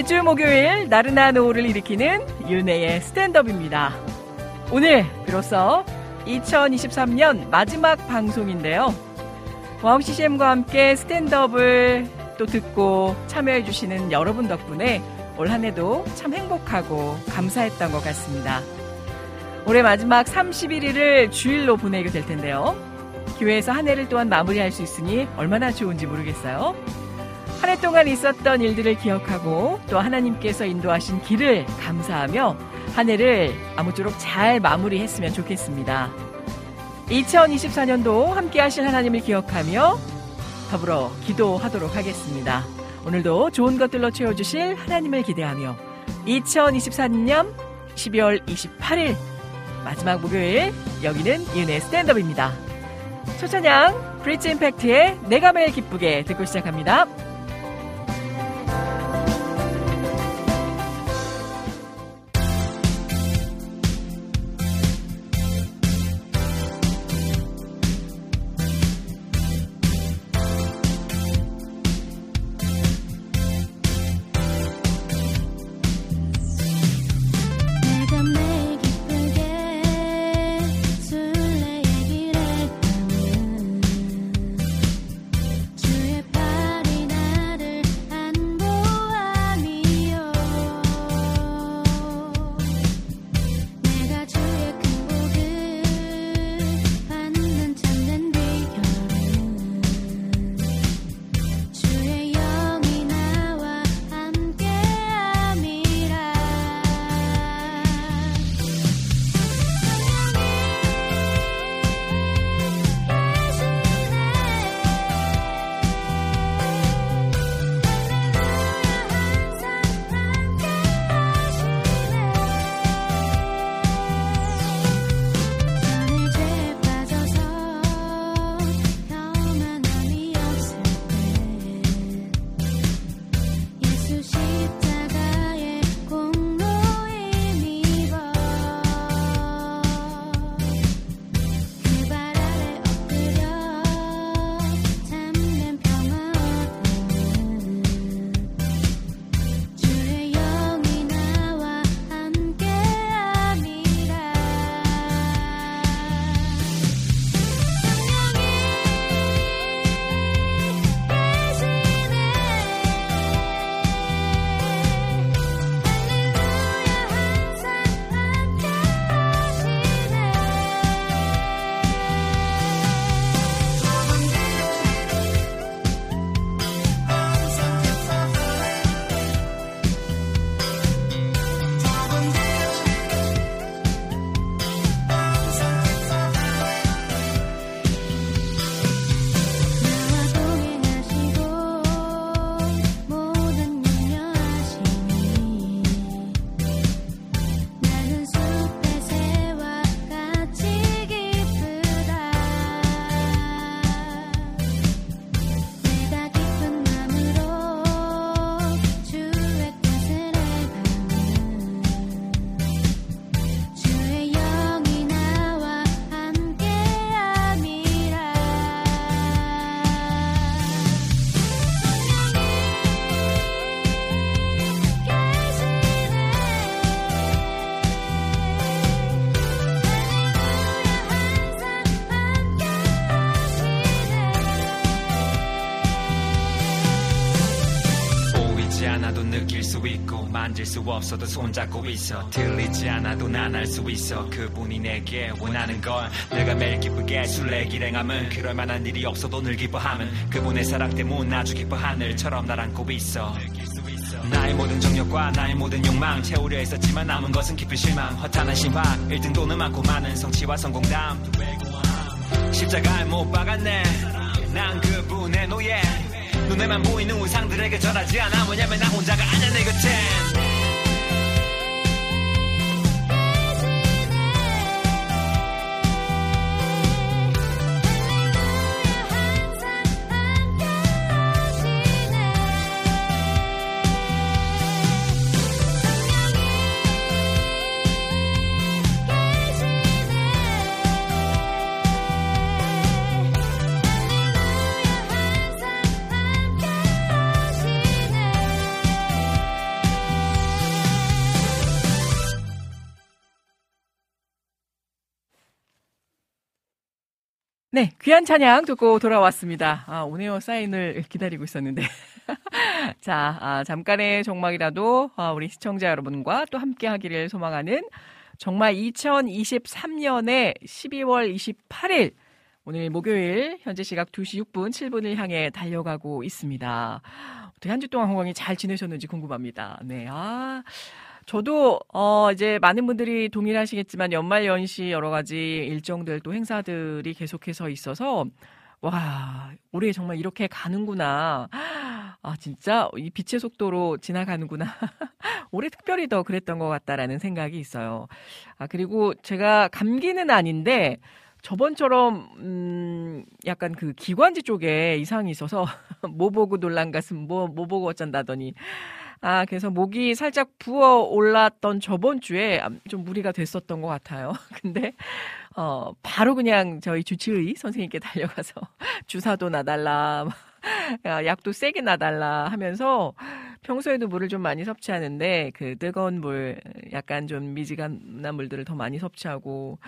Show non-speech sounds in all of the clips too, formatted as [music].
매주 목요일 나른한 오후를 일으키는 은혜의 스탠드업입니다. 오늘 비로소 2023년 마지막 방송인데요. 와우 CCM과 함께 스탠드업을 또 듣고 참여해주시는 여러분 덕분에 올 한 해도 참 행복하고 감사했던 것 같습니다. 올해 마지막 31일을 주일로 보내게 될 텐데요. 교회에서 한 해를 또한 마무리할 수 있으니 얼마나 좋은지 모르겠어요. 한 해 동안 있었던 일들을 기억하고 또 하나님께서 인도하신 길을 감사하며 한 해를 아무쪼록 잘 마무리했으면 좋겠습니다. 2024년도 함께 하실 하나님을 기억하며 더불어 기도하도록 하겠습니다. 오늘도 좋은 것들로 채워주실 하나님을 기대하며 2024년 12월 28일 마지막 목요일 여기는 이은혜 스탠드업입니다. 초찬양 브릿지 임팩트의 내가 매일 기쁘게 듣고 시작합니다. 만질 수 없어도 손잡고 있어. 들리지 않아도 난 알 수 있어. 그분이 내게 원하는 걸 내가 매일 기쁘게 술래 기행함은 그럴 만한 일이 없어도 늘 기뻐함은 그분의 사랑 때문 아주 기뻐 하늘처럼 날 안고 있어. 나의 모든 정력과 나의 모든 욕망 채우려 했었지만 남은 것은 깊은 실망. 허탄한 심박 1등도는 많고 많은 성취와 성공담. 십자가에 못 박았네. 난 그분의 노예 눈에만 보이는 우상들에게 절하지 않아. 왜냐면 나 혼자가 아냐 내 곁엔 귀한 찬양 듣고 돌아왔습니다. 아, 오네어 사인을 기다리고 있었는데. [laughs] 자, 아, 잠깐의 종막이라도 아, 우리 시청자 여러분과 또 함께 하기를 소망하는 정말 2023년의 12월 28일 오늘 목요일 현재 시각 2시 6분 7분을 향해 달려가고 있습니다. 어떻게 한 주 동안 건강히 잘 지내셨는지 궁금합니다. 네, 아. 저도 어 이제 많은 분들이 동일하시겠지만 연말 연시 여러 가지 일정들 또 행사들이 계속해서 있어서 와 올해 정말 이렇게 가는구나. 아 진짜 이 빛의 속도로 지나가는구나. [laughs] 올해 특별히 더 그랬던 것 같다라는 생각이 있어요. 아 그리고 제가 감기는 아닌데 저번처럼 음 약간 그 기관지 쪽에 이상이 있어서 [laughs] 뭐 보고 놀란 가슴 뭐뭐 뭐 보고 어쩐다더니 아, 그래서 목이 살짝 부어 올랐던 저번 주에 좀 무리가 됐었던 것 같아요. [laughs] 근데, 어, 바로 그냥 저희 주치의 선생님께 [laughs] 달려가서 주사도 나달라, 약도 세게 나달라 하면서 평소에도 물을 좀 많이 섭취하는데 그 뜨거운 물, 약간 좀 미지근한 물들을 더 많이 섭취하고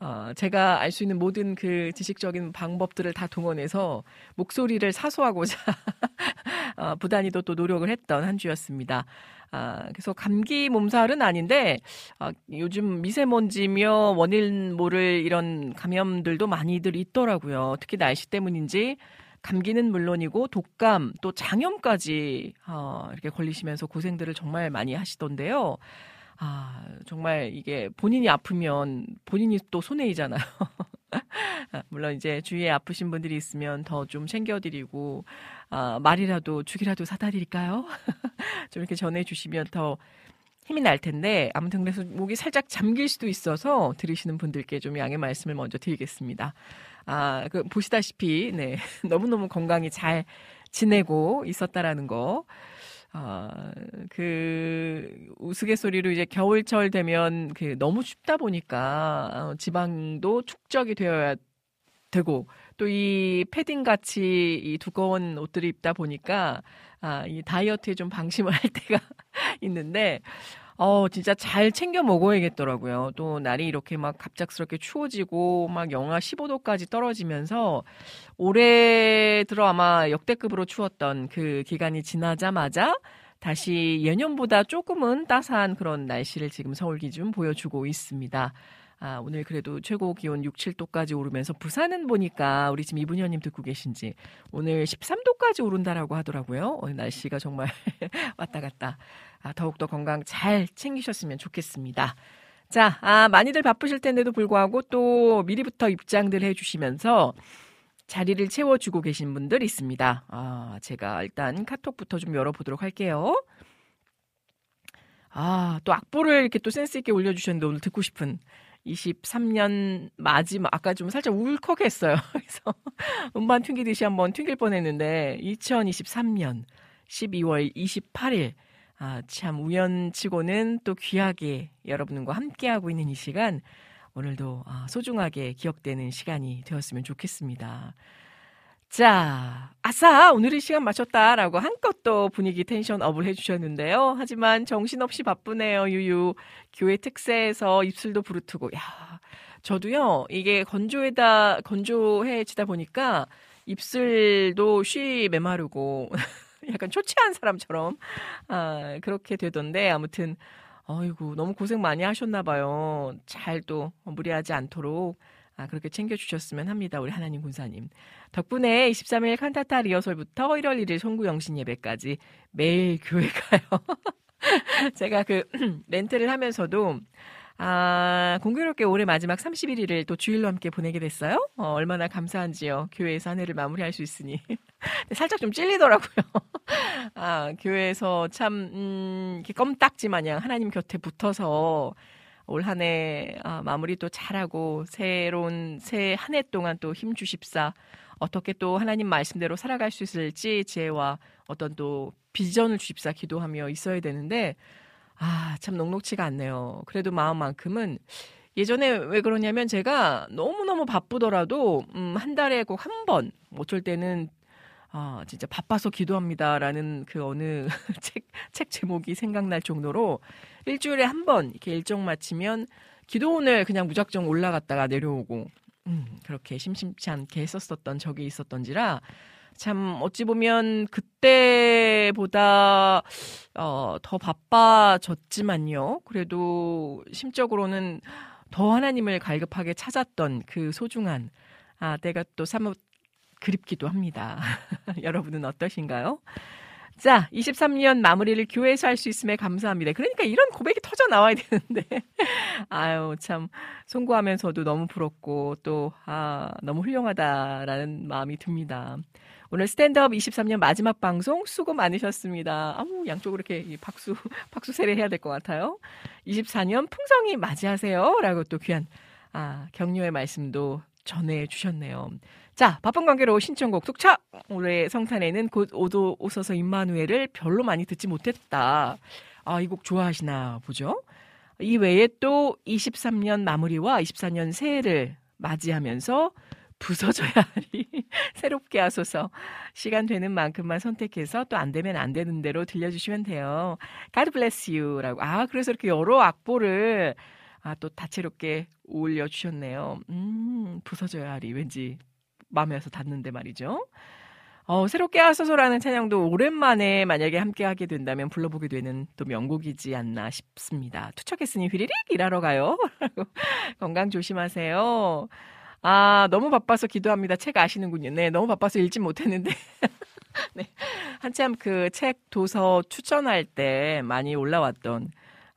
어, 제가 알 수 있는 모든 그 지식적인 방법들을 다 동원해서 목소리를 사소하고자 [laughs] 어, 부단히도 또 노력을 했던 한 주였습니다. 아, 그래서 감기 몸살은 아닌데 아, 요즘 미세먼지며 원인 모를 이런 감염들도 많이들 있더라고요. 특히 날씨 때문인지 감기는 물론이고 독감 또 장염까지 어, 이렇게 걸리시면서 고생들을 정말 많이 하시던데요. 아, 정말 이게 본인이 아프면 본인이 또 손해이잖아요. [laughs] 아, 물론 이제 주위에 아프신 분들이 있으면 더 좀 챙겨드리고, 아, 말이라도 죽이라도 사다 드릴까요? [laughs] 좀 이렇게 전해주시면 더 힘이 날 텐데, 아무튼 그래서 목이 살짝 잠길 수도 있어서 들으시는 분들께 좀 양해 말씀을 먼저 드리겠습니다. 아, 그, 보시다시피, 네. [laughs] 너무 너무 건강히 잘 지내고 있었다라는 거. 아, 그 우스갯소리로 이제 겨울철 되면 그 너무 춥다 보니까 어, 지방도 축적이 되어야 되고 또 이 패딩 같이 이 두꺼운 옷들을 입다 보니까 아, 이 다이어트에 좀 방심을 할 [laughs] 때가 있는데 어, 진짜 잘 챙겨 먹어야겠더라고요. 또 날이 이렇게 막 갑작스럽게 추워지고 막 영하 15도까지 떨어지면서 올해 들어 아마 역대급으로 추웠던 그 기간이 지나자마자 다시 예년보다 조금은 따스한 그런 날씨를 지금 서울 기준 보여주고 있습니다. 아, 오늘 그래도 최고 기온 6, 7도까지 오르면서 부산은 보니까 우리 지금 이분현님 듣고 계신지 오늘 13도까지 오른다라고 하더라고요. 오늘 날씨가 정말 [laughs] 왔다 갔다. 아, 더욱더 건강 잘 챙기셨으면 좋겠습니다. 자, 아, 많이들 바쁘실 텐데도 불구하고 또 미리부터 입장들 해주시면서 자리를 채워주고 계신 분들 있습니다. 아, 제가 일단 카톡부터 좀 열어보도록 할게요. 아, 또 악보를 이렇게 또 센스있게 올려주셨는데 오늘 듣고 싶은 23년 마지막 아까 좀 살짝 울컥했어요. [laughs] 그래서 음반 튕기듯이 한번 튕길 뻔 했는데 2023년 12월 28일 아, 참 우연치고는 또 귀하게 여러분과 함께하고 있는 이 시간 오늘도 아, 소중하게 기억되는 시간이 되었으면 좋겠습니다. 자, 아싸! 오늘은 시간 맞췄다 라고 한껏 또 분위기 텐션 업을 해주셨는데요. 하지만 정신없이 바쁘네요, 유유. 교회 특세에서 입술도 부르트고, 야 저도요, 이게 건조에다, 건조해지다 보니까 입술도 쉬 메마르고, [laughs] [laughs] 약간 초췌한 사람처럼 아, 그렇게 되던데 아무튼 어이구 너무 고생 많이 하셨나 봐요. 잘 또 무리하지 않도록 아, 그렇게 챙겨주셨으면 합니다. 우리 하나님 군사님. 덕분에 23일 칸타타 리허설부터 1월 1일 송구영신 예배까지 매일 교회 가요. [laughs] 제가 그 [clears throat] 렌트를 하면서도 아, 공교롭게 올해 마지막 31일을 또 주일로 함께 보내게 됐어요. 어, 얼마나 감사한지요. 교회에서 한 해를 마무리할 수 있으니. [laughs] 살짝 좀 찔리더라고요. [laughs] 아, 교회에서 참, 음, 이렇게 껌딱지 마냥 하나님 곁에 붙어서 올 한 해 아, 마무리 또 잘하고 새로운 새 한 해 동안 또 힘 주십사. 어떻게 또 하나님 말씀대로 살아갈 수 있을지 지혜와 어떤 또 비전을 주십사 기도하며 있어야 되는데 아, 참 녹록치가 않네요. 그래도 마음만큼은 예전에 왜 그러냐면 제가 너무너무 바쁘더라도 음, 한 달에 꼭 한 번, 어쩔 때는 아, 진짜 바빠서 기도합니다라는 그 어느 [laughs] 책, 책 제목이 생각날 정도로 일주일에 한 번 이렇게 일정 마치면 기도원을 그냥 무작정 올라갔다가 내려오고 음, 그렇게 심심치 않게 했었었던 적이 있었던지라 참 어찌 보면 그때보다 어, 더 바빠졌지만요. 그래도 심적으로는 더 하나님을 갈급하게 찾았던 그 소중한 아 때가 또 사뭇 그립기도 합니다. [laughs] 여러분은 어떠신가요? 자, 23년 마무리를 교회에서 할 수 있음에 감사합니다. 그러니까 이런 고백이 터져 나와야 되는데. [laughs] 아유, 참, 송구하면서도 너무 부럽고, 또, 아, 너무 훌륭하다라는 마음이 듭니다. 오늘 스탠드업 23년 마지막 방송 수고 많으셨습니다. 아우, 양쪽으로 이렇게 박수, [laughs] 박수 세례 해야 될 것 같아요. 24년 풍성히 맞이하세요. 라고 또 귀한, 아, 격려의 말씀도 전해 주셨네요. 자, 바쁜 관계로 신청곡 툭차! 올해 성탄에는 곧 오도 오서서 임마누엘을 별로 많이 듣지 못했다. 아, 이 곡 좋아하시나 보죠? 이 외에 또 23년 마무리와 24년 새해를 맞이하면서 부서져야 하리. [laughs] 새롭게 하소서. 시간 되는 만큼만 선택해서 또 안 되면 안 되는 대로 들려주시면 돼요. God bless you. 라고. 아, 그래서 이렇게 여러 악보를 아, 또 다채롭게 올려 주셨네요. 음, 부서져야 하리. 왠지 마음에 와서 닿는데 말이죠. 어, 새롭게 하소서라는 찬양도 오랜만에 만약에 함께 하게 된다면 불러보게 되는 또 명곡이지 않나 싶습니다. 투척했으니 휘리릭 일하러 가요. [laughs] 건강 조심하세요. 아, 너무 바빠서 기도합니다. 책 아시는군요. 네, 너무 바빠서 읽지 못했는데. [laughs] 네. 한참 그 책 도서 추천할 때 많이 올라왔던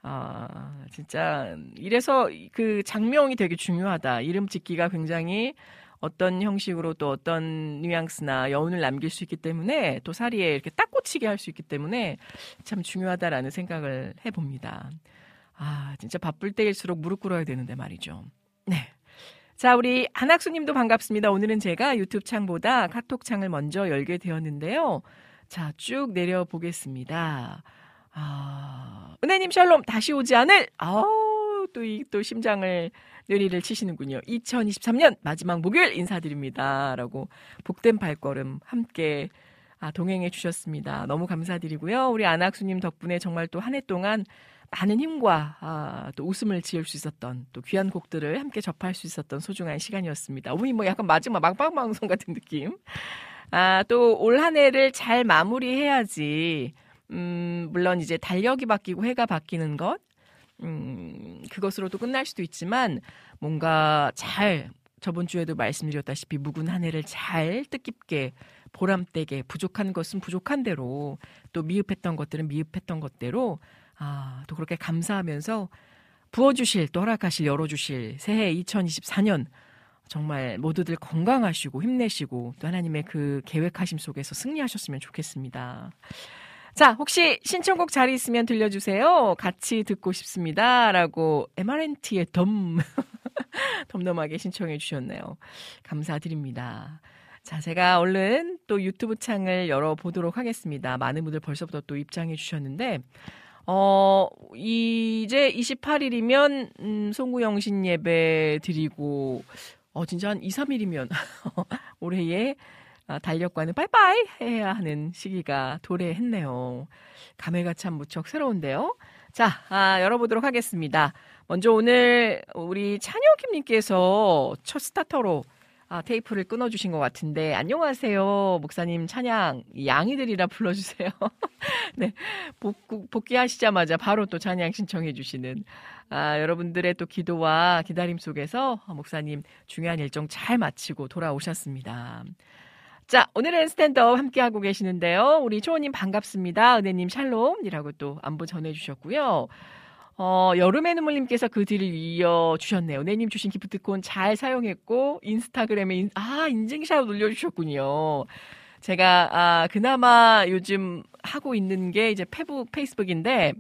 아, 진짜 이래서 그 장명이 되게 중요하다. 이름 짓기가 굉장히 어떤 형식으로 또 어떤 뉘앙스나 여운을 남길 수 있기 때문에 또 사리에 이렇게 딱 꽂히게 할 수 있기 때문에 참 중요하다라는 생각을 해봅니다. 아, 진짜 바쁠 때일수록 무릎 꿇어야 되는데 말이죠. 네. 자, 우리 한학수 님도 반갑습니다. 오늘은 제가 유튜브 창보다 카톡 창을 먼저 열게 되었는데요. 자, 쭉 내려보겠습니다. 아, 은혜님 샬롬, 다시 오지 않을, 아우, 또 이, 또 심장을 뇌리를 치시는군요. 2023년 마지막 목요일 인사드립니다. 라고 복된 발걸음 함께 아, 동행해 주셨습니다. 너무 감사드리고요. 우리 안학수님 덕분에 정말 또 한 해 동안 많은 힘과 아, 또 웃음을 지을 수 있었던 또 귀한 곡들을 함께 접할 수 있었던 소중한 시간이었습니다. 어머니 뭐 약간 마지막 막방 방송 같은 느낌. 아, 또 올 한 해를 잘 마무리해야지. 음, 물론 이제 달력이 바뀌고 해가 바뀌는 것, 음, 그것으로도 끝날 수도 있지만 뭔가 잘 저번 주에도 말씀드렸다시피 묵은 한 해를 잘 뜻깊게 보람되게 부족한 것은 부족한 대로 또 미흡했던 것들은 미흡했던 것대로 아, 또 그렇게 감사하면서 부어주실 또 허락하실 열어주실 새해 2024년 정말 모두들 건강하시고 힘내시고 또 하나님의 그 계획하심 속에서 승리하셨으면 좋겠습니다. 자, 혹시 신청곡 자리 있으면 들려주세요. 같이 듣고 싶습니다. 라고 MRNT의 덤, [laughs] 덤덤하게 신청해 주셨네요. 감사드립니다. 자, 제가 얼른 또 유튜브 창을 열어보도록 하겠습니다. 많은 분들 벌써부터 또 입장해 주셨는데, 어, 이제 28일이면, 음, 송구영신 예배 드리고, 어, 진짜 한 2, 3일이면 올해에 아, 달력과는 빠이빠이 해야 하는 시기가 도래했네요. 감회가 참 무척 새로운데요. 자, 아, 열어보도록 하겠습니다. 먼저 오늘 우리 찬혁김님께서 첫 스타터로 아, 테이프를 끊어주신 것 같은데, 안녕하세요. 목사님 찬양, 양이들이라 불러주세요. [laughs] 네. 복구, 복귀하시자마자 바로 또 찬양 신청해주시는, 아, 여러분들의 또 기도와 기다림 속에서 목사님 중요한 일정 잘 마치고 돌아오셨습니다. 자, 오늘은 스탠드업 함께하고 계시는데요. 우리 초호님 반갑습니다. 은혜님 샬롬이라고 또 안부 전해주셨고요. 어, 여름의 눈물님께서 그 뒤를 이어주셨네요. 은혜님 주신 기프트콘 잘 사용했고, 인스타그램에, 인, 아, 인증샷 올려주셨군요. 제가, 아, 그나마 요즘 하고 있는 게 이제 페북, 페이스북인데,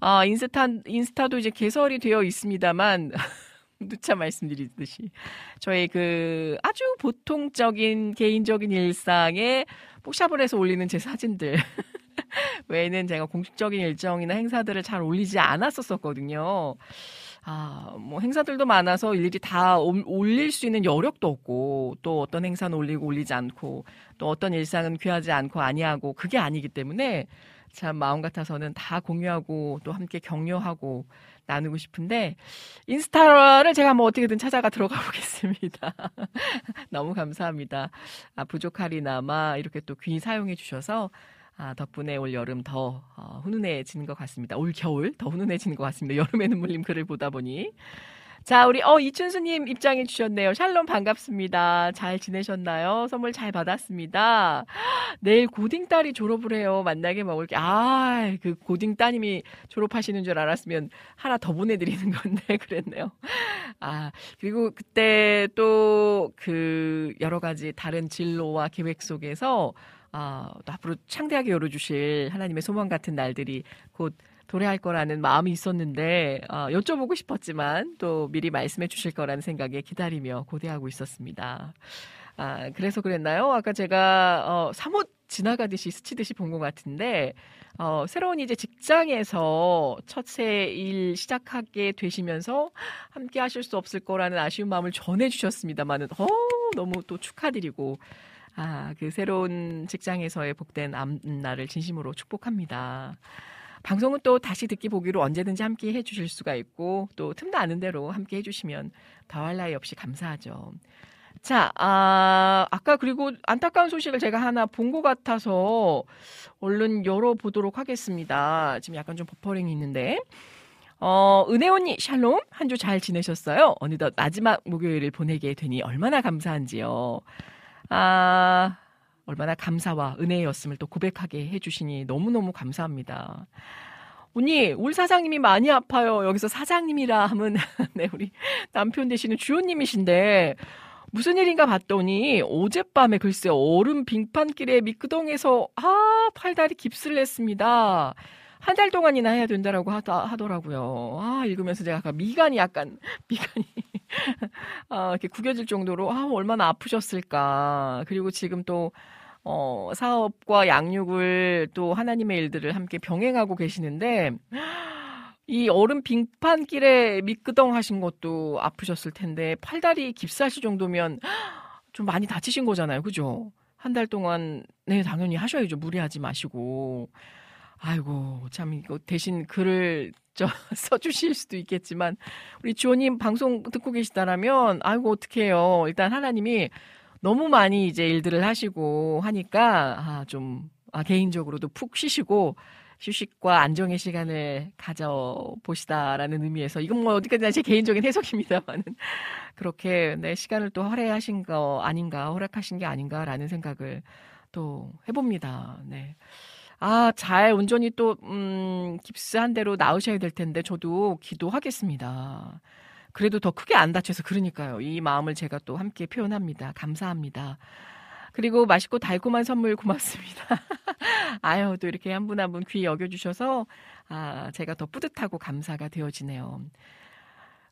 아, 인스타, 인스타도 이제 개설이 되어 있습니다만, [laughs] 누차 말씀드리듯이 저희 그 아주 보통적인 개인적인 일상에 복샵을 해서 올리는 제 사진들 [laughs] [laughs] 외에는 제가 공식적인 일정이나 행사들을 잘 올리지 않았었거든요. 아, 뭐 행사들도 많아서 일일이 다 올릴 수 있는 여력도 없고 또 어떤 행사는 올리고 올리지 않고 또 어떤 일상은 귀하지 않고 아니하고 그게 아니기 때문에 참 마음 같아서는 다 공유하고 또 함께 격려하고 나누고 싶은데 인스타를 제가 뭐 어떻게든 찾아가 들어가 [laughs] 보겠습니다. 너무 감사합니다. 아, 부족하리나마 이렇게 또귀 사용해 주셔서 아, 덕분에 올 여름 더 어, 훈훈해지는 것 같습니다. 올 겨울 더 훈훈해지는 것 같습니다. 여름에 눈물림 글을 보다 보니. 자, 우리 어 이춘수님 입장해 주셨네요. 샬롬 반갑습니다. 잘 지내셨나요? 선물 잘 받았습니다. [gasps] 내일 고딩 딸이 졸업을 해요. 만나게 먹을게. 아, 그 고딩 따님이 졸업하시는 줄 알았으면 하나 더 보내드리는 건데 [laughs] 그랬네요. 아, 그리고 그때 또 그 여러 가지 다른 진로와 계획 속에서 아, 또 앞으로 창대하게 열어주실 하나님의 소망 같은 날들이 곧 도래할 거라는 마음이 있었는데 어, 여쭤보고 싶었지만 또 미리 말씀해 주실 거라는 생각에 기다리며 고대하고 있었습니다. 아, 그래서 그랬나요? 아까 제가 어, 사뭇 지나가듯이 스치듯이 본 것 같은데 어, 새로운 이제 직장에서 첫새 일 시작하게 되시면서 함께 하실 수 없을 거라는 아쉬운 마음을 전해 주셨습니다만은 어, 너무 또 축하드리고 아, 그 새로운 직장에서의 복된 앞날을 진심으로 축복합니다. 방송은 또 다시 듣기 보기로 언제든지 함께 해주실 수가 있고 또 틈도 아는 대로 함께 해주시면 더할 나위 없이 감사하죠. 자, 아, 아까 그리고 안타까운 소식을 제가 하나 본 것 같아서 얼른 열어보도록 하겠습니다. 지금 약간 좀 버퍼링이 있는데. 어, 은혜 언니, 샬롬. 한 주 잘 지내셨어요? 어느덧 마지막 목요일을 보내게 되니 얼마나 감사한지요. 아, 얼마나 감사와 은혜였음을 또 고백하게 해주시니 너무너무 감사합니다. 언니, 울 사장님이 많이 아파요. 여기서 사장님이라 하면, [laughs] 네, 우리 남편 되시는 주호님이신데, 무슨 일인가 봤더니, 어젯밤에 글쎄, 얼음 빙판길에 미끄덩에서, 아, 팔다리 깁스를 했습니다. 한 달 동안이나 해야 된다라고 하다, 하더라고요. 아, 읽으면서 제가 아까 미간이 약간, [laughs] 미간이, 아, 이렇게 구겨질 정도로, 아, 얼마나 아프셨을까. 그리고 지금 또, 어, 사업과 양육을 또 하나님의 일들을 함께 병행하고 계시는데, 이 얼음 빙판길에 미끄덩 하신 것도 아프셨을 텐데, 팔다리 깁스하실 정도면 좀 많이 다치신 거잖아요. 그죠? 한 달 동안, 네, 당연히 하셔야죠. 무리하지 마시고. 아이고, 참, 이거 대신 글을 저, [laughs] 써주실 수도 있겠지만, 우리 주호님 방송 듣고 계시다라면, 아이고, 어떡해요. 일단 하나님이 너무 많이 이제 일들을 하시고 하니까 아, 좀 아, 개인적으로도 푹 쉬시고 휴식과 안정의 시간을 가져보시다라는 의미에서 이건 뭐 어디까지나 제 개인적인 해석입니다만은 [laughs] 그렇게 내 시간을 또 허락하신 거 아닌가 허락하신 게 아닌가라는 생각을 또 해봅니다. 네. 아, 잘 온전히 또, 음, 깁스한 대로 나으셔야 될 텐데, 저도 기도하겠습니다. 그래도 더 크게 안 다쳐서 그러니까요. 이 마음을 제가 또 함께 표현합니다. 감사합니다. 그리고 맛있고 달콤한 선물 고맙습니다. [laughs] 아유, 또 이렇게 한 분 한 분 귀 여겨주셔서, 아, 제가 더 뿌듯하고 감사가 되어지네요.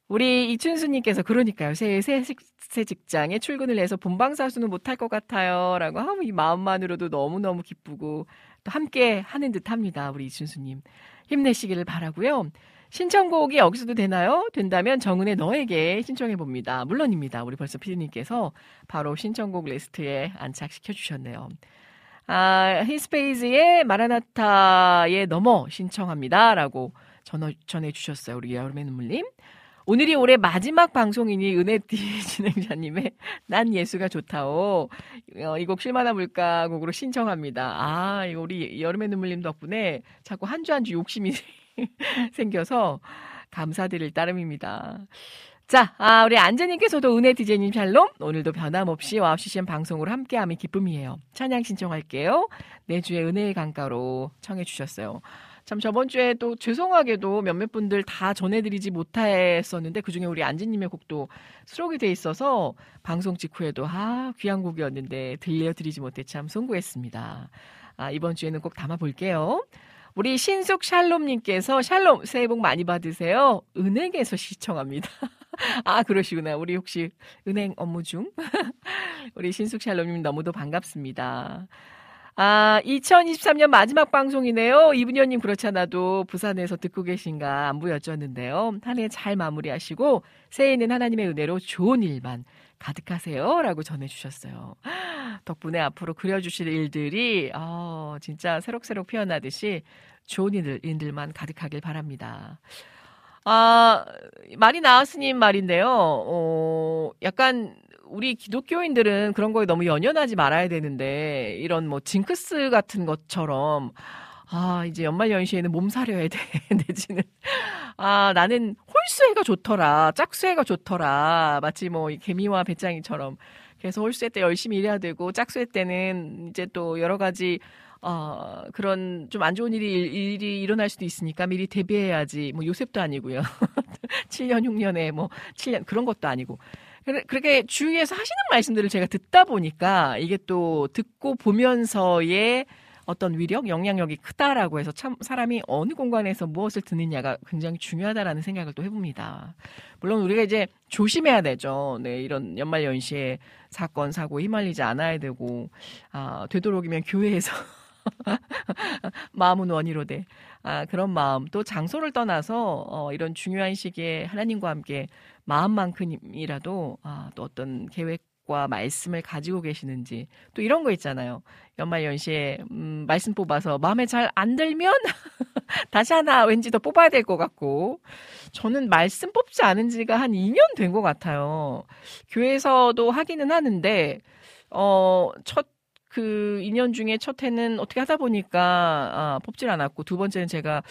우리 이춘수님께서 그러니까요. 새, 새, 새 직장에 출근을 해서 본방사수는 못할 것 같아요. 라고 하면 이 마음만으로도 너무너무 기쁘고 또 함께 하는 듯 합니다. 우리 이춘수님. 힘내시기를 바라고요 신청곡이 여기서도 되나요? 된다면 정은의 너에게 신청해 봅니다. 물론입니다. 우리 벌써 피디님께서 바로 신청곡 리스트에 안착시켜 주셨네요. 아, 히스페이즈의 마라나타의 넘어 신청합니다. 라고 전해, 전해 주셨어요. 우리 여름의 눈물님. 오늘이 올해 마지막 방송이니 은혜띠 [laughs] 진행자님의 난 예수가 좋다오. 어, 이곡 쉴만한 물가 곡으로 신청합니다. 아, 이거 우리 여름의 눈물님 덕분에 자꾸 한 주 한 주 욕심이 [laughs] 생겨서 감사드릴 따름입니다. 자, 아, 우리 안재님께서도 은혜 DJ님 샬롬. 오늘도 변함없이 WOW CCM 방송으로 함께함이 기쁨이에요. 찬양 신청할게요. 내주의 은혜의 강가로 청해 주셨어요. 참 저번 주에 또 죄송하게도 몇몇 분들 다 전해드리지 못했었는데 그중에 우리 안지님의 곡도 수록이 돼 있어서 방송 직후에도 아 귀한 곡이었는데 들려드리지 못해 참 송구했습니다. 아 이번 주에는 꼭 담아볼게요. 우리 신숙 샬롬님께서 샬롬 새해 복 많이 받으세요. 은행에서 시청합니다. [laughs] 아 그러시구나. 우리 혹시 은행 업무 중? [laughs] 우리 신숙 샬롬님 너무도 반갑습니다. 아, 2023년 마지막 방송이네요. 이분녀님 그렇잖아도 부산에서 듣고 계신가 안부 여쭈었는데요. 한 해 잘 마무리하시고 새해에는 하나님의 은혜로 좋은 일만 가득하세요. 라고 전해주셨어요. [gasps] 덕분에 앞으로 그려주실 일들이, 어, 진짜 새록새록 피어나듯이 좋은 일들, 일들만 가득하길 바랍니다. 아, 말이 나왔으니 말인데요. 어, 약간 우리 기독교인들은 그런 거에 너무 연연하지 말아야 되는데 이런 뭐 징크스 같은 것처럼 아 이제 연말 연시에는 몸 사려야 돼 [laughs] 내지는 아 나는 홀수해가 좋더라 짝수해가 좋더라 마치 뭐 개미와 배짱이처럼 그래서 홀수해 때 열심히 일해야 되고 짝수해 때는 이제 또 여러 가지 어, 그런 좀 안 좋은 일이, 일이 일어날 수도 있으니까 미리 대비해야지. 뭐 요셉도 아니고요. [laughs] 7년, 6년에 뭐 7년, 그런 것도 아니고. 그렇게 주위에서 하시는 말씀들을 제가 듣다 보니까 이게 또 듣고 보면서의 어떤 위력, 영향력이 크다라고 해서 참 사람이 어느 공간에서 무엇을 듣느냐가 굉장히 중요하다라는 생각을 또 해봅니다. 물론 우리가 이제 조심해야 되죠. 네, 이런 연말 연시에 사건, 사고 휘말리지 않아야 되고, 아, 되도록이면 교회에서 [laughs] 마음은 원이로돼. 아, 그런 마음. 또 장소를 떠나서, 어, 이런 중요한 시기에 하나님과 함께 마음만큼이라도 아, 또 어떤 계획과 말씀을 가지고 계시는지 또 이런 거 있잖아요. 연말 연시에 음, 말씀 뽑아서 마음에 잘 안 들면 [laughs] 다시 하나 왠지 더 뽑아야 될 것 같고 저는 말씀 뽑지 않은 지가 한 2년 된 것 같아요. 교회에서도 하기는 하는데 어, 첫 그 2년 중에 첫 해는 어떻게 하다 보니까 아, 뽑질 않았고 두 번째는 제가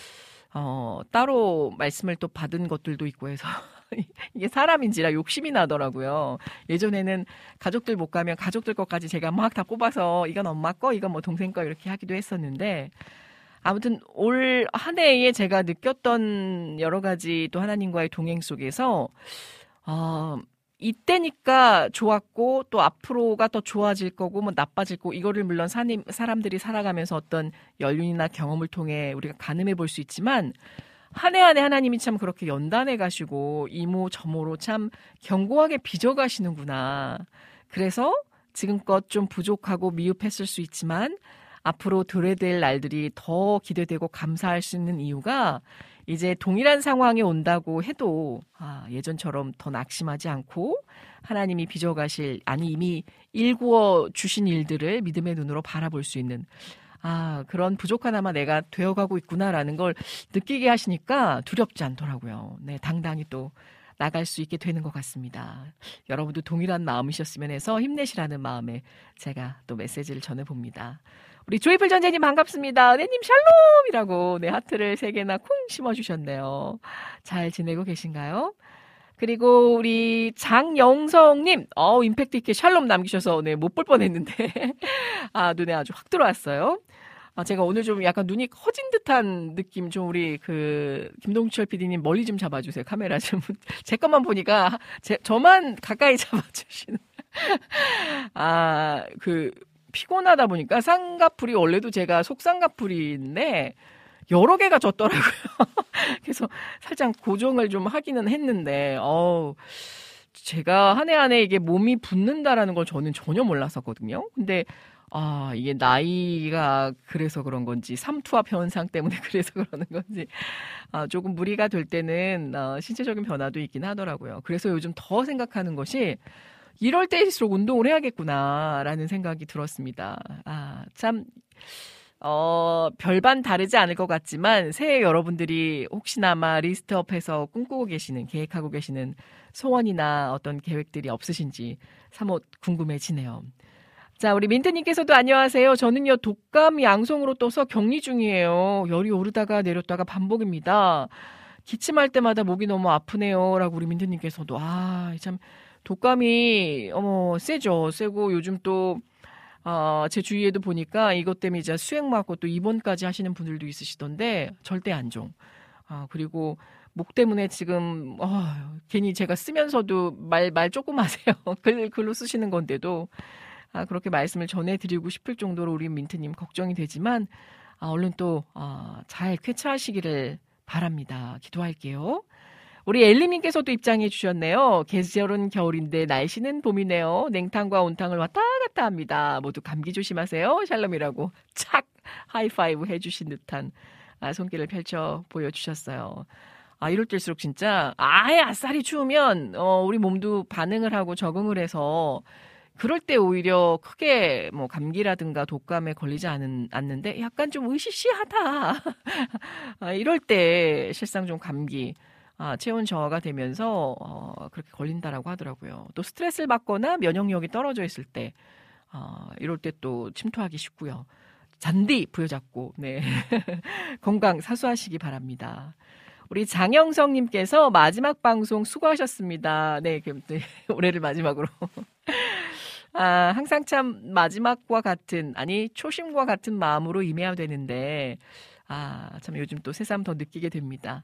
어, 따로 말씀을 또 받은 것들도 있고 해서 [laughs] [laughs] 이게 사람인지라 욕심이 나더라고요. 예전에는 가족들 못 가면 가족들 것까지 제가 막 다 뽑아서 이건 엄마 거, 이건 뭐 동생 거 이렇게 하기도 했었는데 아무튼 올 한 해에 제가 느꼈던 여러 가지 또 하나님과의 동행 속에서 어, 이때니까 좋았고 또 앞으로가 더 좋아질 거고 뭐 나빠질 거고 이거를 물론 사님, 사람들이 살아가면서 어떤 연륜이나 경험을 통해 우리가 가늠해 볼 수 있지만 한 해 한 해 하나님이 참 그렇게 연단해 가시고 이모 저모로 참 견고하게 빚어 가시는구나. 그래서 지금껏 좀 부족하고 미흡했을 수 있지만 앞으로 들어야 될 날들이 더 기대되고 감사할 수 있는 이유가 이제 동일한 상황에 온다고 해도 아, 예전처럼 더 낙심하지 않고 하나님이 빚어가실 아니 이미 일구어 주신 일들을 믿음의 눈으로 바라볼 수 있는 아, 그런 부족 하나마 내가 되어가고 있구나라는 걸 느끼게 하시니까 두렵지 않더라고요. 네, 당당히 또 나갈 수 있게 되는 것 같습니다. 여러분도 동일한 마음이셨으면 해서 힘내시라는 마음에 제가 또 메시지를 전해봅니다. 우리 조이풀 전재님 반갑습니다. 은혜님 샬롬이라고 네 하트를 세 개나 쿵 심어주셨네요. 잘 지내고 계신가요? 그리고 우리 장영성님, 어 임팩트 있게 샬롬 남기셔서 네, 못볼 뻔했는데 [laughs] 아 눈에 아주 확 들어왔어요. 아, 제가 오늘 좀 약간 눈이 커진 듯한 느낌 좀 우리 그 김동철 PD님 멀리 좀 잡아주세요. 카메라 좀 [laughs] 제 것만 보니까 제, 저만 가까이 [laughs] 잡아주시는. 아, 그 피곤하다 보니까 쌍꺼풀이 원래도 제가 속쌍꺼풀인데 여러 개가 졌더라고요. [laughs] 그래서 살짝 고정을 좀 하기는 했는데, 어우, 제가 한 해 한 해 이게 몸이 붓는다라는 걸 저는 전혀 몰랐었거든요. 근데, 아, 이게 나이가 그래서 그런 건지, 삼투압 현상 때문에 [laughs] 그래서 그러는 건지, 아, 조금 무리가 될 때는, 어, 신체적인 변화도 있긴 하더라고요. 그래서 요즘 더 생각하는 것이, 이럴 때일수록 운동을 해야겠구나라는 생각이 들었습니다. 아, 참, 어, 별반 다르지 않을 것 같지만 새해 여러분들이 혹시나마 리스트업해서 꿈꾸고 계시는 계획하고 계시는 소원이나 어떤 계획들이 없으신지 사뭇 궁금해지네요. 자, 우리 민트님께서도 안녕하세요. 저는요, 독감 양성으로 떠서 격리 중이에요. 열이 오르다가 내렸다가 반복입니다. 기침할 때마다 목이 너무 아프네요. 라고 우리 민트님께서도, 아, 참, 독감이, 어머, 세죠. 세고 요즘 또, 어, 제 주위에도 보니까 이것 때문에 이제 수행 맞고 또 입원까지 하시는 분들도 있으시던데 절대 안 종. 아, 그리고 목 때문에 지금, 어, 괜히 제가 쓰면서도 말, 말 조금 하세요. [laughs] 글, 글로 쓰시는 건데도. 아, 그렇게 말씀을 전해드리고 싶을 정도로 우리 민트님 걱정이 되지만, 아, 얼른 또, 아, 잘 쾌차하시기를 바랍니다. 기도할게요. 우리 엘리님께서도 입장해 주셨네요. 계절은 겨울인데 날씨는 봄이네요. 냉탕과 온탕을 왔다 갔다 합니다. 모두 감기 조심하세요. 샬롬이라고 착 하이파이브 해주신 듯한 아, 손길을 펼쳐 보여주셨어요. 아, 이럴 때일수록 진짜 아예 아싸리 추우면 어, 우리 몸도 반응을 하고 적응을 해서 그럴 때 오히려 크게 뭐 감기라든가 독감에 걸리지 않은, 않는데 약간 좀 으시시하다. [laughs] 아, 이럴 때 실상 좀 감기, 아, 체온 저하가 되면서 어, 그렇게 걸린다라고 하더라고요. 또 스트레스를 받거나 면역력이 떨어져 있을 때 어, 이럴 때 또 침투하기 쉽고요. 잔디 부여잡고 네 [laughs] 건강 사수하시기 바랍니다. 우리 장영성님께서 마지막 방송 수고하셨습니다. 네, 네 [laughs] 올해를 마지막으로. 아, 항상 참 마지막과 같은, 아니, 초심과 같은 마음으로 임해야 되는데, 아, 참 요즘 또 새삼 더 느끼게 됩니다.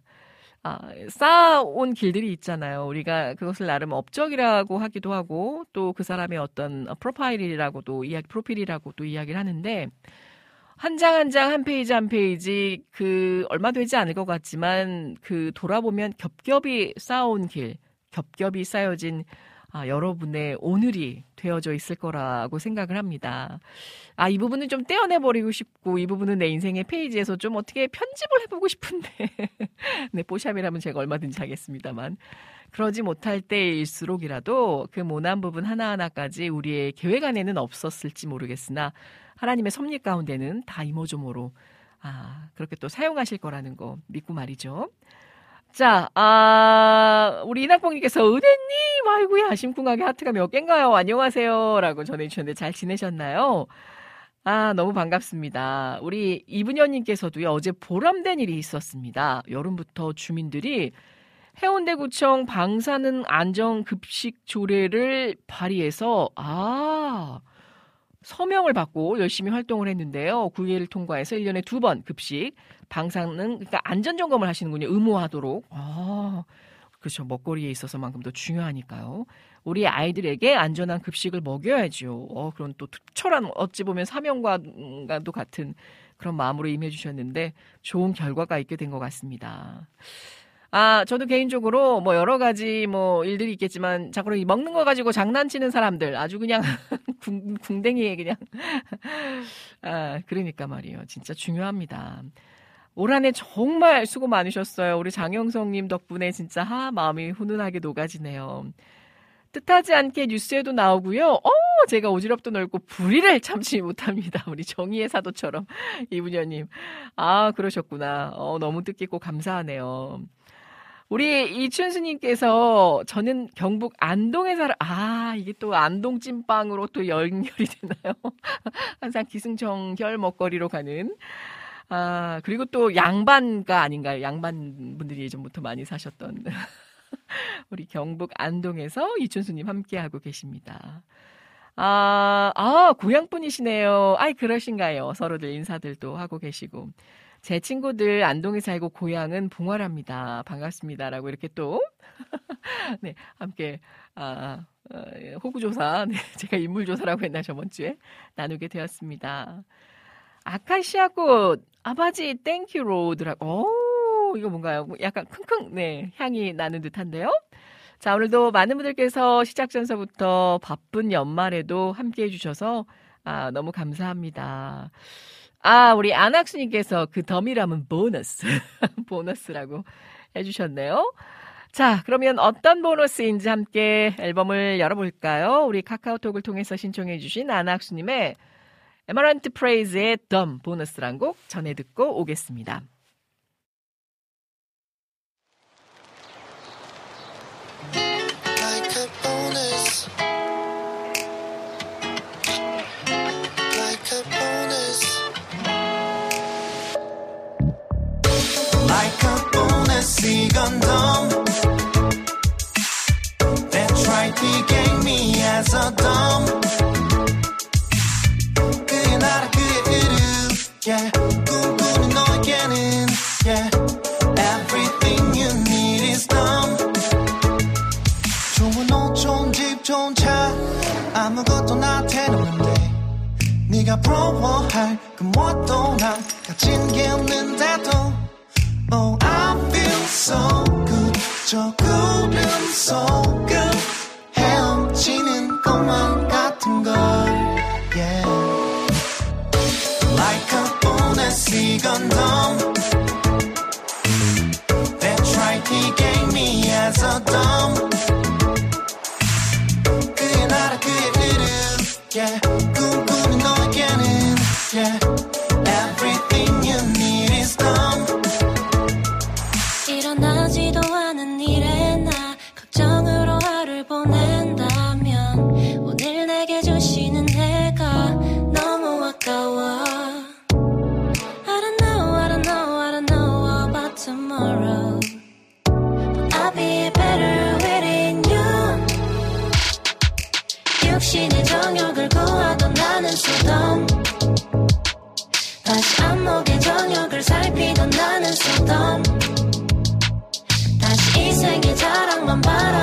아, 쌓아온 길들이 있잖아요. 우리가 그것을 나름 업적이라고 하기도 하고, 또 그 사람의 어떤 프로파일이라고도 이야기, 프로필이라고도 이야기를 하는데, 한 장 한 장, 한 페이지 한 페이지, 그, 얼마 되지 않을 것 같지만, 그, 돌아보면 겹겹이 쌓아온 길, 겹겹이 쌓여진 아, 여러분의 오늘이 되어져 있을 거라고 생각을 합니다. 아, 이 부분은 좀 떼어내버리고 싶고, 이 부분은 내 인생의 페이지에서 좀 어떻게 편집을 해보고 싶은데. [laughs] 네, 뽀샵이라면 제가 얼마든지 하겠습니다만. 그러지 못할 때일수록이라도 그 모난 부분 하나하나까지 우리의 계획 안에는 없었을지 모르겠으나, 하나님의 섭리 가운데는 다 이모저모로, 아, 그렇게 또 사용하실 거라는 거 믿고 말이죠. 자, 아, 우리 이낙봉님께서 은혜님, 아이고야, 심쿵하게 하트가 몇 개인가요? 안녕하세요. 라고 전해주셨는데 잘 지내셨나요? 아, 너무 반갑습니다. 우리 이분현님께서도요, 어제 보람된 일이 있었습니다. 여름부터 주민들이 해운대구청 방사능 안정급식 조례를 발의해서, 아, 서명을 받고 열심히 활동을 했는데요. 구의회를 통과해서 1년에 두 번 급식, 방사능, 그러니까 안전점검을 하시는군요. 의무화하도록. 아, 그렇죠. 먹거리에 있어서만큼 더 중요하니까요. 우리 아이들에게 안전한 급식을 먹여야죠. 어, 그런 또 특별한 어찌 보면 사명과도 같은 그런 마음으로 임해 주셨는데 좋은 결과가 있게 된 것 같습니다. 아, 저도 개인적으로 뭐 여러 가지 뭐 일들이 있겠지만 자꾸 먹는 거 가지고 장난치는 사람들 아주 그냥 [laughs] 궁, 궁뎅이에 그냥 [laughs] 아, 그러니까 말이에요. 진짜 중요합니다. 올 한해 정말 수고 많으셨어요. 우리 장영성님 덕분에 진짜 하 마음이 훈훈하게 녹아지네요. 뜻하지 않게 뉴스에도 나오고요. 어, 제가 오지랖도 넓고 불의를 참지 못합니다. [laughs] 우리 정의의 사도처럼 이분녀님. 아, 그러셨구나. 어, 너무 뜻깊고 감사하네요. 우리 이춘수님께서 저는 경북 안동에 살아, 아, 이게 또 안동 찐빵으로 또 연결이 되나요? [laughs] 항상 기승전결 먹거리로 가는. 아, 그리고 또 양반가 아닌가요? 양반 분들이 예전부터 많이 사셨던. [laughs] 우리 경북 안동에서 이춘수님 함께 하고 계십니다. 아, 아, 고향 분이시네요. 아이, 그러신가요? 서로들 인사들도 하고 계시고. 제 친구들 안동에 살고 고향은 봉화랍니다. 반갑습니다라고 이렇게 또 [laughs] 네, 함께 아, 어, 호구조사, [laughs] 네, 제가 인물조사라고 했나 저번 주에 나누게 되었습니다. 아카시아 꽃 아바지 Thank you Lord라고. 오, 이거 뭔가요? 약간 킁킁 네, 향이 나는 듯한데요. 자, 오늘도 많은 분들께서 시작 전서부터 바쁜 연말에도 함께 해주셔서 아, 너무 감사합니다. 아, 우리 안학수님께서 그 덤이라면 보너스. [laughs] 보너스라고 해주셨네요. 자, 그러면 어떤 보너스인지 함께 앨범을 열어볼까요? 우리 카카오톡을 통해서 신청해주신 안학수님의 에마란트 프레이즈의 덤 보너스란 곡 전해 듣고 오겠습니다. That's right, he gave me as a dumb. 나라 그의 이름, yeah. 꿈꾸는 너에게는, yeah. Everything you need is dumb. 좋은 옷 좋은 집 좋은 차 아무것도 나한테는 없는데 네가 부러워할 그 무엇도 난 가진 게 없는데도 Oh I feel so good 저 구름 속을 헤엄치는 것만 같은 걸 Yeah Like a bonus 이건 dumb That's right he gave me as a dumb 그의 나라 그의 이름 yeah. 소돔 다시 이 세계 자랑만 바라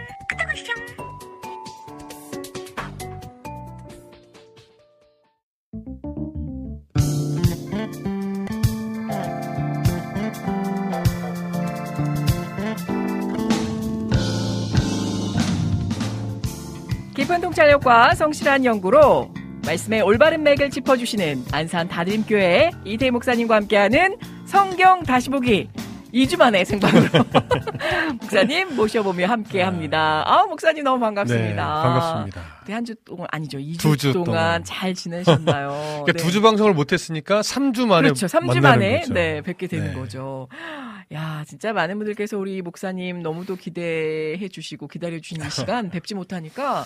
깊은 통찰력과 성실한 연구로 말씀의 올바른 맥을 짚어주시는 안산 다림교회 이태 목사님과 함께하는 성경 다시 보기 2주 만에 생방으로 [laughs] 목사님 모셔보며 함께 합니다. 아 목사님 너무 반갑습니다. 네, 반갑습니다. 우리 한주 동안 아니죠 2주 두주 동안, 동안. 잘 지내셨나요? [laughs] 그러니까 두주 방송을 못했으니까 3주 만에 그렇죠. 3주 만나는 만에 거죠. 네, 뵙게 되는 네. 거죠. 야, 진짜 많은 분들께서 우리 목사님 너무도 기대해 주시고 기다려 주시는 이 [laughs] 시간 뵙지 못하니까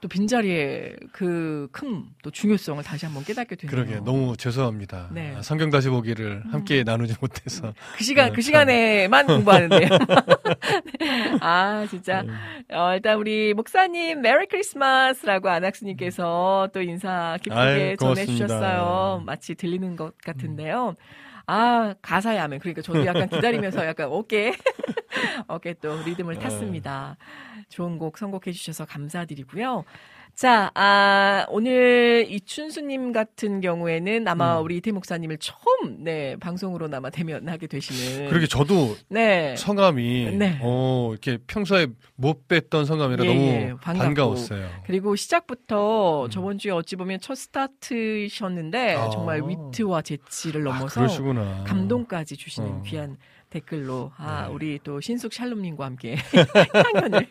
또 빈자리에 그 큰 또 중요성을 다시 한번 깨닫게 되네요. 그러게 너무 죄송합니다. 네. 아, 성경 다시 보기를 함께 나누지 못해서. [laughs] 그 시간 네, 그 참. 시간에만 공부하는데요. [laughs] 아 진짜 음. 어, 일단 우리 목사님 메리 크리스마스라고 안학수님께서 또 인사 고맙습니다. 전해주셨어요. 마치 들리는 것 같은데요. 아 아멘. 그러니까 저도 약간 기다리면서 [laughs] 약간 어깨 [laughs] 어깨 또 리듬을 네. 탔습니다. 좋은 곡 선곡해 주셔서 감사드리고요. 자, 아, 오늘 이춘수님 같은 경우에는 아마 음. 우리 이태 목사님을 처음, 네, 방송으로나마 대면하게 되시는. 그러게 저도 네. 성함이 네. 어, 이렇게 평소에 못 뵀던 성함이라 예, 너무 예. 반가웠어요. 그리고 시작부터 음. 저번 주에 어찌 보면 첫 스타트셨는데 아. 정말 위트와 재치를 아, 넘어서 그러시구나. 감동까지 주시는 어. 귀한 댓글로 아 네. 우리 또 신숙 샬롬님과 함께 [laughs] 향연을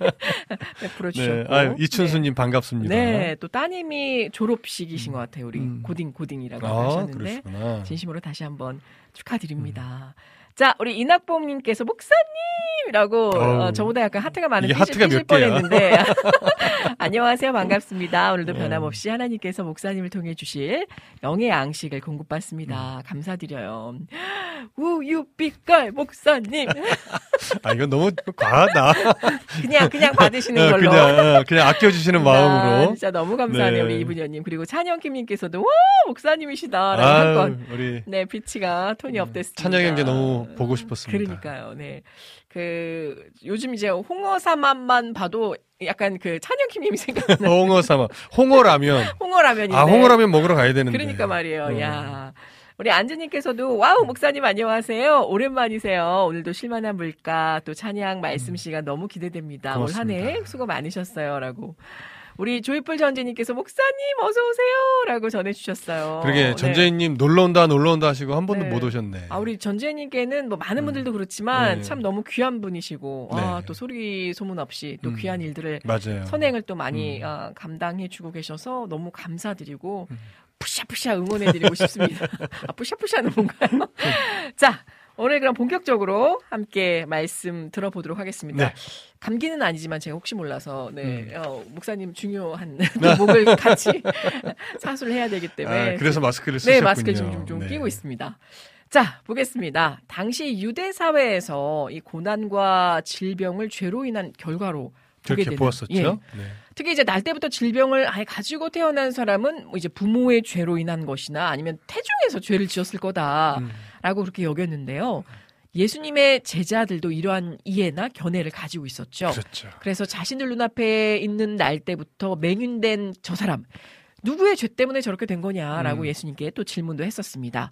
베풀어 네, 주셨고 아유, 이춘수님 반갑습니다. 네. 네, 또 따님이 졸업식이신 것 같아요 우리 음. 고딩 고딩이라고 아, 하셨는데 그러시구나. 진심으로 다시 한번 축하드립니다. 자, 우리 이낙봉님께서 목사님이라고 어. 저보다 약간 하트가 많은 삐질, 하트가 삐질? 뻔했는데 [laughs] 안녕하세요, 반갑습니다. 오늘도 네. 변함없이 하나님께서 목사님을 통해 주실 영의 양식을 음. 공급받습니다. 감사드려요. 우유빛깔 목사님 [laughs] 아, 이건 너무 과하다. 그냥 그냥 받으시는 어, 걸로. 그냥, 어, 그냥 아껴주시는 아, 마음으로. 진짜 너무 감사하네요, 네. 우리 이분여님. 그리고 찬영킴님께서도 와 목사님이시다라고 아유, 한건 우리 네, 피치가 톤이 업됐습니다. 찬영 형제 너무 보고 싶었습니다. 그러니까요, 네. 그, 요즘 이제 홍어사만만 봐도 약간 그 찬영킴님이 생각나는 [laughs] 홍어 삼아. 홍어라면. [laughs] 홍어라면인데. 아, 홍어라면 먹으러 가야 되는데. 그러니까 말이에요, 어. 야. 우리 안주님께서도 WOW 목사님 안녕하세요 오랜만이세요 오늘도 쉴만한 물가 또 찬양 말씀 시간 너무 기대됩니다 올 한해 음. 수고 많으셨어요라고 우리 Joyful 전재님께서 목사님 어서 오세요라고 전해주셨어요 그러게, 네. 전재희님 놀러 온다, 놀러 온다 하시고 한 번도 네. 못 오셨네. 아, 우리 전재님께는 뭐 많은 음. 분들도 그렇지만 네. 참 너무 귀한 분이시고, 아, 네. 또 소리 소문 없이 또 음. 귀한 일들을 맞아요. 선행을 또 많이 음. 어, 감당해주고 계셔서 너무 감사드리고, 음. 푸샤푸샤 응원해드리고 싶습니다. [laughs] 아, 푸샤푸샤는 뭔가요? 자, 오늘 그럼 본격적으로 함께 말씀 들어보도록 하겠습니다. 네. 감기는 아니지만 제가 혹시 몰라서, 네, 음. 어, 목사님 중요한 [laughs] [laughs] 목을 같이 [laughs] 사수를 해야 되기 때문에. 아, 그래서 마스크를 쓰셨군요. 네, 마스크를 좀, 좀, 좀 네. 끼고 있습니다. 자, 보겠습니다. 당시 유대 사회에서 이 고난과 질병을 죄로 인한 결과로 그렇게 되는 보았었죠. 예. 네. 특히 이제 날 때부터 질병을 아예 가지고 태어난 사람은 뭐 이제 부모의 죄로 인한 것이나 아니면 태중에서 죄를 지었을 거다 라고 음. 그렇게 여겼는데요. 예수님의 제자들도 이러한 이해나 견해를 가지고 있었죠. 그렇죠. 그래서 자신들 눈앞에 있는 날 때부터 맹인된 저 사람 누구의 죄 때문에 저렇게 된 거냐라고 음. 예수님께 또 질문도 했었습니다.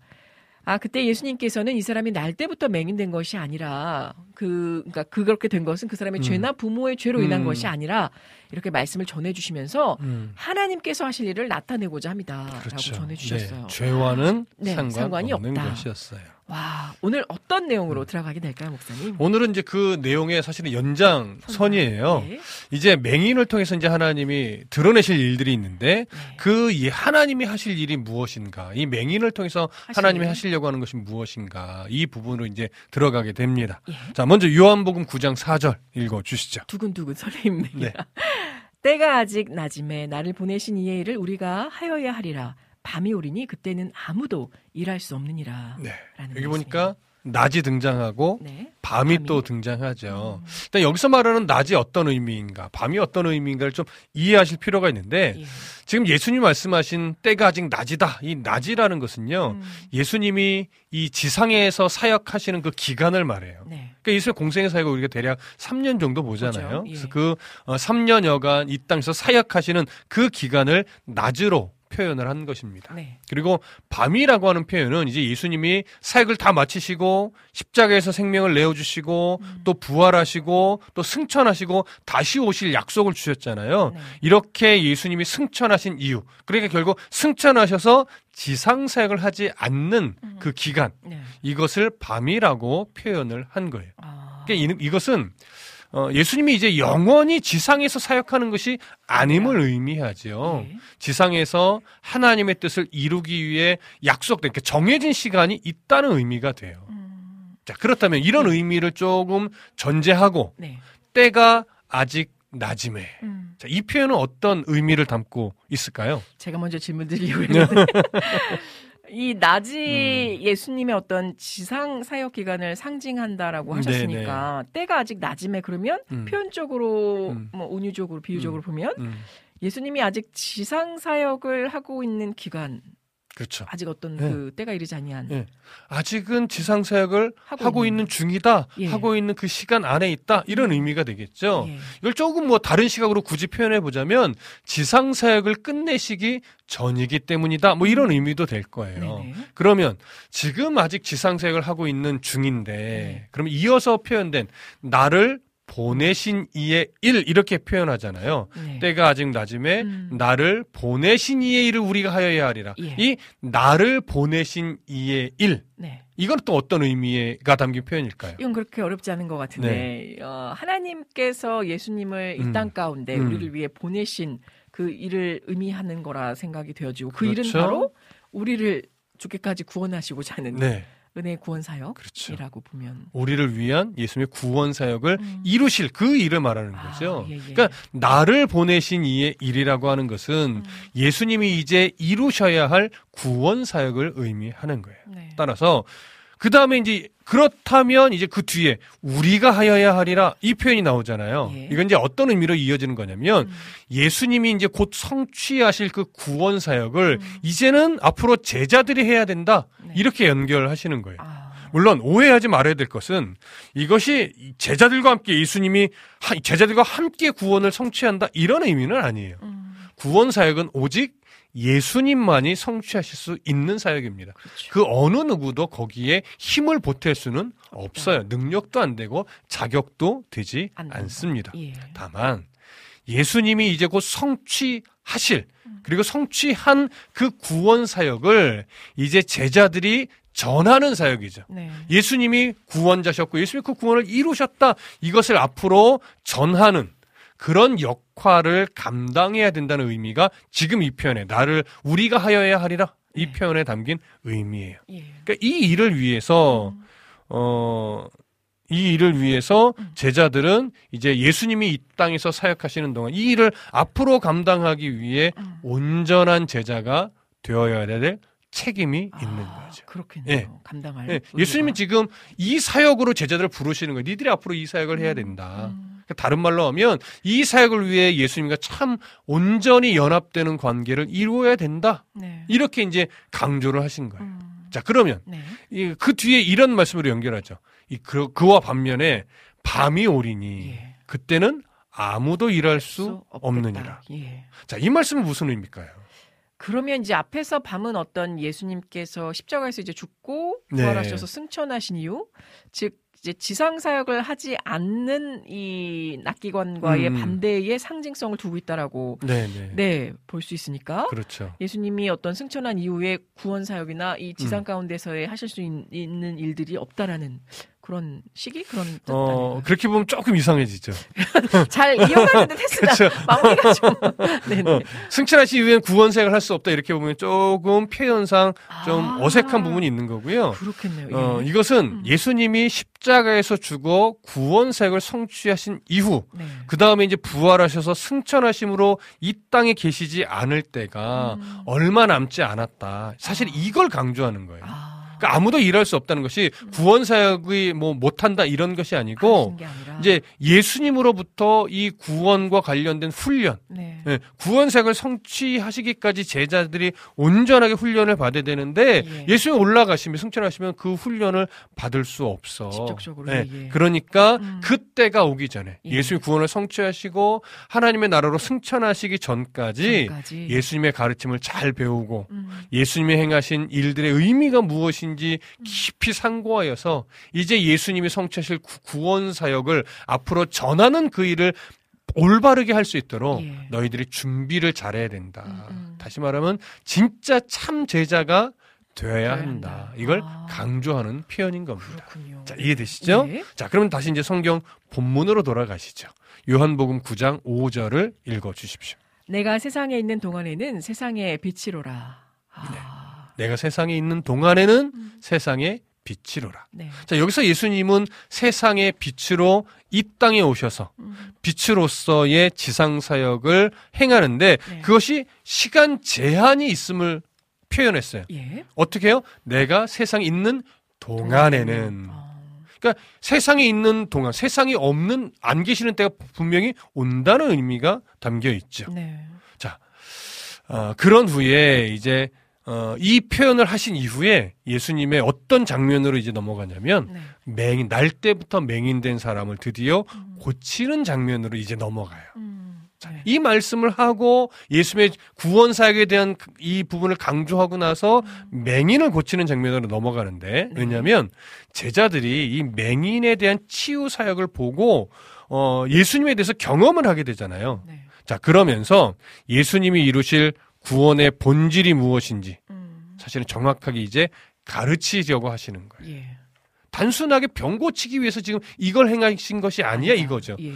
아 그때 예수님께서는 이 사람이 날 때부터 맹인된 것이 아니라 그 그러니까 그렇게 된 것은 그 사람의 음. 죄나 부모의 죄로 인한 음. 것이 아니라 이렇게 말씀을 전해주시면서 음. 하나님께서 하실 일을 나타내고자 합니다라고 그렇죠. 전해주셨어요. 네, 죄와는 네, 상관 상관이 없는 없다. 것이었어요. 와 오늘 어떤 내용으로 들어가게 될까요, 목사님? 오늘은 이제 그 내용의 사실은 연장선이에요. 네. 이제 맹인을 통해서 이제 하나님이 드러내실 일들이 있는데 네. 그이 하나님이 하실 일이 무엇인가? 이 맹인을 통해서 하실 하나님이 일. 하시려고 하는 것이 무엇인가? 이 부분으로 이제 들어가게 됩니다. 예. 자, 먼저 요한복음 9장 4절 읽어 주시죠. 두근두근 설레입니다. 네. [laughs] 때가 아직 낮음에 나를 보내신 이의 일을 우리가 하여야 하리라. 밤이 오리니 그때는 아무도 일할 수 없느니라. 네. 여기 말씀이에요. 보니까 낮이 등장하고 네. 밤이, 밤이. 또 등장하죠. 음. 일단 여기서 말하는 낮이 어떤 의미인가, 밤이 어떤 의미인가를 좀 이해하실 필요가 있는데 예. 지금 예수님 말씀하신 때가 아직 낮이다. 이 낮이라는 것은요. 음. 예수님이 이 지상에서 사역하시는 그 기간을 말해요. 네. 그러니까 예수의 공생의 사역을 우리가 대략 3년 정도 보잖아요. 보죠. 예. 그래서 그 어, 3년여간 이 땅에서 사역하시는 그 기간을 낮으로 표현을 한 것입니다. 네. 그리고 밤이라고 하는 표현은 이제 예수님이 사역을 다 마치시고 십자가에서 생명을 내어주시고 음. 또 부활하시고 또 승천하시고 다시 오실 약속을 주셨잖아요. 네. 이렇게 예수님이 승천하신 이유. 그러니까 결국 승천하셔서 지상 사역을 하지 않는 그 기간. 네. 이것을 밤이라고 표현을 한 거예요. 아. 그러니까 이- 이것은 어, 예수님이 이제 영원히 지상에서 사역하는 것이 아님을 의미하죠. 예. 지상에서 하나님의 뜻을 이루기 위해 약속된 그 정해진 시간이 있다는 의미가 돼요. 음. 자, 그렇다면 이런 의미를 조금 전제하고 네. 때가 아직 낮음에 음. 자, 이 표현은 어떤 의미를 담고 있을까요? 제가 먼저 질문 했는데 [laughs] 이 낮이 예수님의 어떤 지상 사역 기간을 상징한다라고 네, 하셨으니까 때가 아직 낮음에 그러면 음. 표현적으로 음. 뭐 은유적으로 비유적으로 보면 음, 예수님이 아직 지상 사역을 하고 있는 기간 그렇죠. 아직 어떤 네. 그 때가 이르지 아니한 예. 아직은 지상 사역을 하고 하고, 있는. 있는, 중이다. 예. 하고 있는 그 시간 안에 있다. 이런 의미가 되겠죠. 예. 이걸 조금 뭐 다른 시각으로 굳이 표현해 보자면 지상 사역을 끝내시기 전이기 때문이다. 뭐 이런 의미도 될 거예요. 네네. 그러면 지금 아직 지상 사역을 하고 있는 중인데 네. 그러면 이어서 표현된 나를 보내신 이의 일 이렇게 표현하잖아요. 네. 때가 아직 낮음에 음. 나를 보내신 이의 일을 우리가 하여야 하리라. 예. 이 나를 보내신 이의 일 네. 이건 또 어떤 의미가 담긴 표현일까요? 이건 그렇게 어렵지 않은 것 같은데 어, 하나님께서 예수님을 이 네. 음. 땅 가운데 음. 우리를 위해 보내신 그 일을 의미하는 거라 생각이 되어지고 그 그렇죠. 일은 바로 우리를 죽게까지 구원하시고자 하는 네, 은혜의 구원 사역이라고 그렇죠. 보면 우리를 위한 예수님의 구원 사역을 음. 이루실 그 일을 말하는 아, 거죠. 예, 예. 그러니까 나를 보내신 이의 일이라고 하는 것은 음. 예수님이 이제 이루셔야 할 구원 사역을 의미하는 거예요. 네. 따라서 그 다음에 이제 그렇다면 이제 그 뒤에 우리가 하여야 하리라 이 표현이 나오잖아요. 예. 이건 이제 어떤 의미로 이어지는 거냐면 음. 예수님이 이제 곧 성취하실 그 구원 사역을 음. 이제는 앞으로 제자들이 해야 된다 네. 이렇게 연결하시는 거예요. 아, 물론 오해하지 말아야 될 것은 이것이 제자들과 함께 예수님이 하- 제자들과 함께 구원을 성취한다 이런 의미는 아니에요. 음, 구원 사역은 오직 예수님만이 성취하실 수 있는 사역입니다. 그렇죠. 그 어느 누구도 거기에 힘을 보탤 수는 없어요. 능력도 안 되고 자격도 되지. 않습니다. 예. 다만 예수님이 이제 곧 성취하실 그리고 성취한 그 구원 사역을 이제 제자들이 전하는 사역이죠. 네. 예수님이 구원자셨고 예수님이 그 구원을 이루셨다. 이것을 앞으로 전하는 그런 역할을 감당해야 된다는 의미가 지금 이 표현에 나를 우리가 하여야 하리라 이 네. 표현에 담긴 의미예요. 예. 그러니까 이 일을 위해서 음. 어, 이 일을 위해서 음. 제자들은 이제 예수님이 이 땅에서 사역하시는 동안 이 일을 앞으로 감당하기 위해 음. 온전한 제자가 되어야 될 책임이 있는 아, 거죠. 그렇겠네요. 예. 감당할. 예. 예수님이 지금 이 사역으로 제자들을 부르시는 거예요. 니들이 앞으로 이 사역을 해야 된다. 음, 다른 말로 하면 이 사역을 위해 예수님과 참 온전히 연합되는 관계를 이루어야 된다. 네. 이렇게 이제 강조를 하신 거예요. 음, 자, 그러면 네. 이, 그 뒤에 이런 말씀으로 연결하죠. 이, 그, 그와 반면에 밤이 오리니 예. 그때는 아무도 일할 수. 없느니라. 예. 자, 이 말씀은 무슨 의미일까요? 그러면 이제 앞에서 밤은 어떤 예수님께서 십자가에서 이제 죽고 네. 부활하셔서 승천하신 이유, 즉 이제 지상 사역을 하지 않는 이 낙기관과의 음. 반대의 상징성을 두고 있다라고 네, 네. 네볼수 있으니까 그렇죠. 예수님이 어떤 승천한 이후에 구원 사역이나 이 지상 음. 가운데서의 하실 수 있, 는 일들이 없다라는 그런 시기 그런 뜻 어? 그렇게 보면 조금 이상해지죠. [laughs] 잘 이어가는데 테스가 그렇죠. 마무리가 좀 [laughs] 네네. 어, 승천하시 이후엔 구원색을 할 수 없다 이렇게 보면 조금 표현상 좀 아. 어색한 부분이 있는 거고요. 그렇겠네요. 어, 예. 이것은 음. 예수님이 십자가에서 죽어 구원색을 성취하신 이후 네. 그 다음에 이제 부활하셔서 승천하심으로 이 땅에 계시지 않을 때가 음. 얼마 남지 않았다. 사실 아. 이걸 강조하는 거예요. 아. 그러니까 아무도 일할 수 없다는 것이 구원 사역이 뭐 못한다 이런 것이 아니고. 이제 예수님으로부터 이 구원과 관련된 훈련 네. 예, 구원색을 성취하시기까지 제자들이 온전하게 훈련을 받아야 되는데 예. 예. 수님 올라가시면 승천하시면 그 훈련을 받을 수 없어. 직접적으로, 예, 예, 예. 그러니까 음. 그때가 오기 전에 예. 예. 수님 구원을 성취하시고 하나님의 나라로 승천하시기 전까지, 전까지. 예수님의 가르침을 잘 배우고 음. 예수님이 행하신 일들의 의미가 무엇인지 깊이 상고하여서 이제 예수님이 성취하실 구- 구원 사역을 앞으로 전하는 그 일을 올바르게 할 수 있도록 예. 너희들이 준비를 잘해야 된다. 음, 음. 다시 말하면 진짜 참 제자가 되어야 한다. 이걸 아. 강조하는 표현인 겁니다. 그렇군요. 자, 이해되시죠? 예. 자, 그러면 다시 이제 성경 본문으로 돌아가시죠. 요한복음 9장 5절을 읽어 주십시오. 내가 세상에 있는 동안에는 세상의 빛이로라. 아. 내가 세상에 있는 동안에는 음. 세상의 빛이로라. 네. 자, 여기서 예수님은 세상의 빛으로 이 땅에 오셔서 음. 빛으로서의 지상 사역을 행하는데 네. 그것이 시간 제한이 있음을 표현했어요. 예. 어떻게 해요? 내가 세상에 있는 동안에는 어. 그러니까 세상에 있는 동안 세상이 없는 안 계시는 때가 분명히 온다는 의미가 담겨 있죠. 네. 어, 그런 후에 이제 어, 이 표현을 하신 이후에 예수님의 어떤 장면으로 이제 넘어가냐면 네. 맹인 날 때부터 맹인된 사람을 드디어 고치는 장면으로 이제 넘어가요. 음. 네. 이 말씀을 하고 예수님의 구원 사역에 대한 그- 이 부분을 강조하고 나서 맹인을 고치는 장면으로 넘어가는데 네. 왜냐하면 제자들이 이 맹인에 대한 치유 사역을 보고 어, 예수님에 대해서 경험을 하게 되잖아요. 네. 자 그러면서 예수님이 이루실 구원의 본질이 무엇인지 음. 사실은 정확하게 이제 가르치려고 하시는 거예요. 예. 단순하게 병 고치기 위해서 지금 이걸 행하신 것이 아니야 이거죠. 예.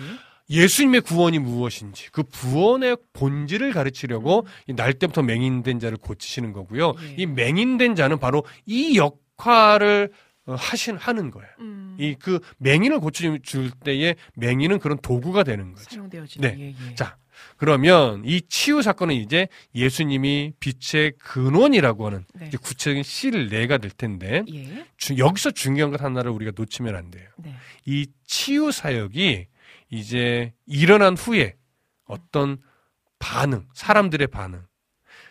예수님의 구원이 무엇인지 그 구원의 본질을 가르치려고 이날 때부터 맹인된 자를 고치시는 거고요. 예. 이 맹인된 자는 바로 이 역할을 어, 하신 하는 거예요. 음. 이그 맹인을 고쳐줄 때에 맹인은 그런 도구가 되는 거죠. 사용되어지는 네. 예, 예. 자, 그러면 이 치유 사건은 이제 예수님이 빛의 근원이라고 하는 네. 구체적인 씨를 내가 될 텐데 예. 주- 여기서 중요한 것 하나를 우리가 놓치면 안 돼요. 네. 이 치유 사역이 이제 일어난 후에 어떤 반응, 사람들의 반응,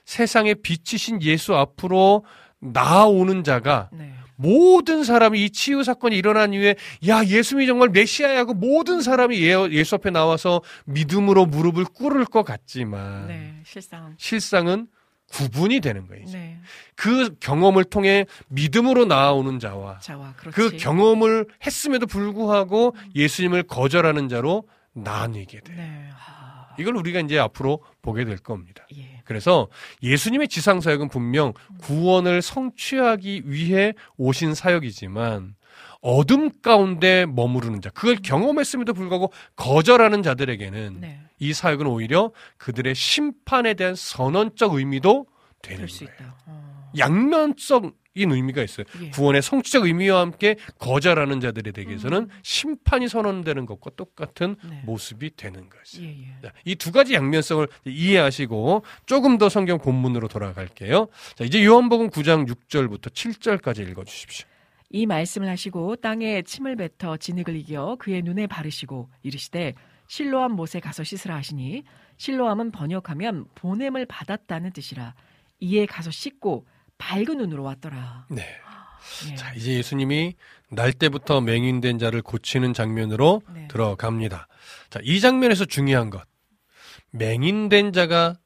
세상에 빛이신 예수 앞으로 나아오는 자가 네. 모든 사람이 이 치유 사건이 일어난 이후에 야 예수님이 정말 메시아야고 모든 사람이 예- 예수 앞에 나와서 믿음으로 무릎을 꿇을 것 같지만 네. 실상. 실상은 구분이 되는 거예요. 네. 그 경험을 통해 믿음으로 나아오는 자와 자와. 그 경험을 했음에도 불구하고 예수님을 거절하는 자로 나뉘게 돼. 요 네. 아, 이걸 우리가 이제 앞으로 보게 될 겁니다. 예. 그래서 예수님의 지상 사역은 분명 구원을 성취하기 위해 오신 사역이지만 어둠 가운데 머무르는 자, 그걸 경험했음에도 불구하고 거절하는 자들에게는 네. 이 사역은 오히려 그들의 심판에 대한 선언적 의미도 되는 거예요. 있다. 어. 양면적인 의미가 있어요. 예. 구원의 성취적 의미와 함께 거절하는 자들에 대해서는 심판이 선언되는 것과 똑같은 음. 네. 모습이 되는 거죠. 예, 예. 이두 가지 양면성을 이해하시고 조금 더 성경 본문으로 돌아갈게요. 자, 이제 요한복음 9장 6절부터 7절까지 읽어 주십시오. 이 말씀을 하시고 땅에 침을 뱉어 진흙을 이겨 그의 눈에 바르시고 이르시되 실로암 못에 가서 씻으라 하시니 실로암은 번역하면 보냄을 받았다는 뜻이라 이에 가서 씻고 밝은 눈으로 왔더라. 네. 예. 자, 이제 예수님이 날 때부터 맹인된 자를 고치는 장면으로 네. 들어갑니다. 자, 이 장면에서 중요한 것. 맹인된 자가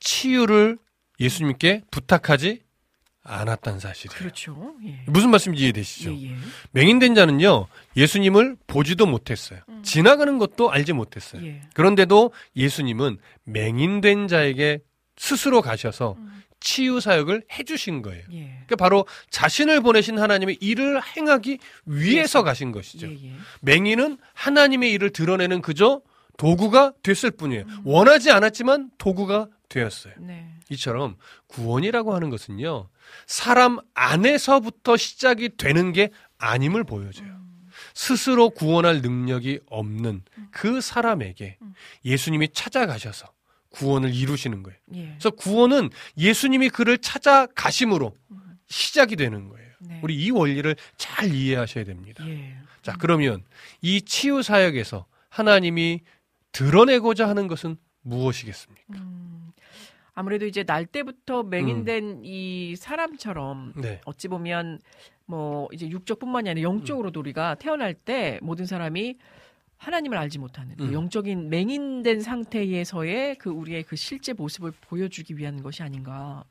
치유를 예수님께 부탁하지 않았다는 사실이에요. 그렇죠. 예. 무슨 말씀인지 이해되시죠? 예, 예. 맹인된 자는요, 예수님을 보지도 못했어요. 지나가는 것도 알지 못했어요. 음. 예. 그런데도 예수님은 맹인된 자에게 스스로 가셔서 음. 치유 사역을 해주신 거예요. 예. 그러니까 바로 자신을 보내신 하나님의 일을 행하기 위해서 가신 것이죠. 예, 예. 맹인은 하나님의 일을 드러내는 그저 도구가 됐을 뿐이에요. 음. 원하지 않았지만 도구가 되었어요. 네. 이처럼 구원이라고 하는 것은요, 사람 안에서부터 시작이 되는 게 아님을 보여줘요. 스스로 구원할 능력이 없는 그 사람에게 예수님이 찾아가셔서 구원을 이루시는 거예요. 예. 그래서 구원은 예수님이 그를 찾아가심으로 시작이 되는 거예요. 네. 우리 이 원리를 잘 이해하셔야 됩니다. 예. 자, 그러면 이 치유 사역에서 하나님이 드러내고자 하는 것은 무엇이겠습니까? 음, 아무래도 이제 날 때부터 맹인된 이 사람처럼 네. 어찌 보면 뭐 이제 육적뿐만이 아니라 영적으로도 우리가 태어날 때 모든 사람이 하나님을 알지 못하는 그 음. 영적인 맹인된 상태에서의 그 우리의 그 실제 모습을 보여주기 위한 것이 아닌가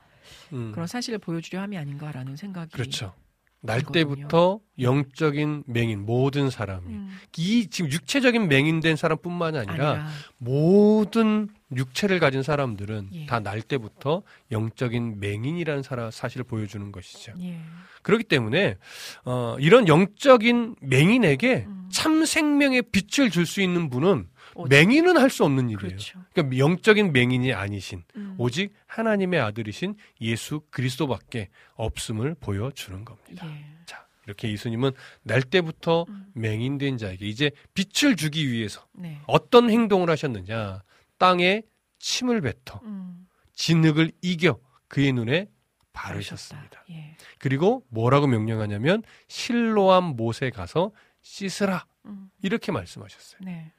음, 그런 사실을 보여주려 함이 아닌가라는 생각이 그렇죠. 날. 때부터 영적인 맹인 모든 사람이 음, 이 지금 육체적인 맹인된 사람뿐만 아니라, 아니라 모든 육체를 가진 사람들은 예. 다날 때부터 영적인 맹인이라는 사람, 사실을 보여주는 것이죠. 예. 그렇기 때문에 어, 이런 영적인 맹인에게 음. 참 생명의 빛을 줄 수 있는 분은 오직- 맹인은 할 수 없는 일이에요. 그렇죠. 그러니까 영적인 맹인이 아니신 음, 오직 하나님의 아들이신 예수 그리스도밖에 없음을 보여주는 겁니다. 예. 자, 이렇게 예수님은 날 때부터 음. 맹인된 자에게 이제 빛을 주기 위해서 네. 어떤 행동을 하셨느냐. 땅에 침을 뱉어 음. 진흙을 이겨 그의 눈에 바르셨습니다. 예. 그리고 뭐라고 명령하냐면 실로암 못에 가서 씻으라 음. 이렇게 말씀하셨어요. 네.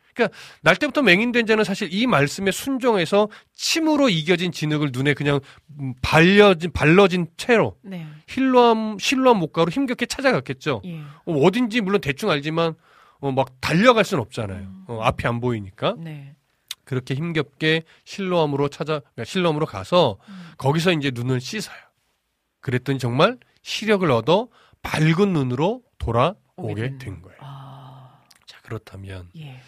날 때부터 맹인된 자는 사실 이 말씀에 순종해서 침으로 이겨진 진흙을 눈에 그냥 음, 발려진 발러진 채로 네. 실로암 실로암 못가로 힘겹게 찾아갔겠죠. 예. 어, 어딘지 물론 대충 알지만 어, 막 달려갈 수는 없잖아요. 음. 어, 앞이 안 보이니까 네. 그렇게 힘겹게 실로암으로 찾아 그러니까 실로암으로 가서 음. 거기서 이제 눈을 씻어요. 그랬더니 정말 시력을 얻어 밝은 눈으로 돌아오게 오게 된 거예요. 아. 자 그렇다면 예.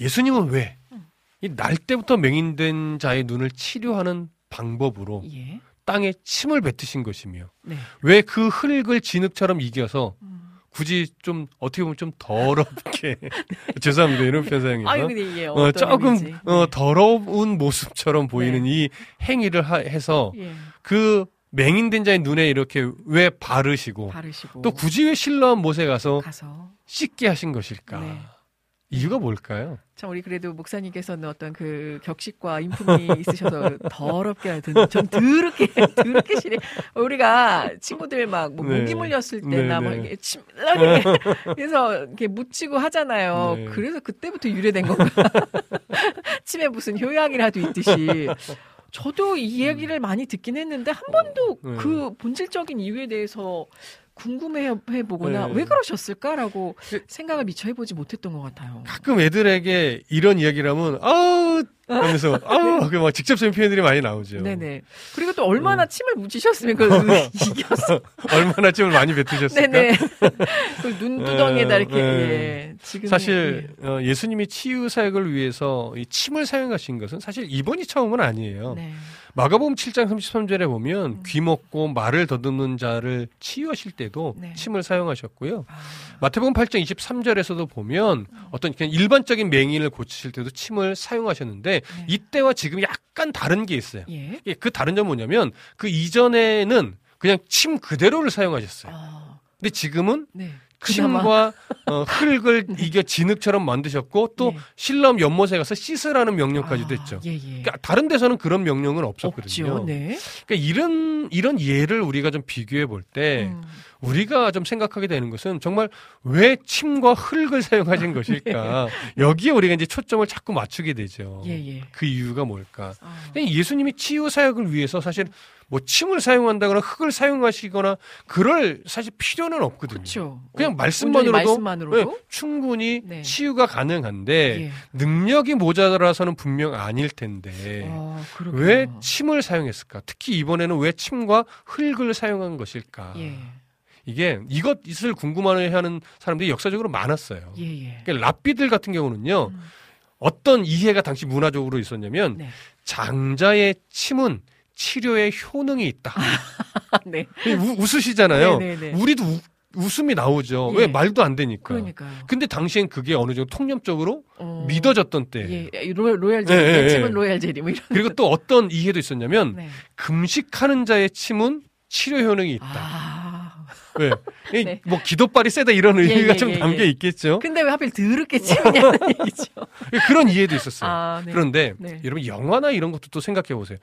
예수님은 왜 음. 이날 때부터 맹인된 자의 눈을 치료하는 방법으로 예. 땅에 침을 뱉으신 것이며 네. 왜그 흙을 진흙처럼 이겨서 음. 굳이 좀 어떻게 보면 좀 더럽게 [laughs] [laughs] 죄송합니다 이런 표현 사용해서 아유 이게 어, 조금. 어, 네. 더러운 모습처럼 보이는 이 행위를 하- 해서 예. 그 맹인된 자의 눈에 이렇게 왜 바르시고 바르시고 또 굳이 왜 신라한 못에 가서 가서 씻게 하신 것일까? 네. 이유가 뭘까요? 참 우리 그래도 목사님께서는 어떤 그 격식과 인품이 [laughs] 있으셔서 더럽게 하든 좀 더럽게 [laughs] 더럽게 시래 우리가 친구들 막뭐 네. 모기 물렸을 네, 때나 뭐 네. 이렇게 침 이렇게 [laughs] 그래서 이렇게 묻히고 하잖아요. 네. 그래서 그때부터 유래된 건가? 침에 무슨 효약이라도 있듯이. 저도 이 얘기를 많이 듣긴 했는데 한 번도 네. 그 본질적인 이유에 대해서 궁금해 보거나 네. 왜 그러셨을까라고 그- 생각을 미처 해보지 못했던 것 같아요. 가끔 애들에게 이런 이야기를 하면 아우 하면서 아우 그막 직접적인 표현들이 많이 나오죠. 네네. 그리고 또 얼마나 음. 침을 묻히셨으면 [laughs] 그걸 이겼어. [laughs] 얼마나 침을 많이 뱉으셨을까? 네네. [laughs] 그 눈두덩이에다 네, 이렇게, 네. 예. 지금. 사실 어, 예수님이 치유 사역을 위해서 이 침을 사용하신 것은 사실 이번이 처음은 아니에요. 네. 마가복음 7장 33절에 보면 음. 귀 먹고 말을 더듬는 자를 치유하실 때도 네. 침을 사용하셨고요. 아, 마태복음 8장 23절에서도 보면 어떤 그냥 일반적인 맹인을 고치실 때도 침을 사용하셨는데 네. 이때와 지금 약간 다른 게 있어요. 예. 예, 그 다른 점은 뭐냐면 그 이전에는 그냥 침 그대로를 사용하셨어요. 아, 근데 지금은 네. 침과 어, [laughs] 흙을 이겨 진흙처럼 만드셨고 또 예. 신람 연못에 가서 씻으라는 명령까지도 아, 했죠. 예, 예. 그러니까 다른 데서는 그런 명령은 없었거든요. 네. 그러니까 이런 이런 예를 우리가 좀 비교해 볼때 음. 우리가 좀 생각하게 되는 것은 정말 왜 침과 흙을 사용하신 것일까? [laughs] 여기에 우리가 이제 초점을 자꾸 맞추게 되죠. 예, 예. 그 이유가 뭘까? 아, 예수님이 치유 사역을 위해서 사실 뭐 침을 사용한다거나 흙을 사용하시거나 그럴 사실 필요는 없거든요. 그렇죠. 그냥 어, 말씀만으로도, 말씀만으로도. 네, 충분히 네. 치유가 가능한데 예. 능력이 모자라서는 분명 아닐 텐데 아. 왜 침을 사용했을까? 특히 이번에는 왜 침과 흙을 사용한 것일까? 예. 이게 이것을 궁금해하는 사람들이 역사적으로 많았어요. 예, 예. 그러니까 랍비들 같은 경우는요. 음. 어떤 이해가 당시 문화적으로 있었냐면 네. 장자의 침은 치료에 효능이 있다. 아, [laughs] 네. 우, 웃으시잖아요. 네, 네, 네. 우리도 우- 웃음이 나오죠. 예. 왜 말도 안 되니까. 그러니까요. 근데 당시엔 그게 어느 정도 통념적으로 어, 믿어졌던 때. 예, 로, 로얄 제리, 예, 예, 내 침은 예. 로얄 제리 뭐 이런. 그리고 또 어떤 이해도 있었냐면 네. 금식하는 자의 침은 치료 효능이 있다. 아. 왜? 이 네. 뭐 기도빨이 세다 이런 예, 의미가 예, 좀 예, 담겨 예. 있겠죠. 근데 왜 하필 더럽게 침이냐는 얘기죠. 그런 이해도 있었어요. 아, 네. 그런데 네. 여러분 영화나 이런 것도 또 생각해 보세요.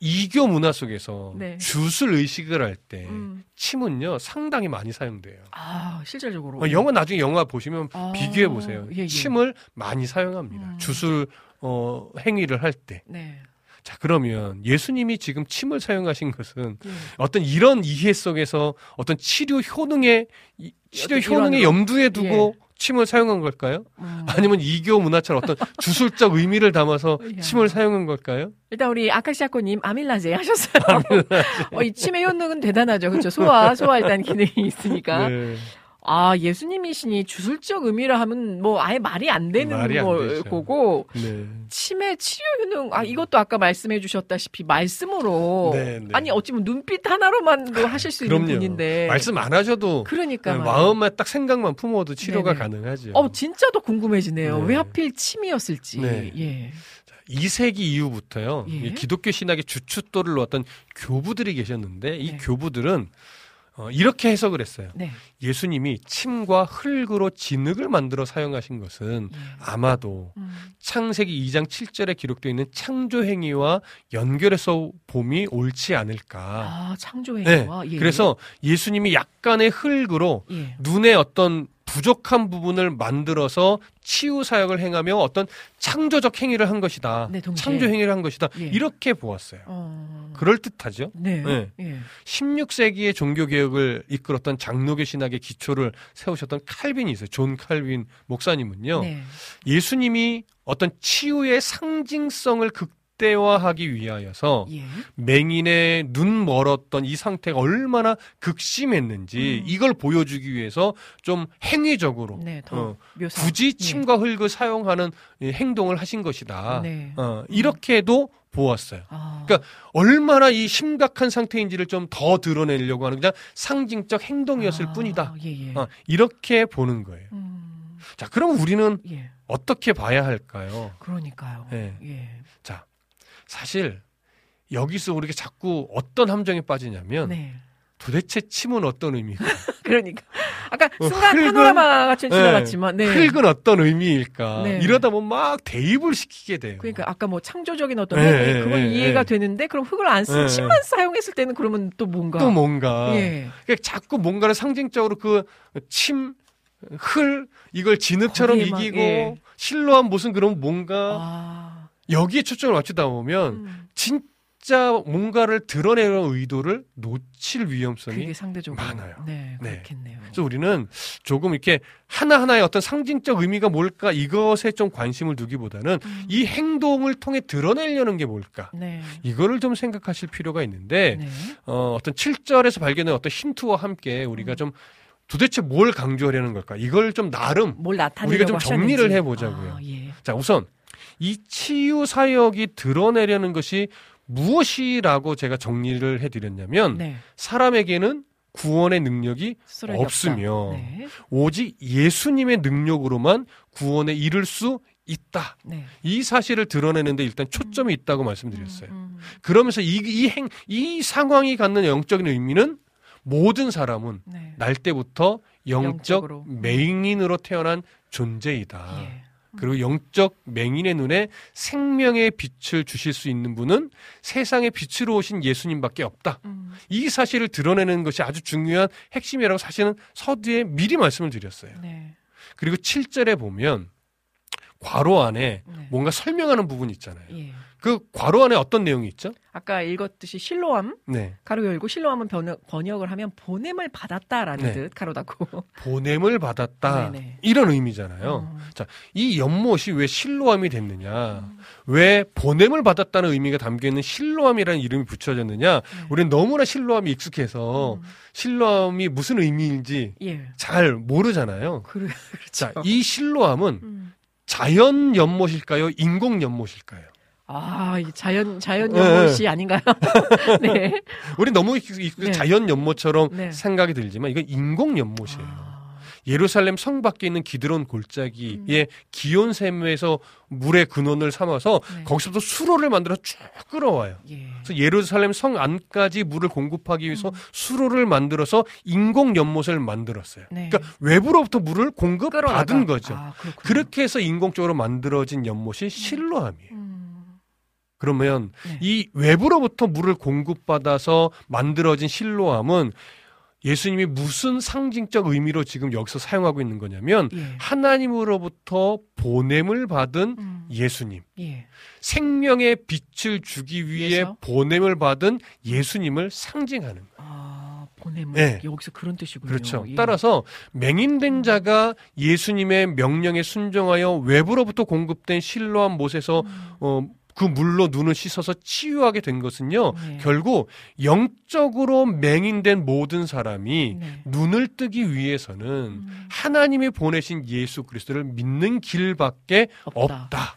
이교 문화 속에서 네. jut을 의식을 할때 음. 침은요 상당히 많이 사용돼요. 아, 실질적으로. 어, 영화 나중에 영화 보시면 아, 비교해 보세요. 예, 예. 침을 많이 사용합니다. 음. jut을 어, 행위를 할 때. 네. 자 그러면 예수님이 지금 침을 사용하신 것은 예. 어떤 이런 이해 속에서 어떤 치료 효능에 이- 치료 효능에? 염두에 두고 침을 사용한 걸까요? 음. 아니면 이교 문화처럼 어떤 주술적 의미를 담아서 [laughs] 야. 침을 사용한 걸까요? 일단 우리 아카시아코님 아밀라제 하셨어요. [laughs] 어, 이 침의 효능은 대단하죠. 그렇죠. 소화, 소화 일단 기능이 있으니까. 네. 아, 예수님이시니 주술적 의미라 하면 뭐 아예 말이 안 되는 말이 안걸 되죠. 거고 네. 치매 치료 효능 아 이것도 아까 말씀해 주셨다시피 말씀으로 네, 네. 아니 어찌면 눈빛 하나로만도 하실 수 있는. 분인데 말씀 안 하셔도 그러니까 네. 마음에 딱 생각만 품어도 치료가. 가능하죠. 어 진짜 더 궁금해지네요. 네. 왜 하필 침이었을지. 네. 예. 2세기 이후부터요. 예. 이 기독교 신학의 주춧돌을 놓았던 교부들이 계셨는데 이 네. 교부들은 어, 이렇게 해석을 했어요. 네. 예수님이 침과 흙으로 진흙을 만들어 사용하신 것은 예. 아마도 음. 창세기 2장 7절에 기록되어 있는 창조 행위와 연결해서 봄이 옳지 않을까. 아, 창조의 네. 와 예. 그래서 예수님이 약간의 흙으로 예. 눈에 어떤 부족한 부분을 만들어서 치유 사역을 행하며 어떤 창조적 행위를 한 것이다. 네. 창조 행위를 한 것이다. 예. 이렇게 보았어요. 어. 그럴 듯하죠. 네. 네. 예. 16세기의 종교 개혁을 이끌었던 장로교 신학의 기초를 세우셨던 칼빈이 있어요. 존 칼빈 목사님은요. 네. 예수님이 어떤 치유의 상징성을 극 대화하기 위하여서 예. 맹인의 눈 멀었던 이 상태가 얼마나 극심했는지 음. 이걸 보여주기 위해서 좀 행위적으로 네, 더 어. 굳이 침과 흙을 사용하는 이 행동을 하신 것이다. 네. 어, 이렇게도 보았어요. 아. 그러니까 얼마나 이 심각한 상태인지를 좀 더 드러내려고 하는 그냥 상징적 행동이었을 아, 뿐이다. 예, 예. 어, 이렇게 보는 거예요. 음. 자, 그럼 우리는 예. 어떻게 봐야 할까요? 그러니까요. 예. 예. 자, 사실 여기서 우리가 자꾸 어떤 함정에 빠지냐면 네. 도대체 침은 어떤 의미일까? [laughs] 그러니까 아까 어, 순간 흙은- 파노라마 같이 네. 지나갔지만 네. 흙은 어떤 의미일까? 네. 이러다 보면 막 대입을 시키게 돼요. 그러니까 아까 뭐 창조적인 어떤 네, 네, 그건 네, 이해가 네. 되는데 그럼 흙을 안쓴 네, 침만 사용했을 때는 그러면 또 뭔가 또 뭔가 예. 그러니까 자꾸 뭔가를 상징적으로 그 침, 흘 이걸 진흙처럼 이기고 예. 실로한 무슨 그런 뭔가 아. 여기에 초점을 맞추다 보면 음. 진짜 뭔가를 드러내는 의도를 놓칠 위험성이 많아요. 네, 네. 그렇겠네요. 그래서 우리는 조금 이렇게 하나하나의 어떤 상징적 의미가 뭘까 이것에 좀 관심을 두기보다는 음. 이 행동을 통해 드러내려는 게 뭘까 네. 이거를 좀 생각하실 필요가 있는데 네. 어, 어떤 7절에서 발견된 어떤 힌트와 함께 우리가 음. 좀 도대체 뭘 강조하려는 걸까 이걸 좀 나름 우리가 좀 정리를 하셨는지. 해보자고요. 아, 예. 자 우선 이 치유 사역이 드러내려는 것이 무엇이라고 제가 정리를 해드렸냐면 네. 사람에게는 구원의 능력이 없으며. 네. 오직 예수님의 능력으로만 구원에 이를 수 있다. 네. 이 사실을 드러내는데 일단 초점이 있다고 말씀드렸어요. 음, 그러면서 이, 이 행, 이 상황이 갖는 영적인 의미는 모든 사람은 네. 날 때부터 영적 영적으로. 맹인으로 태어난 존재이다. 예. 그리고 영적 맹인의 눈에 생명의 빛을 주실 수 있는 분은 세상의 빛으로 오신 예수님밖에 없다. 음, 이 사실을 드러내는 것이 아주 중요한 핵심이라고 사실은 서두에 미리 말씀을 드렸어요. 네. 그리고 7절에 보면 괄호 안에 네. 뭔가 설명하는 부분이 있잖아요. 예. 그 괄호 안에 어떤 내용이 있죠? 아까 읽었듯이 실로암 네. 가로 열고 실로암은 번역, 번역 을 하면 보냄을 받았다라는 네. 듯 가로 닫고 [laughs] 보냄을 받았다. 네네. 이런 의미잖아요. 어. 이 연못이 왜 실로암이 됐느냐? 음. 왜 보냄을 받았다는 의미가 담겨 있는 실로암이라는 이름이 붙여졌느냐? 우리는 너무나 실로암이 익숙해서 음. 실로암이 무슨 의미인지 예. 잘 모르잖아요. 그래, [laughs] 그렇죠. 이 실로암은 음. 자연 연못일까요? 인공 연못일까요? 아, 이 자연 자연 네. 연못이 아닌가요? [laughs] 네. 우리 너무 네. 자연 연못처럼 네. 생각이 들지만 이건 인공 연못이에요. 아, 예루살렘 성 밖에 있는 기드론 골짜기에 음. 기온 샘에서 물의 근원을 삼아서 네. 거기서부터 수로를 만들어 쭉 끌어와요. 예. 그래서 예루살렘 성 안까지 물을 공급하기 위해서 음. 수로를 만들어서 인공 연못을 만들었어요. 네. 그러니까 외부로부터 물을 공급받은. 거죠. 아. 그렇게 해서 인공적으로 만들어진 연못이 실로암이에요. 음, 그러면 네. 이 외부로부터 물을 공급받아서 만들어진 실로암은 예수님이 무슨 상징적 의미로 지금 여기서 사용하고 있는 거냐면 예. 하나님으로부터 보냄을 받은 음, 예수님, 예. 생명의 빛을 주기 위해 위해서? 보냄을 받은 예수님을 상징하는 거예요. 아, 보냄을 네. 여기서 그런 뜻이군요. 그렇죠. 예. 따라서 맹인된 자가 예수님의 명령에 순종하여 외부로부터 공급된 실로암 못에서 음, 어, 그 물로 눈을 씻어서 치유하게 된 것은요. 네. 결국 영적으로 맹인된 모든 사람이 네. 눈을 뜨기 위해서는 음, 하나님이 보내신 예수 그리스도를 믿는 길밖에 없다. 없다.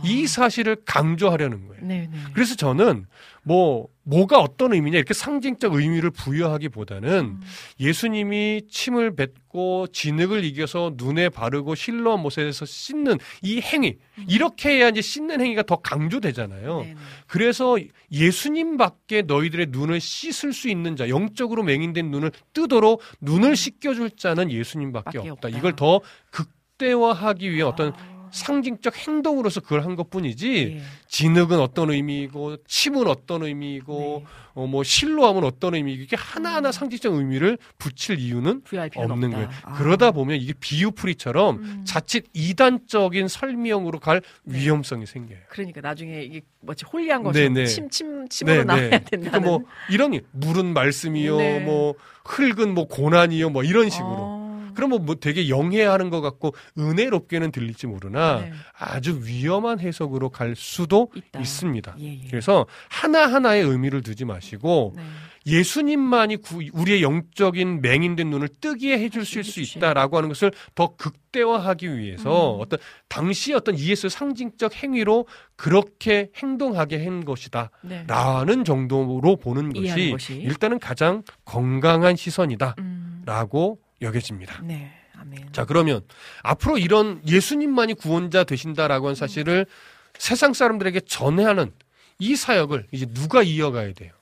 아, 이 사실을 강조하려는 거예요. 네, 네. 그래서 저는 뭐 뭐가 어떤 의미냐 이렇게 상징적 의미를 부여하기보다는 음. 예수님이 침을 뱉고 진흙을 이겨서 눈에 바르고 실로 못에서 씻는 이 행위 이렇게 해야 이제 씻는 행위가 더 강조되잖아요. 음. 네, 네. 그래서 예수님밖에 너희들의 눈을 씻을 수 있는 자, 영적으로 맹인된 눈을 뜨도록 눈을 씻겨줄 자는 예수님밖에 밖에 없다. 없다. 이걸 더 극대화하기 위한 어떤 아, 상징적 행동으로서 그걸 한 것뿐이지 예. 진흙은 어떤 의미이고 침은 어떤 의미이고 네. 어, 뭐 실로함은 어떤 의미이고 이게 하나하나 음. 상징적 의미를 붙일 이유는 없는 없다. 거예요. 아. 그러다 보면 이게 비유풀이처럼 음. 자칫 이단적인 설명으로 갈 네. 위험성이 생겨요. 그러니까 나중에 이게 뭐지 홀리한 네, 것처럼 네. 침침 침으로 나와야 된다는. 그러니까 뭐 이런 물은 말씀이요, 네. 뭐 흙은 뭐 고난이요, 뭐 이런 식으로. 어. 그러면 뭐 되게 영해하는 것 같고 은혜롭게는 들릴지 모르나 네. 아주 위험한 해석으로 갈 수도 있다. 있습니다. 예, 예. 그래서 하나하나의 의미를 두지 마시고 네. 예수님만이 구- 우리의 영적인 맹인된 눈을 뜨게 해줄 수. 있다라고 하는 것을 더 극대화하기 위해서 음. 어떤 당시 어떤 예수 상징적 행위로 그렇게 행동하게 한 것이다. 네. 라는 정도로 보는 것이, 것이. 일단은 가장 건강한 시선이다. 음. 라고 여겨집니다. 네. 아멘. 자, 그러면 앞으로 이런 예수님만이 구원자 되신다라고 하는 사실을 세상 사람들에게 전해하는 이 사역을 이제 누가 이어가야 돼요?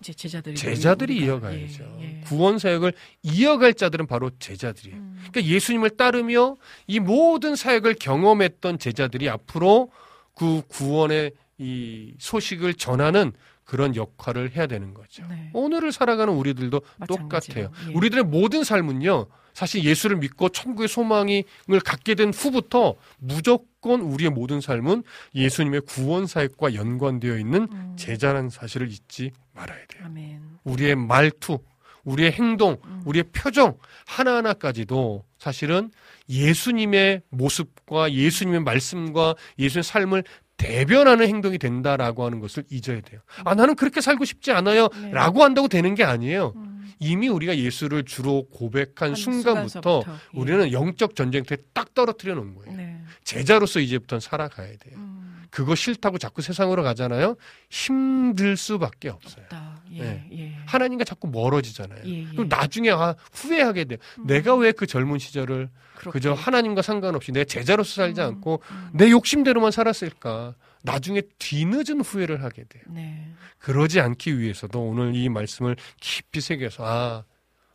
이제 제자들이 제자들이 우리가, 이어가야죠. 예, 예. 구원 사역을 이어갈 자들은 바로 제자들이에요. 음. 그러니까 예수님을 따르며 이 모든 사역을 경험했던 제자들이 앞으로 그 구원의 이 소식을 전하는 그런 역할을 해야 되는 거죠. 네. 오늘을 살아가는 우리들도 마찬가지로, 똑같아요. 예. 우리들의 모든 삶은요. 사실 예수를 믿고 천국의 소망을 갖게 된 후부터 무조건 우리의 모든 삶은 예수님의 구원 사역과 연관되어 있는 음. 제자라는 사실을 잊지 말아야 돼요. 아멘. 우리의 말투, 우리의 행동, 음. 우리의 표정 하나하나까지도 사실은 예수님의 모습과 예수님의 말씀과 예수님의 삶을 대변하는 행동이 된다라고 하는 것을 잊어야 돼요. 아, 나는 그렇게 살고 싶지 않아요. 네. 라고 한다고 되는 게 아니에요. 음. 이미 우리가 예수를 주로 고백한 한 순간부터 순간서부터, 예. 우리는 영적 전쟁터에 딱 떨어뜨려 놓은 거예요. 네. 제자로서 이제부터는 살아가야 돼요. 음. 그거 싫다고 자꾸 세상으로 가잖아요. 힘들 수밖에 없어요. 예. 네. 예. 하나님과 자꾸 멀어지잖아요. 예, 예. 그럼 나중에 아, 후회하게 돼요. 음. 내가 왜 그 젊은 시절을 그렇게. 그저 하나님과 상관없이 내 제자로서 살지 음, 않고 음. 내 욕심대로만 살았을까? 나중에 뒤늦은 후회를 하게 돼요. 네. 그러지 않기 위해서도 오늘 이 말씀을 깊이 새겨서 아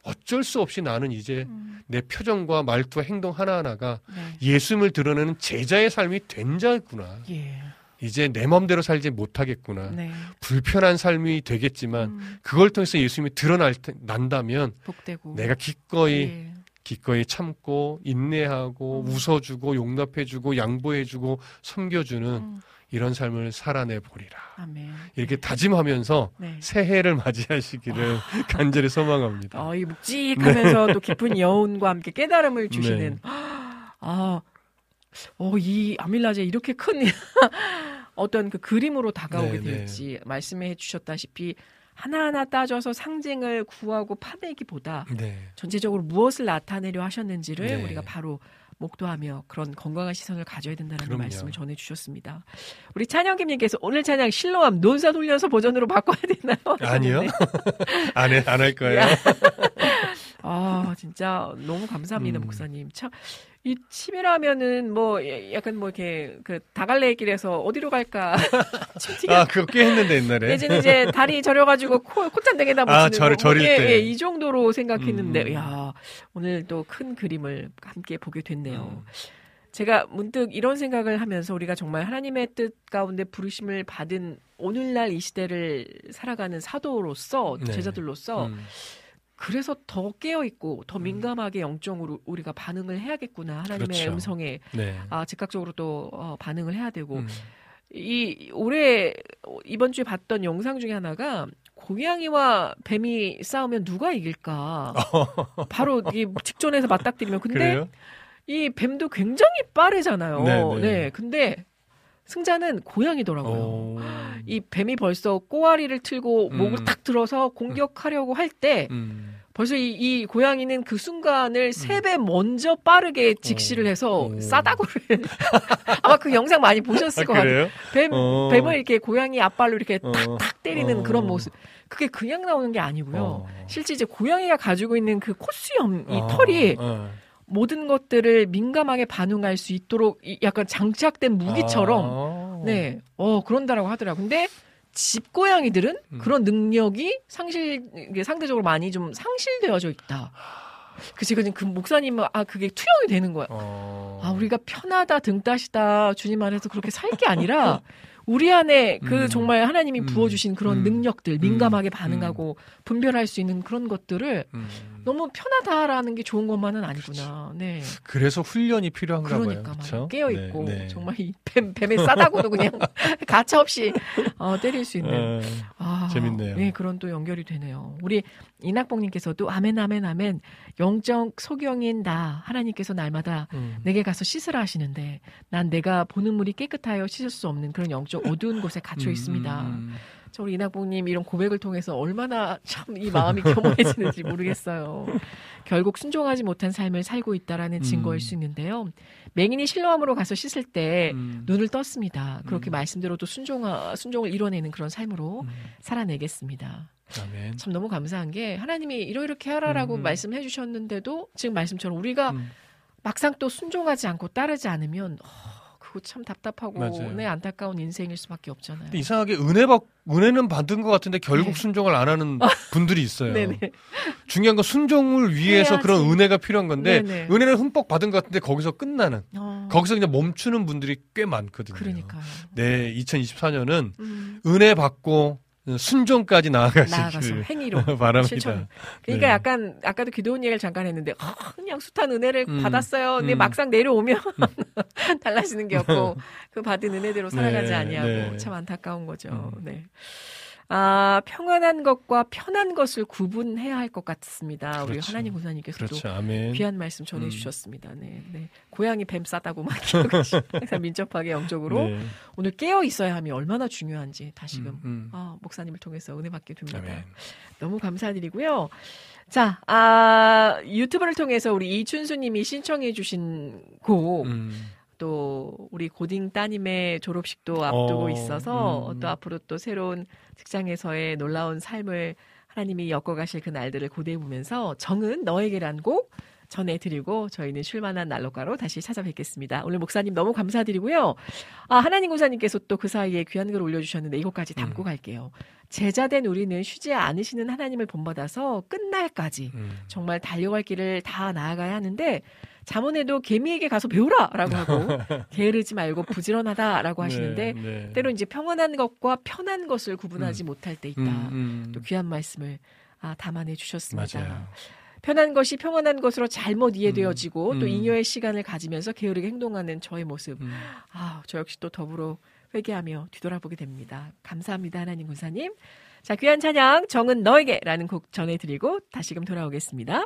어쩔 수 없이 나는 이제 음. 내 표정과 말투와 행동 하나하나가 네. 예수님을 드러내는 제자의 삶이 된 자구나. 예. 이제 내 마음대로 살지 못하겠구나. 네. 불편한 삶이 되겠지만 음. 그걸 통해서 예수님이 드러날 테- 난다면 복되고 내가 기꺼이 예. 기꺼이 참고 인내하고 음. 웃어주고 용납해주고 양보해주고 섬겨주는 음. 이런 삶을 살아내 보리라. 아멘. 이렇게 다짐하면서 네. 새해를 맞이하시기를 간절히 소망합니다. 어, 이 묵직하면서 또 깊은 여운과 함께 깨달음을 주시는 네. 아, 어, 이 아밀라제 이렇게 큰 [laughs] 어떤 그 그림으로 다가오게 네, 네. 될지 말씀해 주셨다시피 하나하나 따져서 상징을 구하고 파내기보다 네. 전체적으로 무엇을 나타내려 하셨는지를 네. 우리가 바로 목도하며 그런 건강한 시선을 가져야 된다는 그럼요. 말씀을 전해 주셨습니다. 우리 찬영김님께서 오늘 찬양 실로암 논사 돌려서 버전으로 바꿔야 되나요? [laughs] 아니요. 하셨는데. [laughs] 안 해, 안할 거예요. [laughs] 아, 진짜 너무 감사합니다, 음. 목사님. 참, 이 침이라면은 뭐 예, 약간 뭐 이렇게 그 다갈래 길에서 어디로 갈까? [laughs] 아, 그거 꽤 했는데, 옛날에. 예전에 이제 다리 저려가지고 코, 콧잔등에다 아, 붙이는 절- 거. 절일 예, 때. 예, 이 정도로 생각했는데, 음. 야 오늘 또 큰 그림을 함께 보게 됐네요. 음. 제가 문득 이런 생각을 하면서 우리가 정말 하나님의 뜻 가운데 부르심을 받은 오늘날 이 시대를 살아가는 사도로서 네. 제자들로서 음. 그래서 더 깨어 있고 더 민감하게 영적으로 우리가 반응을 해야겠구나 하나님의 그렇죠. 음성에 네. 아 즉각적으로 또 어, 반응을 해야 되고 음. 이 올해 이번 주에 봤던 영상 중에 하나가 고양이와 뱀이 싸우면 누가 이길까 [laughs] 바로 이 직전에서 맞닥뜨리면 근데 그래요? 이 뱀도 굉장히 빠르잖아요. 네, 네. 네, 근데 승자는 고양이더라고요. 오. 이 뱀이 벌써 꼬아리를 틀고 음. 목을 탁 들어서 공격하려고 할 때 음. 벌써 이, 이 고양이는 그 순간을 세배 먼저 빠르게 직시를 해서 음. 싸다구를 [laughs] 아마 그 영상 많이 보셨을 것 같아요. 뱀, 어. 뱀을 이렇게 고양이 앞발로 이렇게 어. 탁탁 때리는 어. 그런 모습. 그게 그냥 나오는 게 아니고요. 어. 실제 이제 고양이가 가지고 있는 그 코수염, 이 아, 털이 어. 모든 것들을 민감하게 반응할 수 있도록 이 약간 장착된 무기처럼 아. 네, 어 그런다라고 하더라고. 근데 집 고양이들은 음. 그런 능력이 상실 상대적으로 많이 좀 상실되어져 있다. 그 제가 지금 그 목사님은 아 그게 투영이 되는 거야. 어. 아 우리가 편하다 등 따시다 주님 안에서 그렇게 살 게 아니라 [laughs] 우리 안에 그 음. 정말 하나님이 음. 부어주신 그런 음. 능력들 민감하게 음. 반응하고 분별할 수 있는 그런 것들을 음. 너무 편하다라는 게 좋은 것만은 아니구나. 네. 그래서 훈련이 필요한가 그러니까 봐요. 그렇죠? 깨어 있고 네, 네. 정말 이 뱀, 뱀의 싸다고도 그냥 [laughs] 가차 없이 어, 때릴 수 있는 어, 아, 재밌네요. 네, 그런 또 연결이 되네요. 우리 이낙봉님께서도 아멘 아멘 아멘 영적 소경인 나 하나님께서 날마다 음. 내게 가서 씻으라 하시는데 난 내가 보는 물이 깨끗하여 씻을 수 없는 그런 영적 어두운 곳에 갇혀 있습니다. 음. 저 우리 이낙봉님 이런 고백을 통해서 얼마나 참 이 마음이 겸허해지는지 [laughs] 모르겠어요. 결국 순종하지 못한 삶을 살고 있다라는 음. 증거일 수 있는데요. 맹인이 실로암으로 가서 씻을 때 음. 눈을 떴습니다. 그렇게 음. 말씀대로도 순종 순종을 이뤄내는 그런 삶으로 음. 살아내겠습니다. 아멘. 참 너무 감사한 게 하나님이 이러이렇게 하라라고 음, 음. 말씀해 주셨는데도 지금 말씀처럼 우리가 음. 막상 또 순종하지 않고 따르지 않으면 어, 그거 참 답답하고 맞아요. 네, 안타까운 인생일 수밖에 없잖아요. 이상하게 은혜 받 은혜는 받은 것 같은데 결국 네. 순종을 안 하는 분들이 있어요. [laughs] 중요한 건 순종을 위해서 해야지. 그런 은혜가 필요한 건데 네네. 은혜는 흠뻑 받은 것 같은데 거기서 끝나는 어, 거기서 그냥 멈추는 분들이 꽤 많거든요. 그러니까요. 네, 2024년은 음, 은혜 받고 순종까지 나아가시길 행위로 [laughs] 바랍니다. 실천. 그러니까 네. 약간 아까도 기도원 얘기를 잠깐 했는데 아, 그냥 숱한 은혜를 음, 받았어요. 근데 음. 막상 내려오면 [laughs] 달라지는 게 없고 [laughs] 그 받은 은혜대로 살아가지 네, 아니하고 네. 참 안타까운 거죠. 음. 네. 아 평안한 것과 편한 것을 구분해야 할 것 같습니다. 우리 그렇죠. 하나님 고사님께서도 그렇죠. 아멘. 귀한 말씀 전해 주셨습니다. 네, 네. 고양이 뱀 싸다고 막 [laughs] 기억하시- 항상 민첩하게 영적으로 네. 오늘 깨어 있어야 함이 얼마나 중요한지 다시금 음, 음. 아, 목사님을 통해서 은혜 받게 됩니다. 아멘. 너무 감사드리고요. 자, 아, 유튜브를 통해서 우리 이춘수님이 신청해 주신 곡, 음. 또 우리 고딩 따님의 졸업식도 앞두고 어, 있어서 음. 또 앞으로 또 새로운 직장에서의 놀라운 삶을 하나님이 엮어가실 그 날들을 고대해 보면서 정은 너에게란 곡 전해드리고 저희는 쉴만한 난로가로 다시 찾아뵙겠습니다. 오늘 목사님 너무 감사드리고요. 아, 하나님 고사님께서 또 그 사이에 귀한 글 올려주셨는데 이것까지 담고 음. 갈게요. 제자된 우리는 쉬지 않으시는 하나님을 본받아서 끝날까지 음. 정말 달려갈 길을 다 나아가야 하는데 자문에도 개미에게 가서 배우라라고 하고 [laughs] 게으르지 말고 부지런하다라고 하시는데 네, 네. 때로 이제 평안한 것과 편한 것을 구분하지 못할 때 있다. 음, 음. 또 귀한 말씀을 아, 담아내 주셨습니다. 맞아요. 편한 것이 평안한 것으로 잘못 이해되어지고 음, 또 음. 잉여의 시간을 가지면서 게으르게 행동하는 저의 모습. 음. 아, 저 역시 또 더불어 회개하며 뒤돌아보게 됩니다. 감사합니다, 하나님 군사님. 자, 귀한 찬양 정은 너에게라는 곡 전해드리고 다시금 돌아오겠습니다.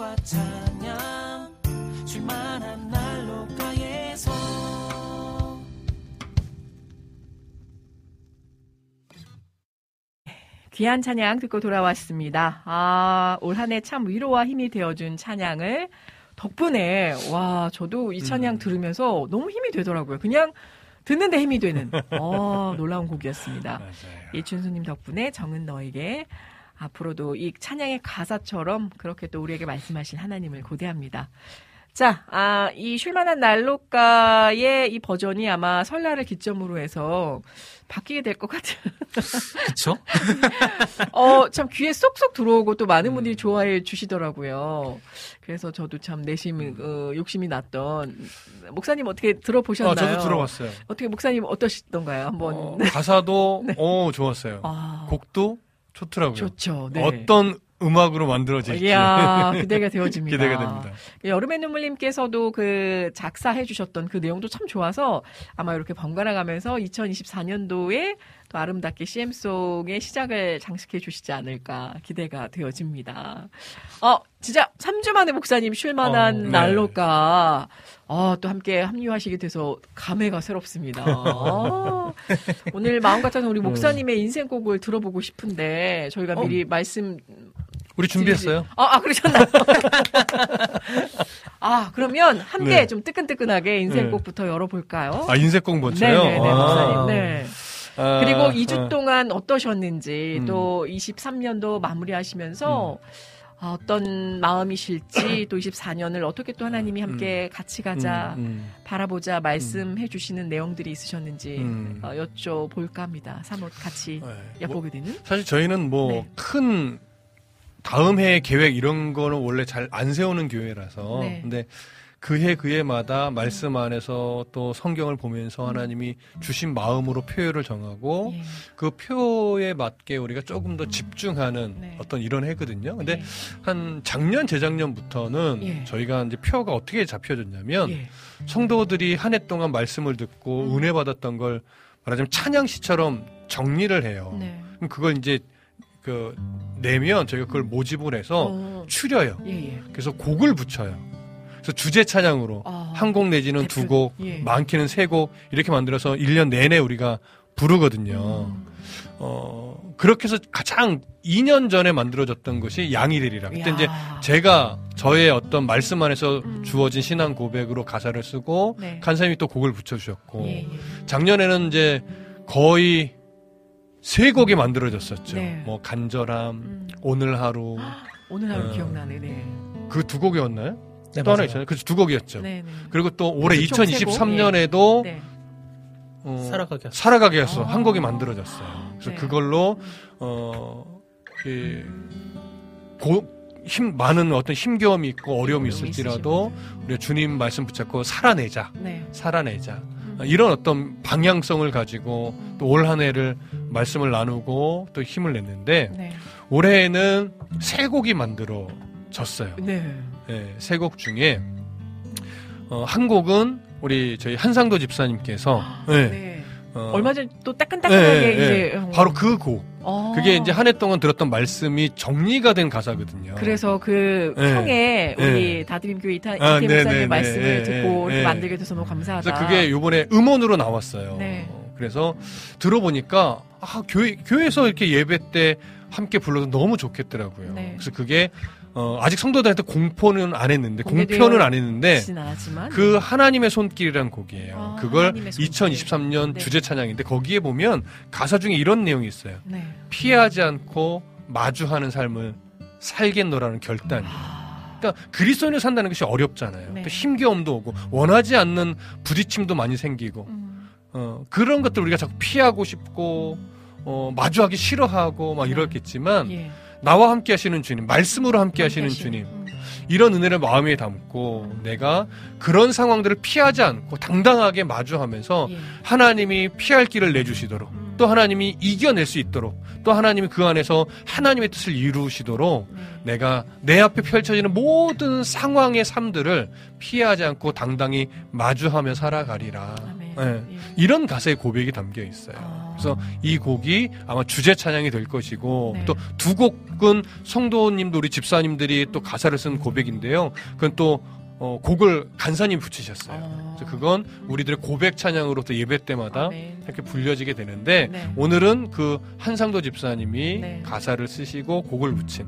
말씀과 찬양 줄만한 난로가에서 귀한 찬양 듣고 돌아왔습니다. 아, 올 한 해 참 위로와 힘이 되어준 찬양을 덕분에, 와, 저도 이 찬양 음. 들으면서 너무 힘이 되더라고요. 그냥 듣는데 힘이 되는, 어, 놀라운 곡이었습니다. [laughs] 맞아요. 이춘수님 덕분에 정은 너에게 앞으로도 이 찬양의 가사처럼 그렇게 또 우리에게 말씀하신 하나님을 고대합니다. 자, 아, 이 쉴만한 난로가의 이 버전이 아마 설날을 기점으로 해서 바뀌게 될 것 같은. [laughs] 그쵸? [laughs] 어, 참 귀에 쏙쏙 들어오고 또 많은 음. 분들이 좋아해 주시더라고요. 그래서 저도 참 내심, 음. 어, 욕심이 났던. 목사님 어떻게 들어보셨나요? 아, 저도 들어봤어요. 어떻게 목사님 어떠시던가요? 한번. 어, 가사도 [laughs] 어 좋았어요. 아, 곡도 좋더라고요. 좋죠. 네. 어떤 음악으로 만들어질지 이야, [laughs] 기대가 되어집니다. 기대가 됩니다. 여름의 눈물님께서도 그 작사해 주셨던 그 내용도 참 좋아서 아마 이렇게 번갈아 가면서 2024년도에 또 아름답게 CM송의 시작을 장식해 주시지 않을까 기대가 되어집니다. 어, 진짜 3주 만에 목사님 쉴만한 어, 네. 난로가 어, 또 함께 합류하시게 돼서 감회가 새롭습니다. 어, [laughs] 오늘 마음 같아서 우리 목사님의 인생곡을 들어보고 싶은데 저희가 어. 미리 말씀 우리 준비했어요. 아, 아 그러셨나요? [laughs] 아, 그러면 함께 네. 좀 뜨끈뜨끈하게 인생곡부터 열어볼까요? 아 인쇄곡 멋져요. 네네네, 아. 목사님. 네. 아, 그리고 2주 아. 동안 어떠셨는지, 음. 또 23년도 마무리하시면서 아, 어떤 마음이실지, 또 24년을 어떻게 또 하나님이 함께 같이 가자, 음, 음. 바라보자, 말씀해 주시는 내용들이 있으셨는지 음. 어, 여쭤볼까 합니다. 사뭇 같이 네. 엿보게 되는. 사실 저희는 뭐 네. 큰 다음 해 계획 이런 거는 원래 잘 안 세우는 교회라서 네. 근데 그해 그 해마다 말씀 안에서 또 성경을 보면서 하나님이 주신 마음으로 표를 정하고 예. 그 표에 맞게 우리가 조금 더 집중하는 네. 어떤 이런 해거든요. 근데 예. 한 작년 재작년부터는 예. 저희가 이제 표가 어떻게 잡혀졌냐면 예. 성도들이 한 해 동안 말씀을 듣고 음. 은혜 받았던 걸 말하자면 찬양 시처럼 정리를 해요. 네. 그럼 그걸 이제 그 내면 저희가 그걸 모집을 해서 어, 추려요. 예, 예. 그래서 곡을 붙여요. 그래서 주제 찬양으로 아, 한곡 내지는 두 곡, 예. 많게는 세 곡 이렇게 만들어서 1년 내내 우리가 부르거든요. 음. 어, 그렇게 해서 가장 2년 전에 만들어졌던 것이 양이들이라. 그때. 이제 제가 저의 어떤 말씀 안에서 음. 주어진 신앙 고백으로 가사를 쓰고 네. 간사님이 또 곡을 붙여주셨고 예, 예. 작년에는 이제 거의 세 곡이 만들어졌었죠. 네. 뭐 간절함, 음. 오늘 하루 오늘 하루 어. 기억나네. 네. 그 두 곡이었나요? 네, 또 하나. 있잖아요. 그두 곡이었죠. 네, 네. 그리고 또 올해 그래서 총세 곡? 2023년에도 네. 어, 살아가게 하소. 살아가게 해서 아. 한 곡이 만들어졌어요. 그래서 네. 그걸로 어, 이 고, 힘 많은 어떤 힘겨움이 있고 어려움이 있을지라도 우리 주님 말씀 붙잡고 살아내자, 네. 살아내자. 어, 이런 어떤 방향성을 가지고 또 올 한 해를 말씀을 나누고 또 힘을 냈는데 네. 올해에는 세 곡이 만들어졌어요. 네. 네, 세곡 중에 어, 한 곡은 우리 저희 한상도 집사님께서 네, 네. 어, 얼마 전에 또 따끈따끈하게 네, 네, 이제 네. 어. 바로 그 곡. 어. 그게 이제 한 해 동안 들었던 말씀이 정리가 된 가사거든요. 그래서 그 네. 평에 우리 네. 다드림 교회 이타 아, 네, 목사님의 네, 말씀을 네, 듣고 네, 네. 만들게 돼서 너무 감사하다. 그래서 그게 요번에 음원으로 나왔어요. 네. 그래서 들어보니까 아, 교회 교회에서 이렇게 예배 때 함께 불러도 너무 좋겠더라고요. 네. 그래서 그게 어, 아직 성도들한테 공포는 안 했는데 공표는 안 했는데 않았지만 그 하나님의 손길이라는 곡이에요. 아, 그걸 하나님의 손길. 2023년 네. 주제 찬양인데 거기에 보면 가사 중에 이런 내용이 있어요. 네. 피하지 않고 마주하는 삶을 살겠노라는 결단이. 그러니까 그리스도인을 산다는 것이 어렵잖아요. 아. 네. 또 힘겨움도 오고 원하지 않는 부딪힘도 많이 생기고 음. 어, 그런 것들 우리가 자꾸 피하고 싶고 어, 마주하기 싫어하고 막 이렇겠지만 예. 나와 함께 하시는 주님, 말씀으로 함께 하시는 주님, 음. 이런 은혜를 마음에 담고 내가 그런 상황들을 피하지 않고 당당하게 마주하면서 예. 하나님이 피할 길을 내주시도록 음. 또 하나님이 이겨낼 수 있도록 또 하나님이 그 안에서 하나님의 뜻을 이루시도록 네. 내가 내 앞에 펼쳐지는 모든 상황의 삶들을 피하지 않고 당당히 마주하며 살아가리라. 예. 이런 가사의 고백이 담겨 있어요. 아. 그래서 이 곡이 아마 주제 찬양이 될 것이고 네. 또두 곡은 성도님도 우리 집사님들이 또 가사를 쓴 고백인데요. 그건 또 어, 곡을 간사님이 붙이셨어요. 아. 그래서 그건 우리들의 고백 찬양으로 또 예배 때마다 아멘. 이렇게 불려지게 되는데 네. 오늘은 그 한상도 집사님이 네. 가사를 쓰시고 곡을 붙인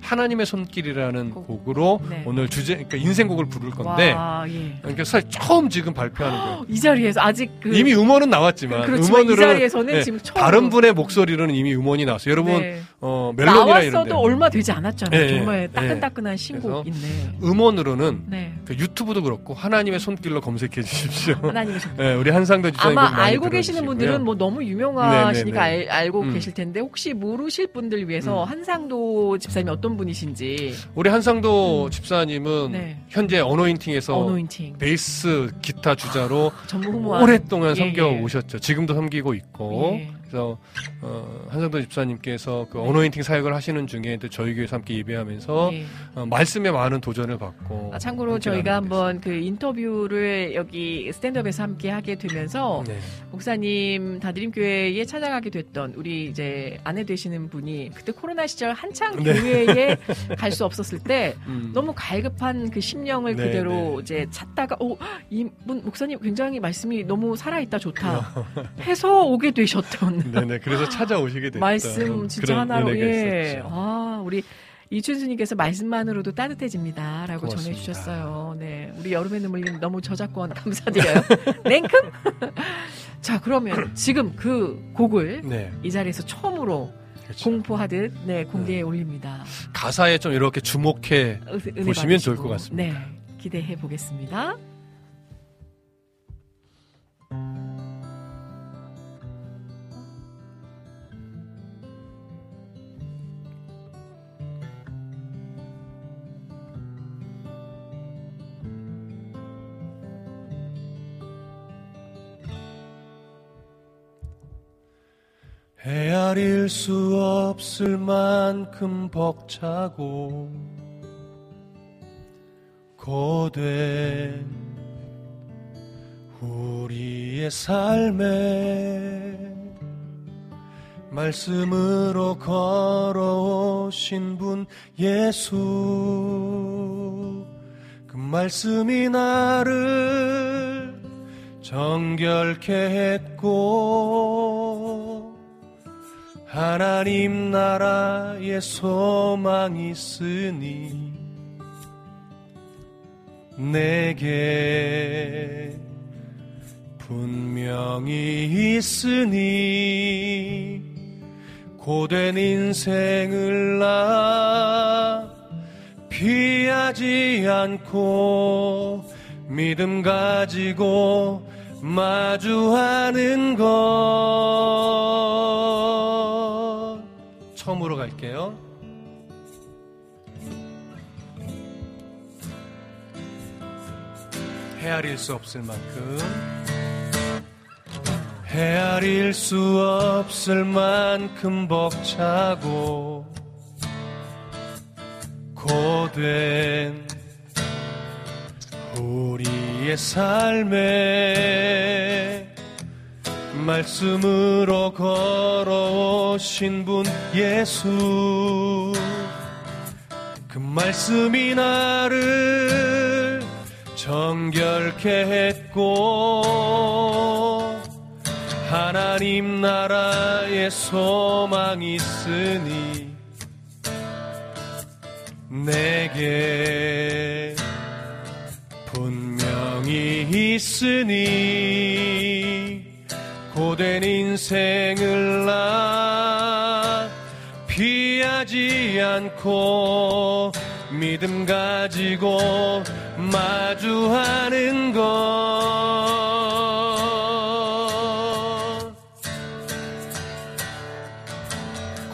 하나님의 손길이라는 곡. 곡으로 네. 오늘 주제 그러니까 인생곡을 부를 건데 와, 예. 그러니까 사실 처음 지금 발표하는 거예요. [gasps] 이 자리에서 아직 그 이미 음원은 나왔지만 그렇지만 이 음원으로 자리에서는 네, 지금 처음 다른 분의 목소리로는 이미 음원이 나왔어요. 여러분 네. 어, 멜론이나 이런데 나왔어도 얼마 되지 않았잖아요. 네, 정말 네. 따끈따끈한 신곡 있네. 음원으로는 네. 그 유튜브도 그렇고 하나님의 손길로 검색해 주십시오. [laughs] 하나님의 손 네, 우리 한상도 집사님 아마 알고 계시는 들어주시고요. 분들은 뭐 너무 유명하시니까 네, 네, 네. 알, 고 음. 계실 텐데 혹시 모르실 분들 위해서 음. 한상도 집사님이 어떤 분이신지 우리 한상도 음. 집사님은 네. 현재 어노인팅에서 어노인팅 베이스 기타 주자로 오랫동안 예, 섬겨 예. 오셨죠. 지금도 섬기고 있고. 예. 그래서 어, 한상도 집사님께서 그 네. 어노인팅 사역을 하시는 중에 또 저희 교회에서 함께 예배하면서 예. 어, 말씀에 많은 도전을 받고. 아, 참고로 저희가 한번 그 인터뷰를 여기 스탠드업에서 함께 하게 되면서. 네. 목사님 다드림 교회에 찾아가게 됐던 우리 이제 아내 되시는 분이 그때 코로나 시절 한창 네. 교회에 [laughs] 갈 수 없었을 때 음. 너무 갈급한 그 심령을 네, 그대로 네. 이제 찾다가 오 이분 목사님 굉장히 말씀이 너무 살아있다 좋다 [laughs] 해서 오게 되셨던 네네. 그래서 찾아오시게 됐죠. 말씀 진짜 하나로 예. 있었죠. 아 우리 이춘수님께서 말씀만으로도 따뜻해집니다라고 고맙습니다. 전해주셨어요. 네, 우리 여름의 눈물님 너무 저작권 [laughs] 감사드려요. 냉큼. [laughs] 자 그러면 지금 그 곡을 네. 이 자리에서 처음으로 그렇죠. 공포하듯 네 공개해 올립니다. 가사에 좀 이렇게 주목해 보시면 좋을 받으시고. 것 같습니다. 네, 기대해 보겠습니다. 헤아릴 수 없을 만큼 벅차고 고된 우리의 삶에 말씀으로 걸어오신 분 예수 그 말씀이 나를 정결케 했고 하나님 나라에 소망이 있으니 내게 분명히 있으니 고된 인생을 나 피하지 않고 믿음 가지고 마주하는 것 처음으로 갈게요. 헤아릴 수 없을 만큼 헤아릴 수 없을 만큼 벅차고 고된 우리의 삶에 말씀으로 걸어오신 분 예수. 그 말씀이 나를 정결케 했고 하나님 나라에 소망이 있으니 내게 분명히 있으니 고된 인생을 나 피하지 않고 믿음 가지고 마주하는 것.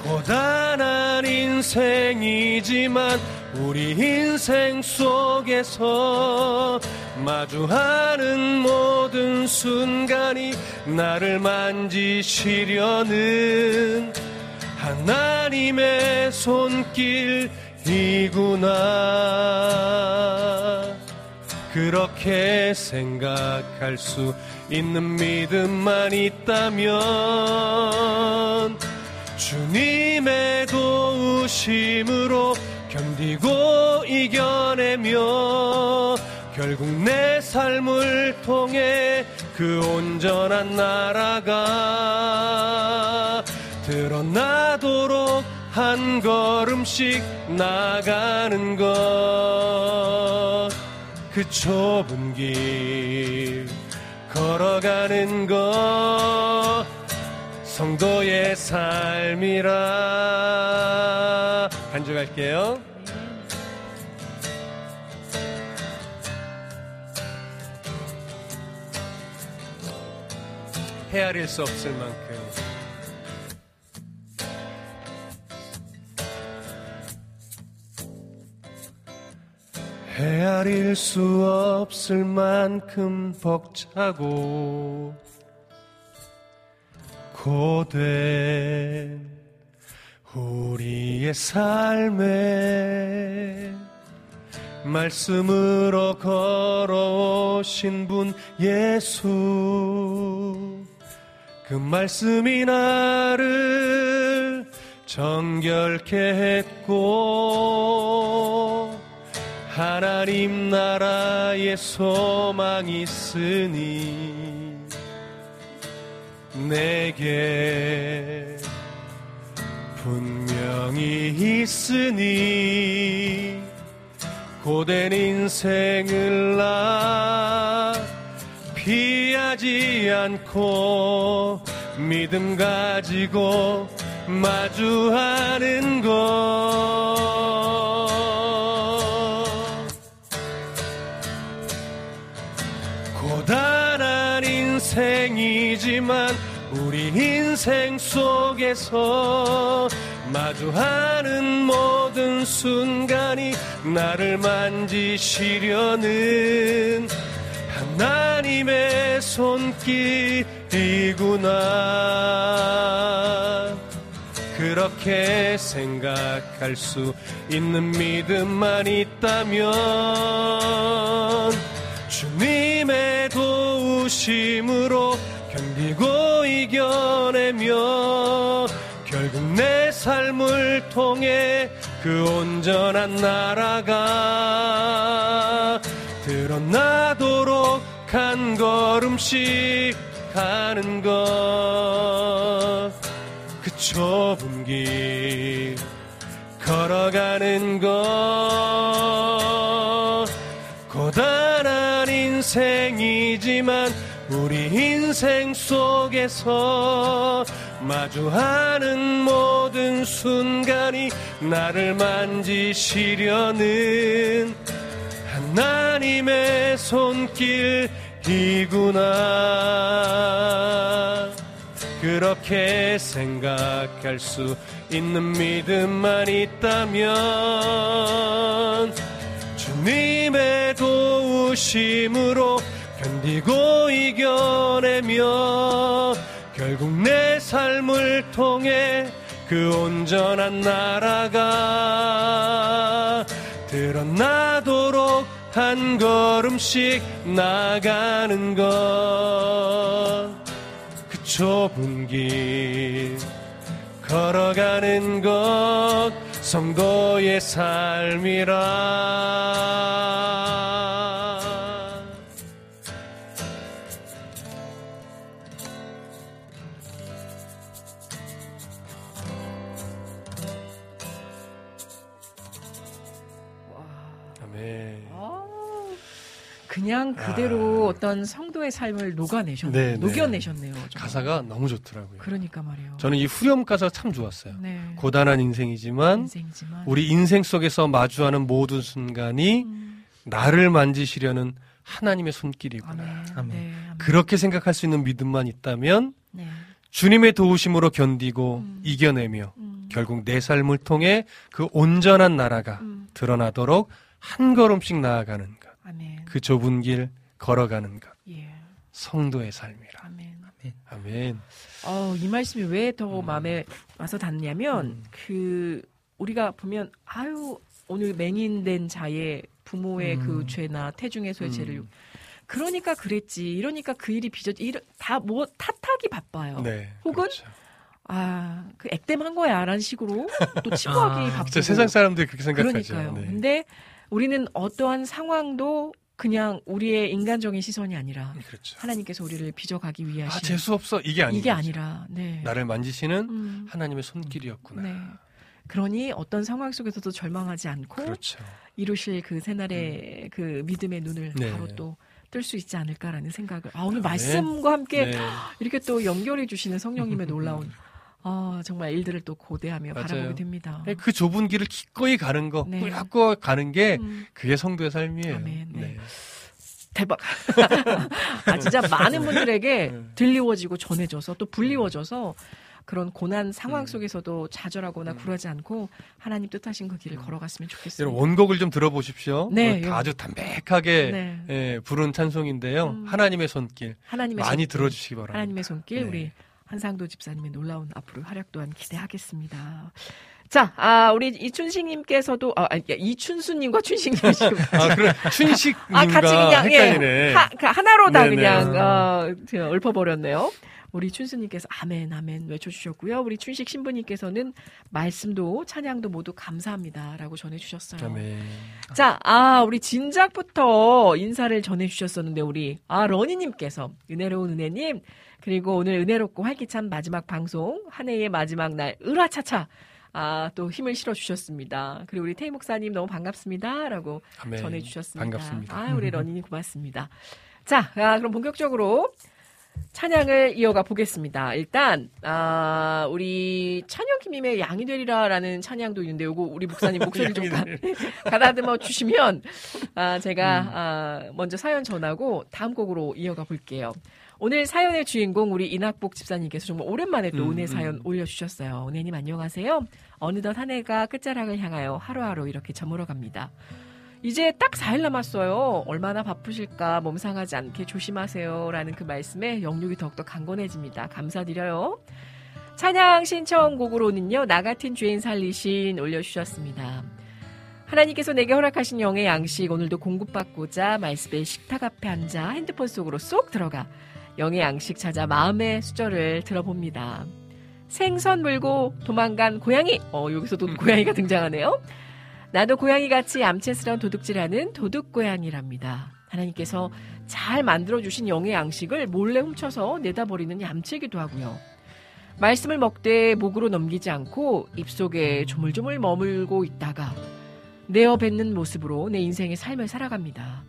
고단한 인생이지만 우리 인생 속에서 마주하는 모든 순간이 나를 만지시려는 하나님의 손길이구나. 그렇게 생각할 수 있는 믿음만 있다면 주님의 도우심으로 견디고 이겨내며 결국 내 삶을 통해 그 온전한 나라가 드러나도록 한 걸음씩 나가는 것. 그 좁은 길 걸어가는 것. 성도의 삶이라. 간증할게요. 헤아릴 수 없을 만큼. 헤아릴 수 없을 만큼 벅차고 고된 우리의 삶에 말씀으로 걸어오신 분 예수 그 말씀이 나를 정결케 했고 하나님 나라에 소망이 있으니 내게 분명히 있으니 고된 인생을 나 피하지 않고 믿음 가지고 마주하는 것. 고단한 인생이지만 우리 인생 속에서 마주하는 모든 순간이 나를 만지시려는 하나님의 손길이구나. 그렇게 생각할 수 있는 믿음만 있다면 주님의 도우심으로 견디고 이겨내며 결국 내 삶을 통해 그 온전한 나라가 드러나도록 한 걸음씩 가는 것. 그 좁은 길 걸어가는 것. 고단한 인생이지만 우리 인생 속에서 마주하는 모든 순간이 나를 만지시려는 하나님의 손길이구나. 그렇게 생각할 수 있는 믿음만 있다면 주님의 도우심으로 견디고 이겨내며 결국 내 삶을 통해 그 온전한 나라가 드러나도록 한 걸음씩 나가는 것. 그 좁은 길 걸어가는 것. 성도의 삶이라 그냥 그대로 어떤 성도의 삶을 녹아내셨네요. 네, 네. 녹여내셨네요. 정말. 가사가 너무 좋더라고요. 그러니까 말이에요. 저는 이 후렴 가사가 참 좋았어요. 네. 고단한 인생이지만 인생이지만 우리 인생 속에서 마주하는 모든 순간이 음, 나를 만지시려는 하나님의 손길이구나. 아멘. 아멘. 네, 아멘. 그렇게 생각할 수 있는 믿음만 있다면 네. 주님의 도우심으로 견디고 음. 이겨내며 음, 결국 내 삶을 통해 그 온전한 나라가 음, 드러나도록 한 걸음씩 나아가는 것. 아멘. 그 좁은 길 걸어가는 것. 예. 성도의 삶이라. 아멘. 아멘. 어, 이 말씀이 왜더 음. 마음에 와서 닿냐면 그 우리가 보면 아유 오늘 맹인된 자의 부모의 음. 그 죄나 태중에서의 음. 죄를 그러니까 그랬지 이러니까 그 일이 빚어 다뭐 탓하기 바빠요. 네. 혹은 그렇죠. 아 그 액땜한 거야 라는 식으로 또 치부하기 아, 바쁘고 세상 사람들이 그렇게 생각하죠. 그러니까요. 네. 근데 우리는 어떠한 상황도 그냥 우리의 인간적인 시선이 아니라 그렇죠. 하나님께서 우리를 빚어가기 위하신 아, 재수 없어. 이게 아닌 이게. 아니라 네. 나를 만지시는 음, 하나님의 손길이었구나. 네. 그러니 어떤 상황 속에서도 절망하지 않고 그렇죠. 이루실 그 새날의 그 믿음의 눈을 네. 바로 또 뜰 수 있지 않을까라는 생각을 아 오늘 네. 말씀과 함께 네. 이렇게 또 연결해 주시는 성령님의 놀라운 [laughs] 아 정말 일들을 또 고대하며 맞아요. 바라보게 됩니다. 그 좁은 길을 기꺼이 가는 거, 네. 꾸려고 가는 게 음, 그게 성도의 삶이에요. 아멘, 네. 대박. [laughs] 아 진짜 많은 분들에게 네. 들리워지고 전해져서 또 불리워져서 그런 고난 상황 음. 속에서도 좌절하거나 음. 굴하지 않고 하나님 뜻하신 그 길을 걸어갔으면 좋겠습니다. 여러분 원곡을 좀 들어보십시오. 네, 아주 담백하게 네. 예, 부른 찬송인데요. 음. 하나님의 손길 하나님의 많이 손길, 들어주시기 바랍니다. 하나님의 손길 네. 우리 한상도 집사님의 놀라운 앞으로 활약 또한 기대하겠습니다. 자, 아, 우리 이춘식님께서도, 아, 이춘수님과 춘식님 지금. [laughs] 아, 그래 춘식님과 아, 같이 그냥, 헷갈리네. 예. 하, 그 하나로 다 네네. 그냥, 어, 제가 읊어버렸네요. 우리 춘수님께서 아멘, 아멘 외쳐주셨고요. 우리 춘식 신부님께서는 말씀도 찬양도 모두 감사합니다. 라고 전해주셨어요. 아멘. 자, 아, 우리 진작부터 인사를 전해주셨었는데, 우리, 아, 러니님께서, 은혜로운 은혜님, 그리고 오늘 은혜롭고 활기찬 마지막 방송, 한 해의 마지막 날, 으라차차, 아, 또 힘을 실어 주셨습니다. 그리고 우리 태희 목사님 너무 반갑습니다. 라고 아멘. 전해 주셨습니다. 반갑습니다. 아, 우리 러니님 고맙습니다. 자, 아, 그럼 본격적으로 찬양을 이어가 보겠습니다. 일단, 아, 우리 찬영킴님의 양이 되리라라는 찬양도 있는데, 요거 우리 목사님 목소리 좀 [laughs] 가, [laughs] 가다듬어 주시면, 아, 제가, 음. 아, 먼저 사연 전하고 다음 곡으로 이어가 볼게요. 오늘 사연의 주인공 우리 이낙복 집사님께서 정말 오랜만에 또 음, 은혜 사연 음. 올려주셨어요. 은혜님 안녕하세요. 어느덧 한 해가 끝자락을 향하여 하루하루 이렇게 저물어 갑니다. 이제 딱 4일 남았어요. 얼마나 바쁘실까 몸 상하지 않게 조심하세요. 라는 그 말씀에 영육이 더욱더 강건해집니다. 감사드려요. 찬양 신청곡으로는요. 나 같은 죄인 살리신 올려주셨습니다. 하나님께서 내게 허락하신 영의 양식 오늘도 공급받고자 말씀의 식탁 앞에 앉아 핸드폰 속으로 쏙 들어가 영의 양식 찾아 마음의 수저를 들어봅니다. 생선 물고 도망간 고양이. 어, 여기서도 고양이가 등장하네요. 나도 고양이 같이 얌체스러운 도둑질하는 도둑 고양이랍니다. 하나님께서 잘 만들어주신 영의 양식을 몰래 훔쳐서 내다버리는 얌체기도 하고요. 말씀을 먹되 목으로 넘기지 않고 입속에 조물조물 머물고 있다가 내어 뱉는 모습으로 내 인생의 삶을 살아갑니다.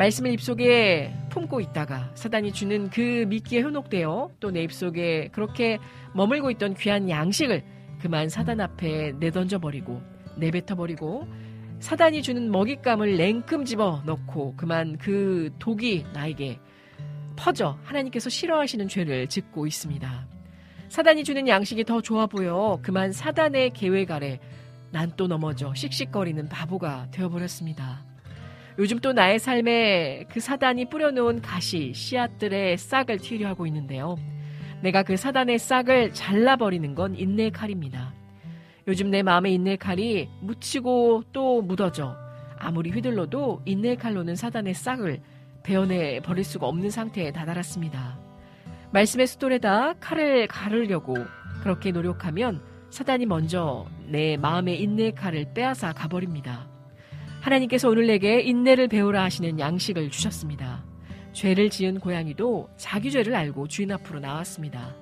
말씀을 입속에 품고 있다가 사단이 주는 그 미끼에 현혹되어 또 내 입속에 그렇게 머물고 있던 귀한 양식을 그만 사단 앞에 내던져 버리고 내뱉어 버리고 사단이 주는 먹잇감을 냉큼 집어 넣고 그만 그 독이 나에게 퍼져 하나님께서 싫어하시는 죄를 짓고 있습니다. 사단이 주는 양식이 더 좋아 보여 그만 사단의 계획 아래 난 또 넘어져 씩씩거리는 바보가 되어버렸습니다. 요즘 또 나의 삶에 그 사단이 뿌려놓은 가시, 씨앗들의 싹을 튀려 하고 있는데요. 내가 그 사단의 싹을 잘라버리는 건 인내의 칼입니다. 요즘 내 마음에 인내의 칼이 묻히고 또 묻어져 아무리 휘둘러도 인내의 칼로는 사단의 싹을 베어내 버릴 수가 없는 상태에 다다랐습니다. 말씀의 수돌에다 칼을 가르려고 그렇게 노력하면 사단이 먼저 내 마음의 인내의 칼을 빼앗아 가버립니다. 하나님께서 오늘 내게 인내를 배우라 하시는 양식을 주셨습니다. 죄를 지은 고양이도 자기 죄를 알고 주인 앞으로 나왔습니다.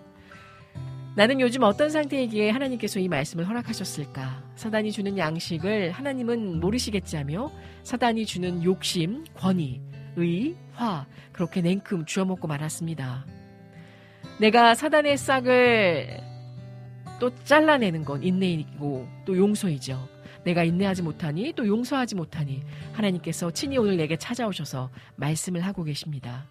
나는 요즘 어떤 상태이기에 하나님께서 이 말씀을 허락하셨을까? 사단이 주는 양식을 하나님은 모르시겠지 하며 사단이 주는 욕심, 권위, 의, 화, 그렇게 냉큼 주워먹고 말았습니다. 내가 사단의 싹을 또 잘라내는 건 인내이고 또 용서이죠. 내가 인내하지 못하니 또 용서하지 못하니 하나님께서 친히 오늘 내게 찾아오셔서 말씀을 하고 계십니다.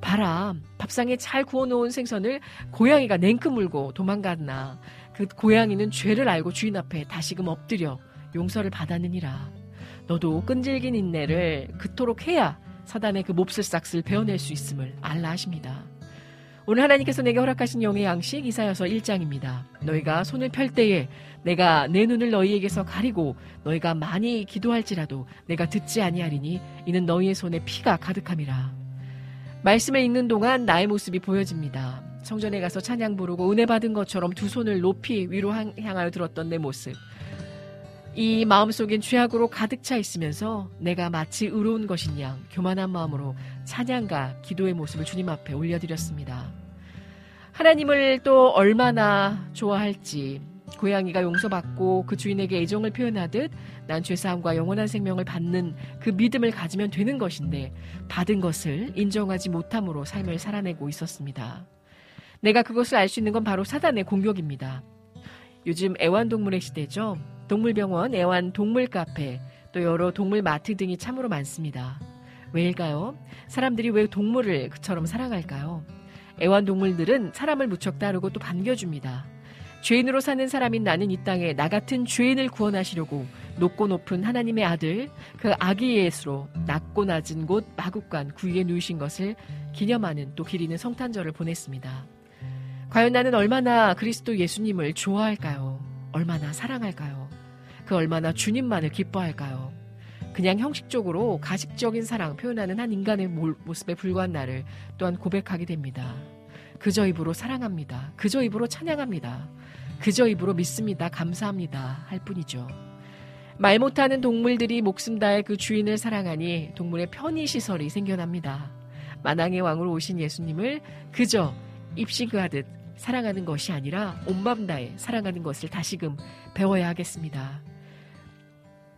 봐라, 밥상에 잘 구워놓은 생선을 고양이가 냉큼 물고 도망갔나. 그 고양이는 죄를 알고 주인 앞에 다시금 엎드려 용서를 받았느니라. 너도 끈질긴 인내를 그토록 해야 사단의 그 몹쓸 싹을 베어낼 수 있음을 알라 하십니다. 오늘 하나님께서 내게 허락하신 영의 양식 이사여서 1장입니다. 너희가 손을 펼 때에 내가 내 눈을 너희에게서 가리고 너희가 많이 기도할지라도 내가 듣지 아니하리니 이는 너희의 손에 피가 가득함이라. 말씀을 읽는 동안 나의 모습이 보여집니다. 성전에 가서 찬양 부르고 은혜 받은 것처럼 두 손을 높이 위로 향하여 들었던 내 모습. 이 마음속엔 죄악으로 가득 차 있으면서 내가 마치 의로운 것인 양 교만한 마음으로 찬양과 기도의 모습을 주님 앞에 올려드렸습니다. 하나님을 또 얼마나 좋아할지 고양이가 용서받고 그 주인에게 애정을 표현하듯 난 죄사함과 영원한 생명을 받는 그 믿음을 가지면 되는 것인데 받은 것을 인정하지 못함으로 삶을 살아내고 있었습니다. 내가 그것을 알 수 있는 건 바로 사단의 공격입니다. 요즘 애완동물의 시대죠. 동물병원, 애완 동물 카페, 또 여러 동물 마트 등이 참으로 많습니다. 왜일까요? 사람들이 왜 동물을 그처럼 사랑할까요? 애완동물들은 사람을 무척 따르고 또 반겨줍니다. 죄인으로 사는 사람인 나는 이 땅에 나 같은 죄인을 구원하시려고 높고 높은 하나님의 아들 그 아기 예수로 낮고 낮은 곳 마국간 구위에 누이신 것을 기념하는 또 기리는 성탄절을 보냈습니다. 과연 나는 얼마나 그리스도 예수님을 좋아할까요? 얼마나 사랑할까요? 그 얼마나 주님만을 기뻐할까요? 그냥 형식적으로 가식적인 사랑 표현하는 한 인간의 모습에 불과한 나를 또한 고백하게 됩니다. 그저 입으로 사랑합니다. 그저 입으로 찬양합니다. 그저 입으로 믿습니다. 감사합니다. 할 뿐이죠. 말 못하는 동물들이 목숨 다해 그 주인을 사랑하니 동물의 편의시설이 생겨납니다. 만왕의 왕으로 오신 예수님을 그저 입시그하듯 사랑하는 것이 아니라 온맘 다해 사랑하는 것을 다시금 배워야 하겠습니다.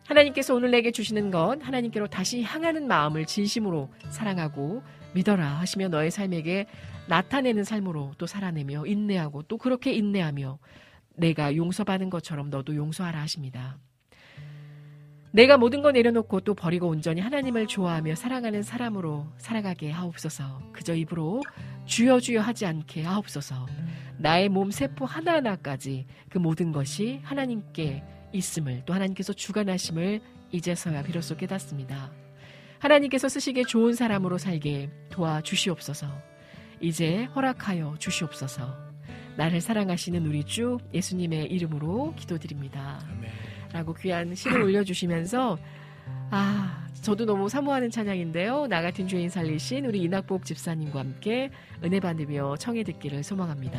하나님께서 오늘 내게 주시는 건 하나님께로 다시 향하는 마음을 진심으로 사랑하고 믿어라 하시며 너의 삶에게 나타내는 삶으로 또 살아내며 인내하고 또 그렇게 인내하며 내가 용서받은 것처럼 너도 용서하라 하십니다. 내가 모든 거 내려놓고 또 버리고 온전히 하나님을 좋아하며 사랑하는 사람으로 살아가게 하옵소서. 그저 입으로 주여 주여 하지 않게 하옵소서. 나의 몸 세포 하나하나까지 그 모든 것이 하나님께 있음을 또 하나님께서 주관하심을 이제서야 비로소 깨닫습니다. 하나님께서 쓰시기에 좋은 사람으로 살게 도와주시옵소서. 이제 허락하여 주시옵소서. 나를 사랑하시는 우리 주 예수님의 이름으로 기도드립니다. 라고 귀한 시를 올려주시면서 아 저도 너무 사모하는 찬양인데요. 나 같은 죄인 살리신 우리 이낙복 집사님과 함께 은혜 받으며 청해 듣기를 소망합니다.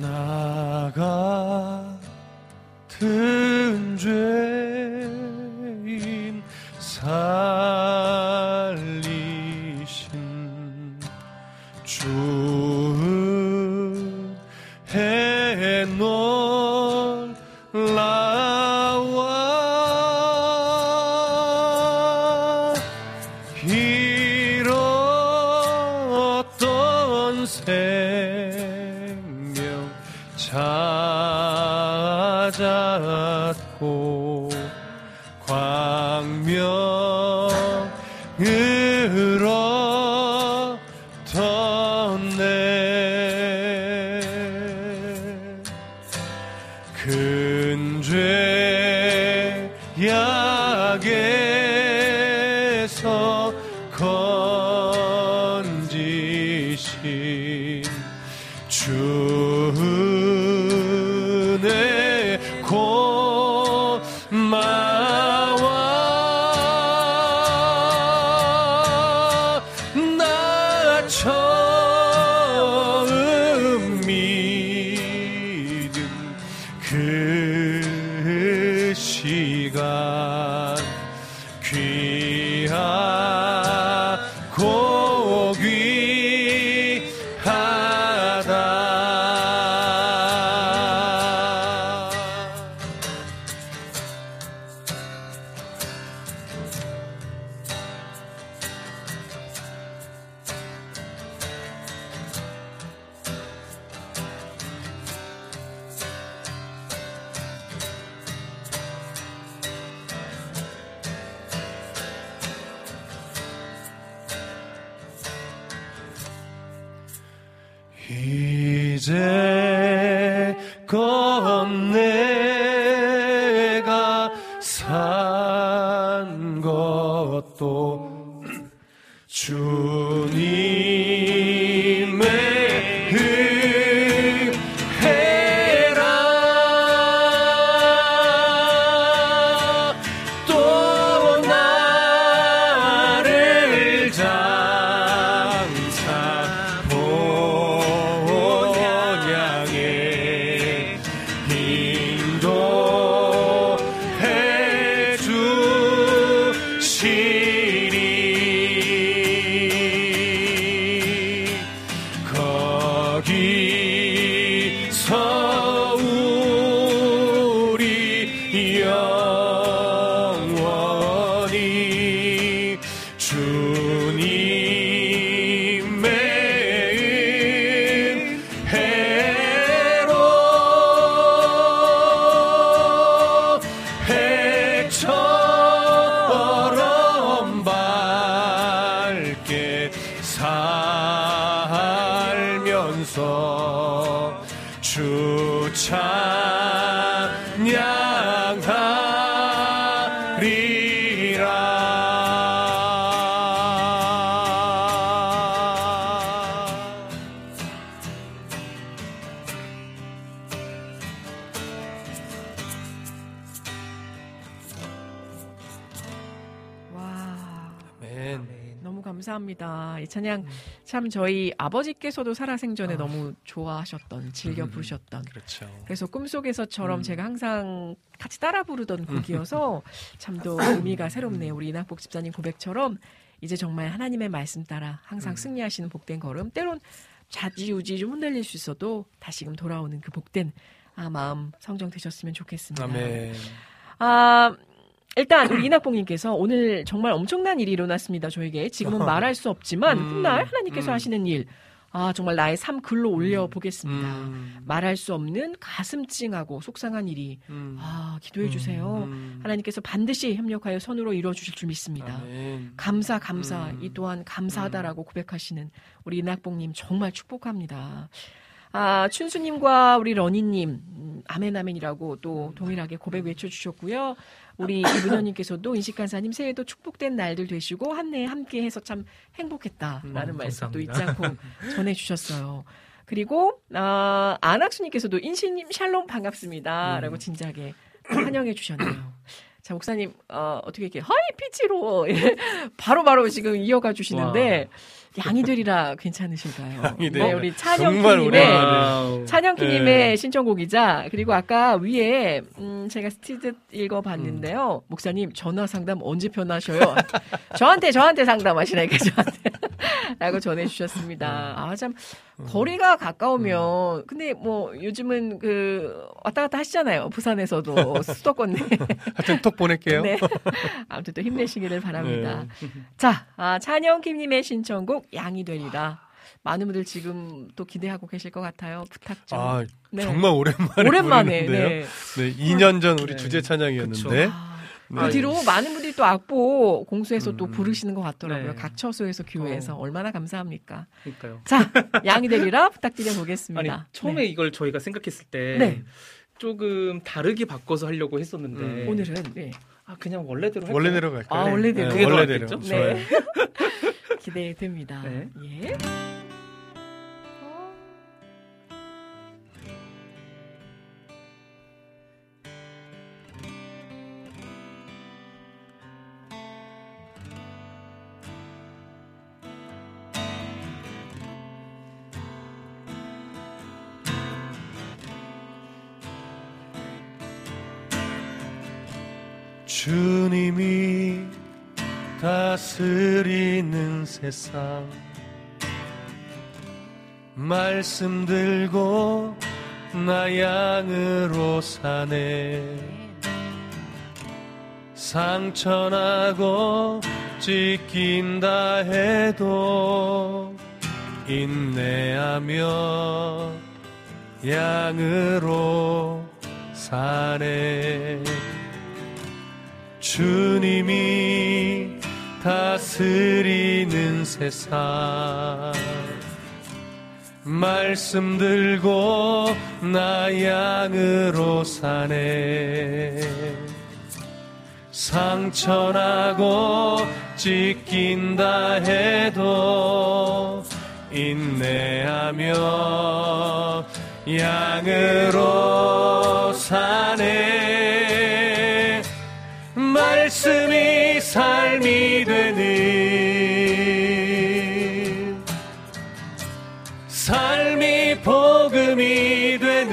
나가 큰 죄인 살리신 주 참 저희 아버지께서도 살아생전에 아. 너무 좋아하셨던, 즐겨 음. 부르셨던. 그렇죠. 그래서 꿈속에서처럼 음. 제가 항상 같이 따라 부르던 곡이어서 [laughs] 참더 의미가 새롭네요. 우리 이낙복 집사님 고백처럼 이제 정말 하나님의 말씀 따라 항상 음. 승리하시는 복된 걸음. 때론 좌지우지 좀 흔들릴 수 있어도 다시금 돌아오는 그 복된 아, 마음 성정 되셨으면 좋겠습니다. 아멘. 아, 일단 우리 이낙봉님께서 오늘 정말 엄청난 일이 일어났습니다. 저에게 지금은 말할 수 없지만 음, 훗날 하나님께서 음. 하시는 일, 아 정말 나의 삶 글로 올려 보겠습니다. 음. 말할 수 없는 가슴 찡하고 속상한 일이 음. 아 기도해 주세요. 음. 하나님께서 반드시 협력하여 선으로 이루어 주실 줄 믿습니다. 아멘. 감사 감사 음. 이 또한 감사하다라고 고백하시는 우리 이낙봉님 정말 축복합니다. 아 춘수님과 우리 러니님 음, 아멘 아멘이라고 또 동일하게 고백 외쳐주셨고요. 우리 이문현님께서도 인식 간사님 새해도 축복된 날들 되시고 한 해 함께 해서 참 행복했다라는 음, 말씀도 잊지. 않고 전해주셨어요. 그리고 아, 안학수님께서도 인신님 샬롬 반갑습니다라고 음. 진지하게 환영해 주셨네요. [clears throat] 자, 목사님, 어, 어떻게 이렇게 하이 피치로 [laughs] 바로바로 지금 이어가 주시는데, 양이 되리라 괜찮으실까요? 양이 네. 우리 오랜만에. 찬영키님의 네. 신청곡이자 그리고 아까 위에 음, 제가 스티드 읽어봤는데요. 음. 목사님 전화 상담 언제 편하셔요? 저한테 저한테 상담하시라니까 저한테 [laughs] 라고 전해주셨습니다. 아 참 거리가 가까우면 근데 뭐 요즘은 그 왔다 갔다 하시잖아요. 부산에서도 [laughs] 수도권 내. 하여튼 톡 보낼게요. 네. 아무튼 또 힘내시기를 바랍니다. 자, 아, 찬영킴님의 신청곡 양이 되리라. 많은 분들 지금 또 기대하고 계실 것 같아요. 부탁 좀. 아, 네. 정말 오랜만에 오랜만에, 부르는데요. 네. 네, 2년 전 우리 네. 주제 찬양이었는데 아, 네. 그 뒤로 많은 분들이 또 악보 공수에서 또 음. 부르시는 것 같더라고요. 네. 각 처소에서 교회에서 어. 얼마나 감사합니까? 그러니까요. 자, 양이 되리라 부탁드려 보겠습니다. 아니 처음에 네. 이걸 저희가 생각했을 때 네. 조금 다르게 바꿔서 하려고 했었는데 음. 오늘은 네. 아 그냥 원래대로 할까요? 원래대로 갈까요? 아, 원래대로. 네, 그게 더 원래대로. 낫겠죠? 네. [laughs] 기대됩니다. 네. 예. 주님이 다스리는 세상. 말씀 들고 나 양으로 사네. 상처나고 찢긴다 해도 인내하며 양으로 사네 주님이 다스리는 세상. 말씀 들고 나 양으로 사네. 상처나고 찢긴다 해도 인내하며 양으로 사네 말씀이 삶이 되는 삶이 복음이 되는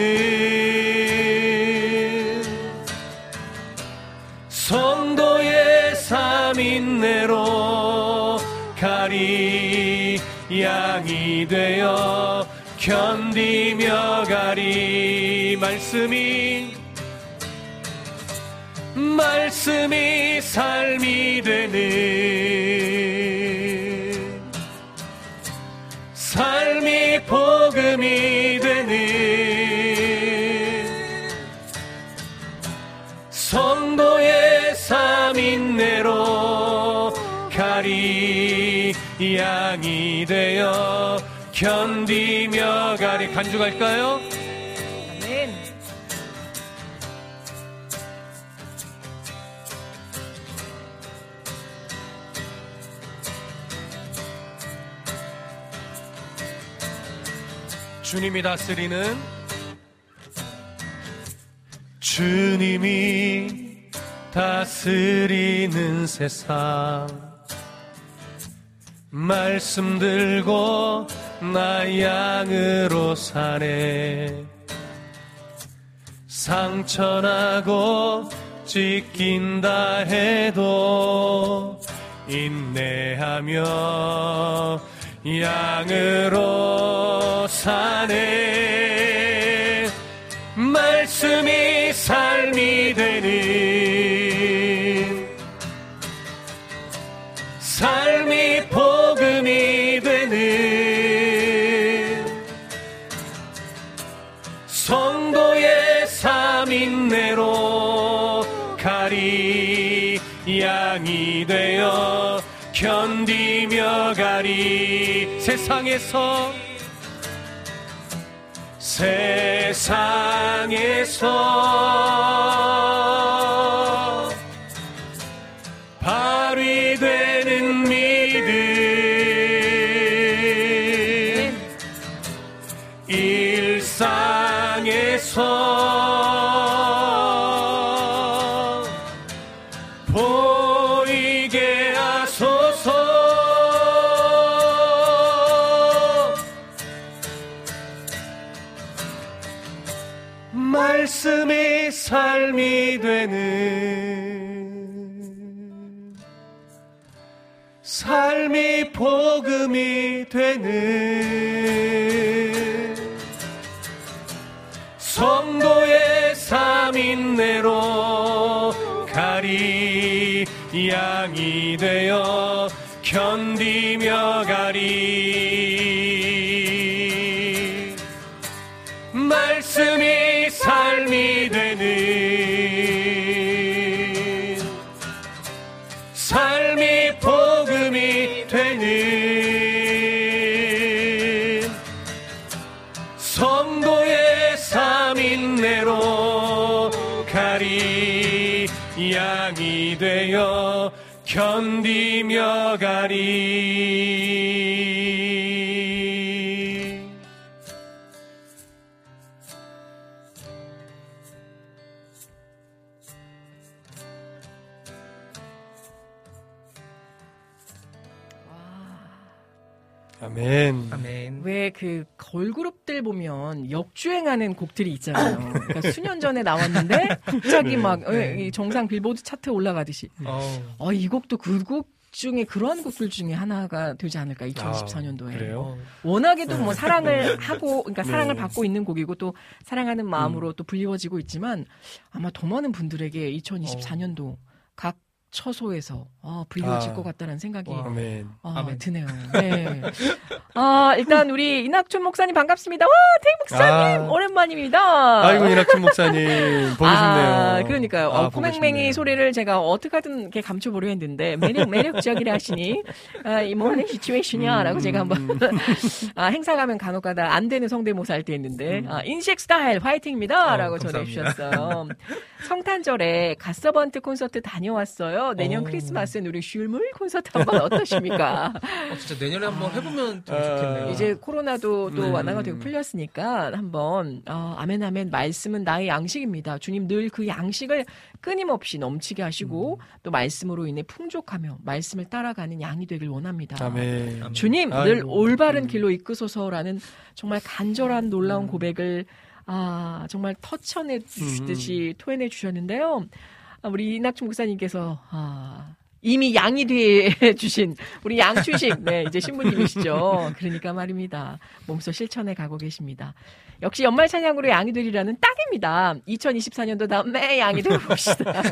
성도의 삶인내로 가리 양이 되어 견디며 가리 말씀이 말씀이 삶이 되는 삶이 복음이 되는 성도의 삶인내로 가리 양이 되어 견디며 가리 간주갈까요? 주님이 다스리는 주님이 다스리는 세상. 말씀 들고 나 양으로 사네. 상처나고 찢긴다 해도 인내하며 양으로 사네. 말씀이 삶이 되는 삶이 복음이 되는 성도의 삶인내로 가리 양이 되어 견디며 가리 세상에서 세상에서 삶이 되는 삶이 복음이 되는 성도의 삼인내로 가리 양이 되어 견디며 가리. 말씀이 양이 되어 견디며 가리 아멘. 아멘. 왜그 걸그룹들 보면 역주행하는 곡들이 있잖아요. 그러니까 수년 전에 나왔는데 갑자기 네, 막 네. 이 정상 빌보드 차트에 올라가듯이. 어. 어, 이 곡도 그 곡 중에 그러한 곡들 중에 하나가 되지 않을까 2024년도에. 아, 그래요? 어. 워낙에도 뭐 사랑을 하고 그러니까 네. 사랑을 받고 있는 곡이고 또 사랑하는 마음으로 또 불리워지고 있지만 아마 더 많은 분들에게 2024년도 각 처소에서 아, 불리워질 아. 것 같다는 생각이 와. 아멘. 아, 아멘. 드네요. 네. 아, 일단 우리 이낙준 목사님 반갑습니다. 와, 태희 목사님 아. 오랜만입니다. 아이고 이낙준 목사님 보고 싶네요. 아, 그러니까요. 아, 어, 싶네요. 소리를 제가 어떻게든 이렇게 감춰보려 했는데 매력 매력적이라 하시니 아, 이 뭐 하는 시츄에이션이야라고 음. 제가 한번 [laughs] 아, 행사 가면 간혹가다 안 되는 성대모사 할때 했는데 음. 아, 인식 스타일 화이팅입니다라고 어. 전해주셨어요. 성탄절에 갓서번트 콘서트 다녀왔어요. 내년 어. 크리스마스는 우리 슐물 콘서트 한번 어떠십니까? [laughs] 어, 진짜 내년에 한번 해보면 아. 좋겠네요. 이제 코로나도 또 네. 완화가 되고 풀렸으니까 한번 어, 아멘 아멘 말씀은 나의 양식입니다. 주님 늘 그 양식을 끊임없이 넘치게 하시고 또 말씀으로 인해 풍족하며 말씀을 따라가는 양이 되길 원합니다. 아멘. 아멘. 주님 아이고. 늘 올바른 음. 길로 이끄소서라는 정말 간절한 놀라운 고백을 아 정말 터쳐내 주시듯이 토해내 주셨는데요. 아, 우리 이낙준 목사님께서 아, 이미 양이 돼 [laughs] 주신 우리 양추식 네 이제 신부님이시죠. 그러니까 말입니다. 몸소 실천해 가고 계십니다. 역시 연말 찬양으로 양이 되리라는 딱입니다. 2024년도 다음에 양이 되봅시다.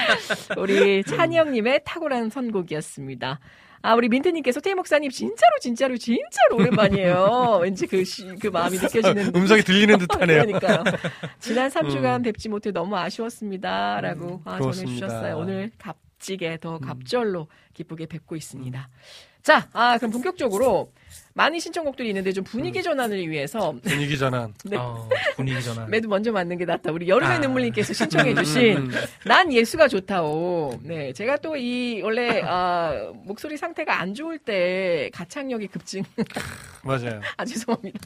[laughs] 우리 찬영님의 탁월한 선곡이었습니다. 아, 우리 민트님께서 태희 목사님 진짜로 진짜로 진짜로 오랜만이에요. [laughs] 왠지 그, 시, 그 마음이 느껴지는. [laughs] 음성이 들리는 [laughs] 듯하네요. 그러니까요. 지난 3주간 뵙지 못해 너무 아쉬웠습니다. 라고 아, 그렇습니다. 전해주셨어요. 오늘 값지게 더 갑절로 기쁘게 뵙고 있습니다. 자, 아, 그럼 본격적으로 많은 신청곡들이 있는데 좀 분위기 전환을 위해서 분위기 전환. [laughs] 네. 어, 분위기 전환. 매도 먼저 맞는 게 낫다. 우리 여름의 아. 눈물님께서 신청해주신 음, 음. 난 예수가 좋다오. 네, 제가 또 이 원래 아, 목소리 상태가 안 좋을 때 가창력이 급증. [laughs] 맞아요. [laughs] 아 죄송합니다.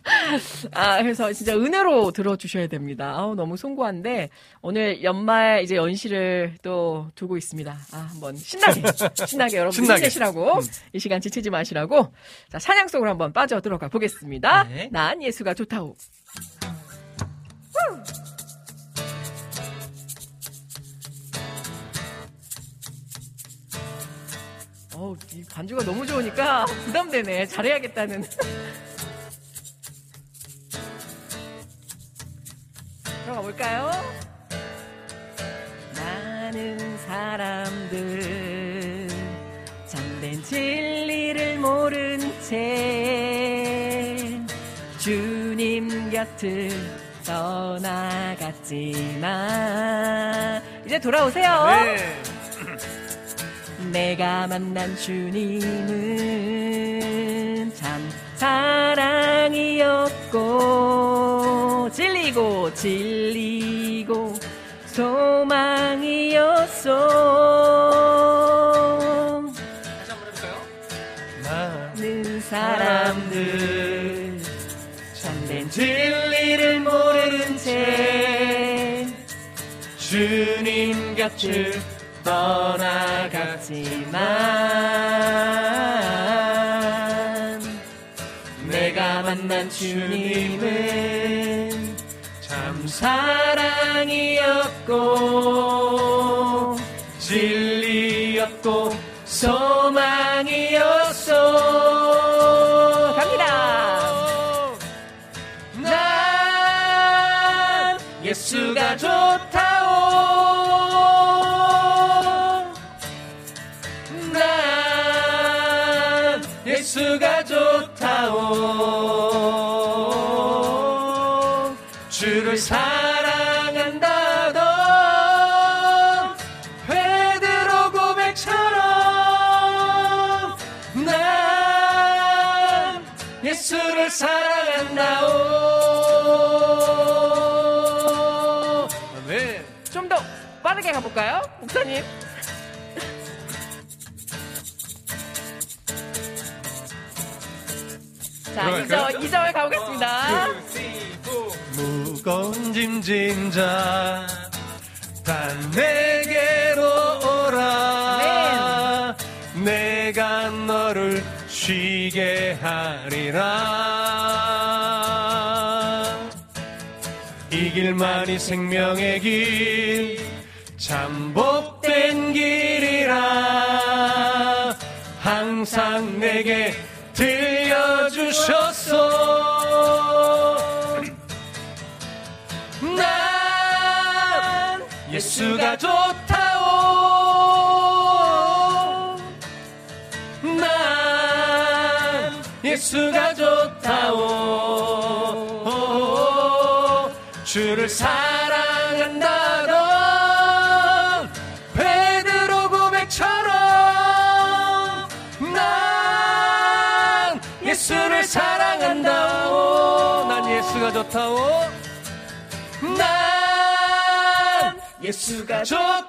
아 그래서 진짜 은혜로 들어주셔야 됩니다. 아우 너무 송구한데 오늘 연말 이제 연시를 또 두고 있습니다. 아 한번 신나게 [laughs] 신나게 여러분 신나게. 힘내시라고 이 시간 지치지 마시라고 자 찬양 속으로 한번 빠져 들어가 보겠습니다. 네. 난 예수가 좋다오. 어우, 이 반주가 너무 좋으니까 부담되네. 잘해야겠다는. [laughs] 들어가 볼까요? 많은 사람들 참된 진리를 모른 채 주님 곁을 떠나갔지만 이제 돌아오세요. 네. 내가 만난 주님은 참 사랑이었고 진리고 진리고 소망이었소 다시 한번 해볼까요? 많은 사람들 참된 진리를 모른 채 주님 곁을 떠나갔지만 내가 만난 주님은 참 사랑이었고 진리였고 소망이 볼까요? 목사님. 자? 2절, 2절 가보겠습니다. 무거운 짐진 자, 다 내게로 오라. 내가 너를 쉬게 하리라. 이 길만이 생명의 길, 참 복된 길이라. 항상 내게 들려주셨소. 난 예수가 좋다오 난 예수가 좋다오 주를 사랑 사랑한다오. 난 예수가 좋다오. 난 예수가 좋다오.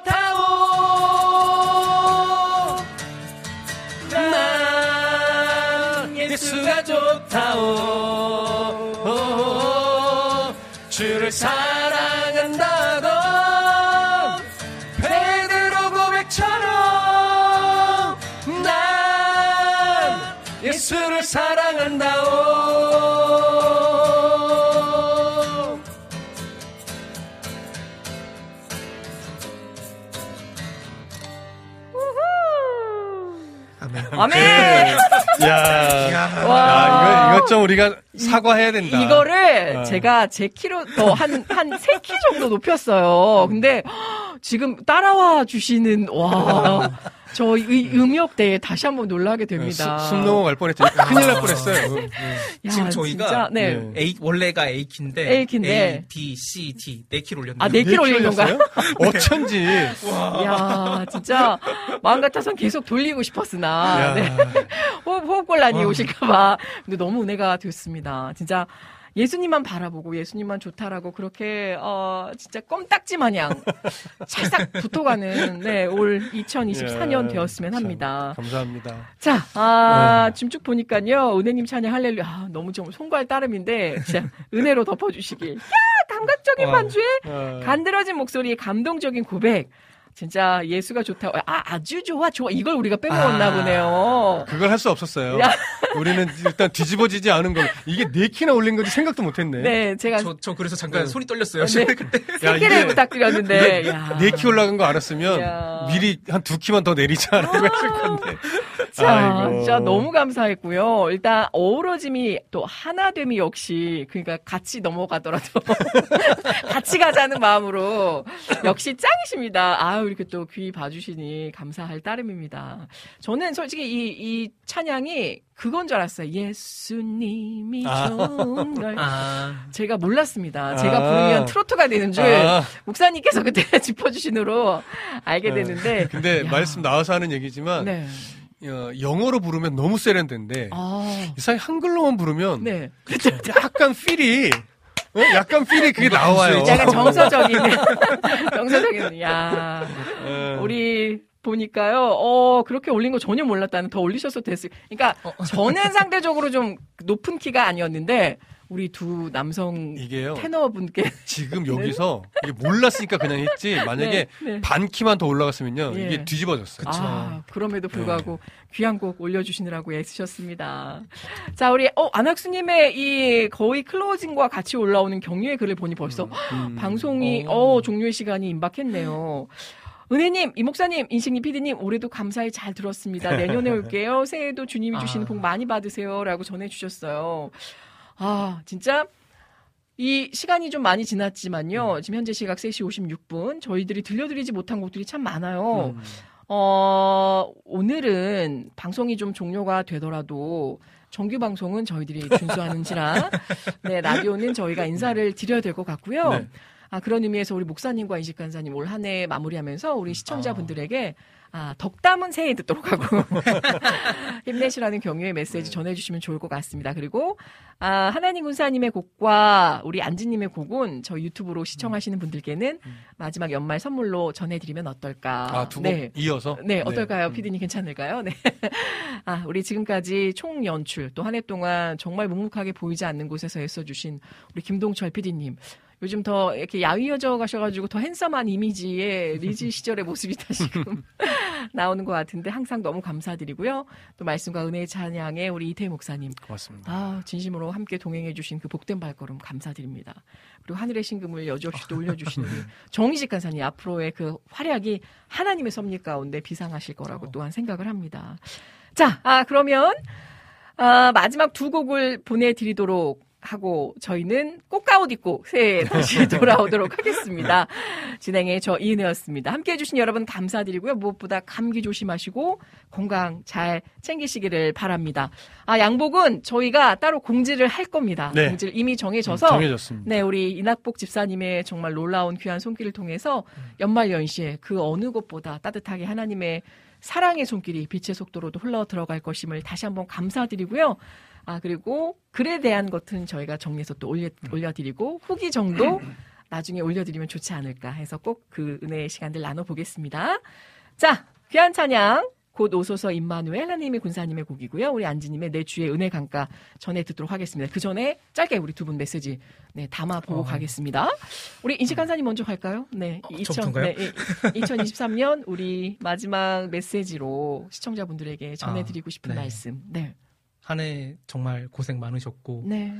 난 예수가 좋다오. 주를 사랑한다 아멘! 야, 와. 야, 이거, 이것 좀 우리가 사과해야 된다. 이거를 어. 제가 제 키로 더 한, 한 3키 정도 높였어요. 근데 지금 따라와 주시는, 와. 저 이 음역대에 다시 한번 놀라게 됩니다. 숨 넘어갈 뻔했죠. 큰일 날 뻔했어요. 야, 지금 저희가 진짜, 네. 네. A 원래가 A 키인데 A 키인데. A, B, C, D 네 키로 올렸네요. 아, 네키 올린 건가요? 어쩐지. [laughs] 이야, 진짜 마음 같아선 계속 돌리고 싶었으나 야. 네. [laughs] 호흡, 호흡곤란이 오실까 봐. 근데 너무 은혜가 됐습니다. 진짜 예수님만 바라보고 예수님만 좋다라고 그렇게 어 진짜 껌딱지 마냥 찰싹 붙어가는 네, 올 2024년 야, 되었으면 참 합니다. 감사합니다. 자, 아, 지금 쭉 보니까요. 은혜님 찬양 할렐루야. 아, 너무 좀 송구할 따름인데 진짜 은혜로 덮어주시길. 야, 감각적인 와. 반주에 어, 간드러진 목소리, 감동적인 고백. 진짜 예수가 좋다. 아, 아주 좋아, 좋아. 이걸 우리가 빼먹었나 아. 보네요. 그걸 할 수 없었어요. 야. 우리는 일단 뒤집어지지 않은 걸 이게 네 키나 올린 건지 생각도 못했네. 네, 제가 저, 저 그래서 잠깐 네. 손이 떨렸어요. 네. [laughs] 그때. 야, 세키를 이게 부탁드렸는데. 야. 네키 올라간 거 알았으면 야. 미리 한 두 키만 더 내리자 라고 했을 건데. [laughs] 자, 아이고. 진짜 너무 감사했고요. 일단 어우러짐이 또 하나됨이 역시 그러니까 같이 넘어가더라도 [laughs] 같이 가자는 마음으로 역시 짱이십니다. 아유 이렇게 또 귀 봐주시니 감사할 따름입니다. 저는 솔직히 이, 이 찬양이 그건 줄 알았어요. 예수님이 아. 좋은 걸 아, 제가 몰랐습니다. 제가 아. 부르면 트로트가 되는 줄 아. 목사님께서 그때 [laughs] 짚어주신으로 알게 됐는데. 근데 야. 말씀 나와서 하는 얘기지만 네. 어, 영어로 부르면 너무 세련된데 아. 이상하게 한글로만 부르면 네. 약간 필이 어? 약간 필이 그게 나와요. 약간 정서적인, [laughs] 정서적인, 야 어. 우리 보니까요, 어, 그렇게 올린 거 전혀 몰랐다는 더 올리셔서 됐을. 그러니까 어. 저는 상대적으로 좀 높은 키가 아니었는데, 우리 두 남성 이게요. 테너분께 지금 여기서 이게 몰랐으니까 그냥 했지 만약에 네, 네. 반 키만 더 올라갔으면요 예. 이게 뒤집어졌어요. 아, 그럼에도 네. 불구하고 귀한 곡 올려주시느라고 애쓰셨습니다. 자, 우리, 어, 안학수님의 이 거의 클로징과 같이 올라오는 격려의 글을 보니 벌써 음. 방송이, 어, 종료의 시간이 임박했네요. 은혜님, 이 목사님, 인식님, 피디님, 올해도 감사히 잘 들었습니다. 내년에 올게요. 새해에도 주님이 주시는 아. 복 많이 받으세요. 라고 전해주셨어요. 아, 진짜. 이 시간이 좀 많이 지났지만요. 지금 현재 시각 3시 56분. 저희들이 들려드리지 못한 곡들이 참 많아요. 음. 어, 오늘은 방송이 좀 종료가 되더라도 정규 방송은 저희들이 준수하는지라 [laughs] 네, 라디오는 저희가 인사를 드려야 될 것 같고요. 네. 아, 그런 의미에서 우리 목사님과 이식 간사님 올 한 해 마무리하면서 우리 시청자분들에게 아, 덕담은 새해 듣도록 하고 [laughs] 힘내시라는 격려의 메시지 전해주시면 좋을 것 같습니다. 그리고 아, 하나님 군사님의 곡과 우리 안지님의 곡은 저희 유튜브로 시청하시는 분들께는 마지막 연말 선물로 전해드리면 어떨까? 아, 두곡 네. 이어서? 네, 어떨까요? 음. 피디님 괜찮을까요? 네. [laughs] 아, 우리 지금까지 총 연출 또 한 해 동안 정말 묵묵하게 보이지 않는 곳에서 애써주신 우리 김동철 피디님. 요즘 더 이렇게 야위어져 가셔가지고 더 핸섬한 이미지의 리즈 [laughs] 시절의 모습이 다시금 [laughs] 나오는 것 같은데 항상 너무 감사드리고요. 또 말씀과 은혜의 찬양에 우리 이태 목사님. 고맙습니다. 아, 진심으로 함께 동행해주신 그 복된 발걸음 감사드립니다. 그리고 하늘의 신금을 여지없이 또 올려주시는 우리 정희식 간사님 앞으로의 그 활약이 하나님의 섭리 가운데 비상하실 거라고 또한 생각을 합니다. 자, 아, 그러면, 아, 마지막 두 곡을 보내드리도록 하고 저희는 꽃가옷 입고 새해 다시 [laughs] 돌아오도록 하겠습니다. 진행의 저 이은혜였습니다. 함께 해주신 여러분 감사드리고요. 무엇보다 감기 조심하시고 건강 잘 챙기시기를 바랍니다. 아, 양복은 저희가 따로 공지를 할 겁니다. 네. 공지를 이미 정해져서 음, 정해졌습니다. 네, 우리 이낙복 집사님의 정말 놀라운 귀한 손길을 통해서 연말 연시에 그 어느 것보다 따뜻하게 하나님의 사랑의 손길이 빛의 속도로도 흘러 들어갈 것임을 다시 한번 감사드리고요. 아, 그리고 글에 대한 것은 저희가 정리해서 또 올려, 올려드리고 후기 정도 나중에 올려드리면 좋지 않을까 해서 꼭 그 은혜의 시간들 나눠보겠습니다. 자, 귀한 찬양. 곧 오소서 임마누엘 하나님의 군사님의 곡이고요. 우리 안지님의 내 주의 은혜 강가 전해 듣도록 하겠습니다. 그 전에 짧게 우리 두 분 메시지 네, 담아 보고 어. 가겠습니다. 우리 인식 간사님 먼저 갈까요? 네, 어, 저부터인가요? 네, 2023년 우리 마지막 메시지로 시청자분들에게 전해드리고 아, 싶은 네. 말씀. 네, 한 해 정말 고생 많으셨고 네,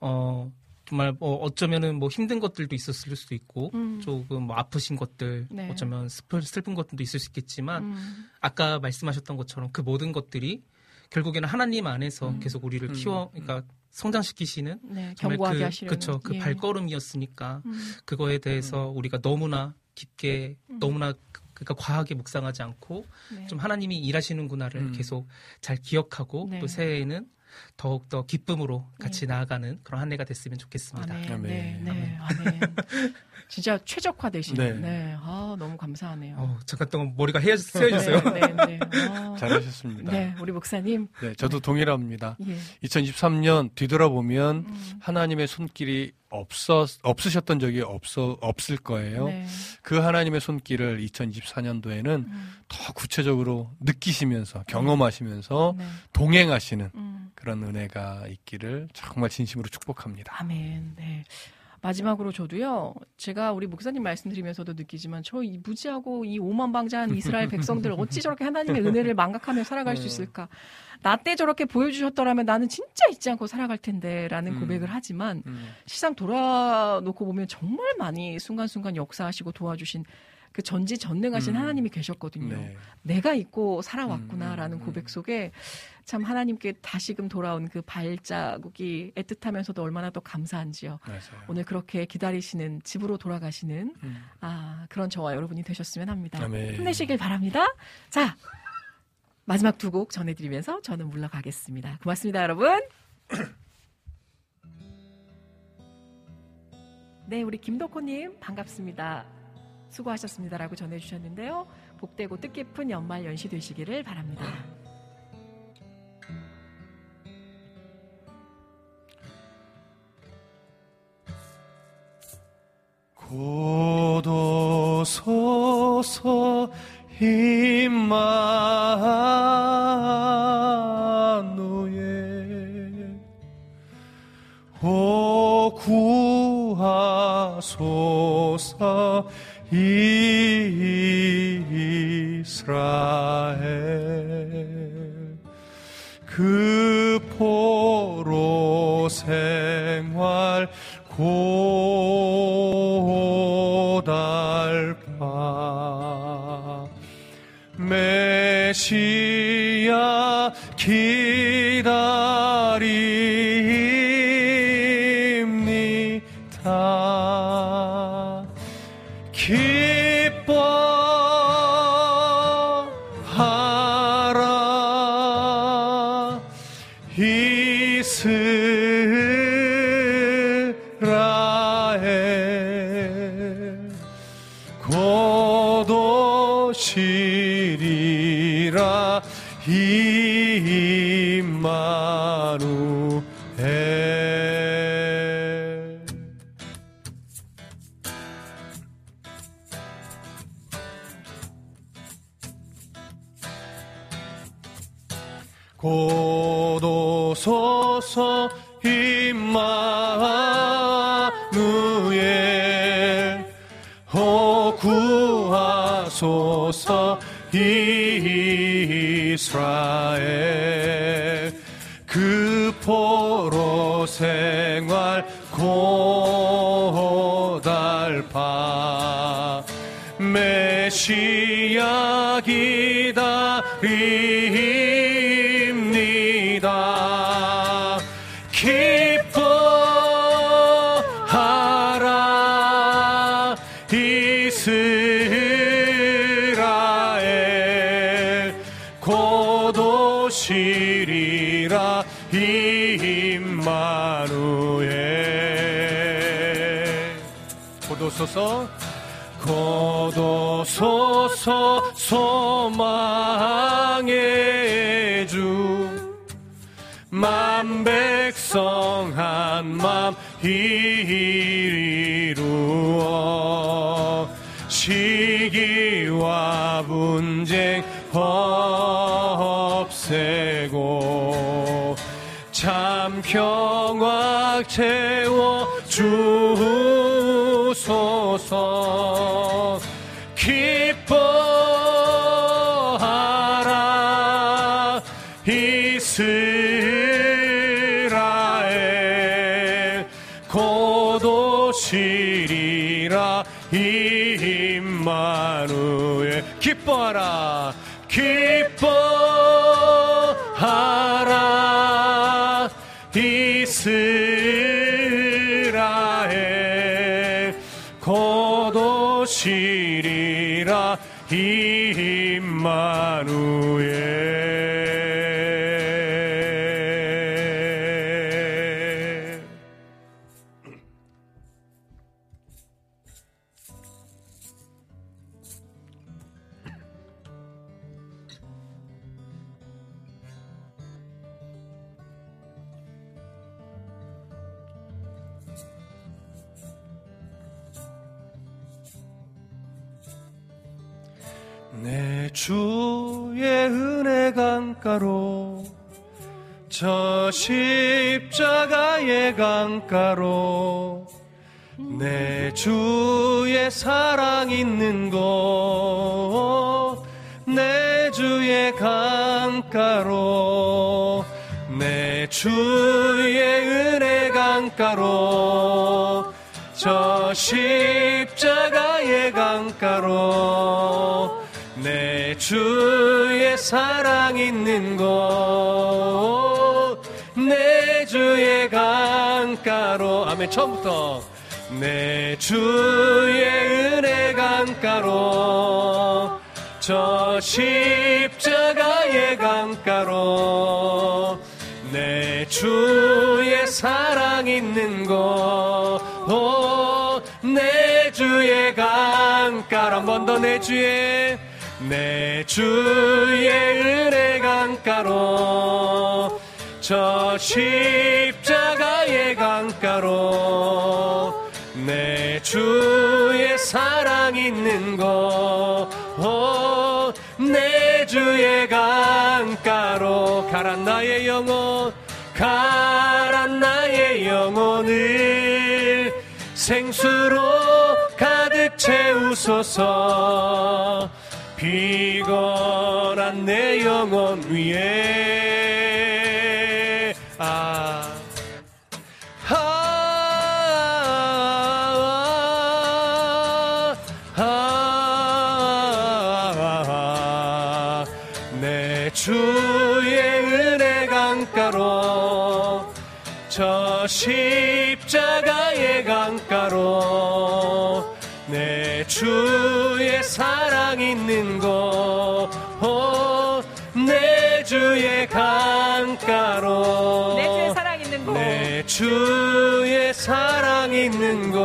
어 정말 뭐 어쩌면은 뭐 힘든 것들도 있었을 수도 있고 음. 조금 뭐 아프신 것들 네. 어쩌면 슬픈, 슬픈 것들도 있을 수 있겠지만 음, 아까 말씀하셨던 것처럼 그 모든 것들이 결국에는 하나님 안에서 음. 계속 우리를 음. 키워 그러니까 성장시키시는 네, 정말 견고하게 그, 하시려는 그쵸, 그 예. 발걸음이었으니까 음, 그거에 대해서 우리가 너무나 깊게 음. 너무나 그- 그러니까 과하게 묵상하지 않고 네. 좀 하나님이 일하시는구나를 음. 계속 잘 기억하고 네. 또 새해에는 더욱 더 기쁨으로 같이 나아가는 그런 한 해가 됐으면 좋겠습니다. 아멘, 아멘. 네, 네, 아멘. 진짜 최적화되신. 네. 네. 아 너무 감사하네요. 어, 잠깐 동안 머리가 헤어, 세어졌어요. 네, 네, 네. 아, [laughs] 잘하셨습니다. 네, 우리 목사님. 네, 저도 동일합니다. 예. 2023년 뒤돌아보면 음, 하나님의 손길이 없었 없으셨던 적이 없어 없을 거예요. 네. 그 하나님의 손길을 2024년도에는 음, 더 구체적으로 느끼시면서 경험하시면서 네. 동행하시는 음, 그런 은혜가 있기를 정말 진심으로 축복합니다. 아멘. 네. 마지막으로 저도요, 제가 우리 목사님 말씀드리면서도 느끼지만, 저 이 무지하고 이 오만방자한 이스라엘 [laughs] 백성들 어찌 저렇게 하나님의 은혜를 망각하며 살아갈 수 음. 있을까? 나 때 저렇게 보여주셨더라면 나는 진짜 잊지 않고 살아갈 텐데, 라는 음. 고백을 하지만, 음. 시상 돌아놓고 보면 정말 많이 순간순간 역사하시고 도와주신 그 전지 전능하신 음. 하나님이 계셨거든요. 네. 내가 잊고 살아왔구나라는 음, 음, 고백 속에 참 하나님께 다시금 돌아온 그 발자국이 애틋하면서도 얼마나 더 감사한지요. 맞아요. 오늘 그렇게 기다리시는 집으로 돌아가시는 음. 아 그런 저와 여러분이 되셨으면 합니다. 아멘. 힘내시길 바랍니다. 자 마지막 두 곡 전해드리면서 저는 물러가겠습니다. 고맙습니다, 여러분. [coughs] 네, 우리 김덕호님 반갑습니다. 수고하셨습니다라고 전해주셨는데요. 복되고 뜻깊은 연말 연시 되시기를 바랍니다. 고도소서 임마누엘 오 구하소서 이스라엘 그 포로 생활 고달파 메시아 기 오소서 임마누엘 오 구하소서 이스라엘. 그 포로 생활 고달파 메시아 곧 오소서 소망의 주. 만백성 한맘 이루어. 시기와 분쟁 없애고 참 평화 채워 주 소서. 기뻐하라. 이스라엘 곧 오시리라. 임마누엘. 기뻐하라. 기뻐 오시리 강가로. 저 십자가의 강가로 내 주의 사랑 있는 곳 내 주의 강가로 내 주의 은혜 강가로 저 십자가의 강가로. 내 주의 사랑 있는 곳 내 주의 강가로. 아멘 처음부터. 내 주의 은혜 강가로. 저 십자가의 강가로. 내 주의 사랑 있는 곳내 주의 강가로. 한번 더 내 주의 내 주의 은혜 강가로 저 십자가의 강가로 내 주의 사랑 있는 곳 내 주의 강가로. 가라 나의 영혼 가란 나의 영혼을 생수로 가득 채우소서 피곤한 내 영혼 위에 사랑 있는 곳, 오, 내 주의 강가로, 내 주의 사랑 있는 곳. 내 주의 사랑 있는 곳,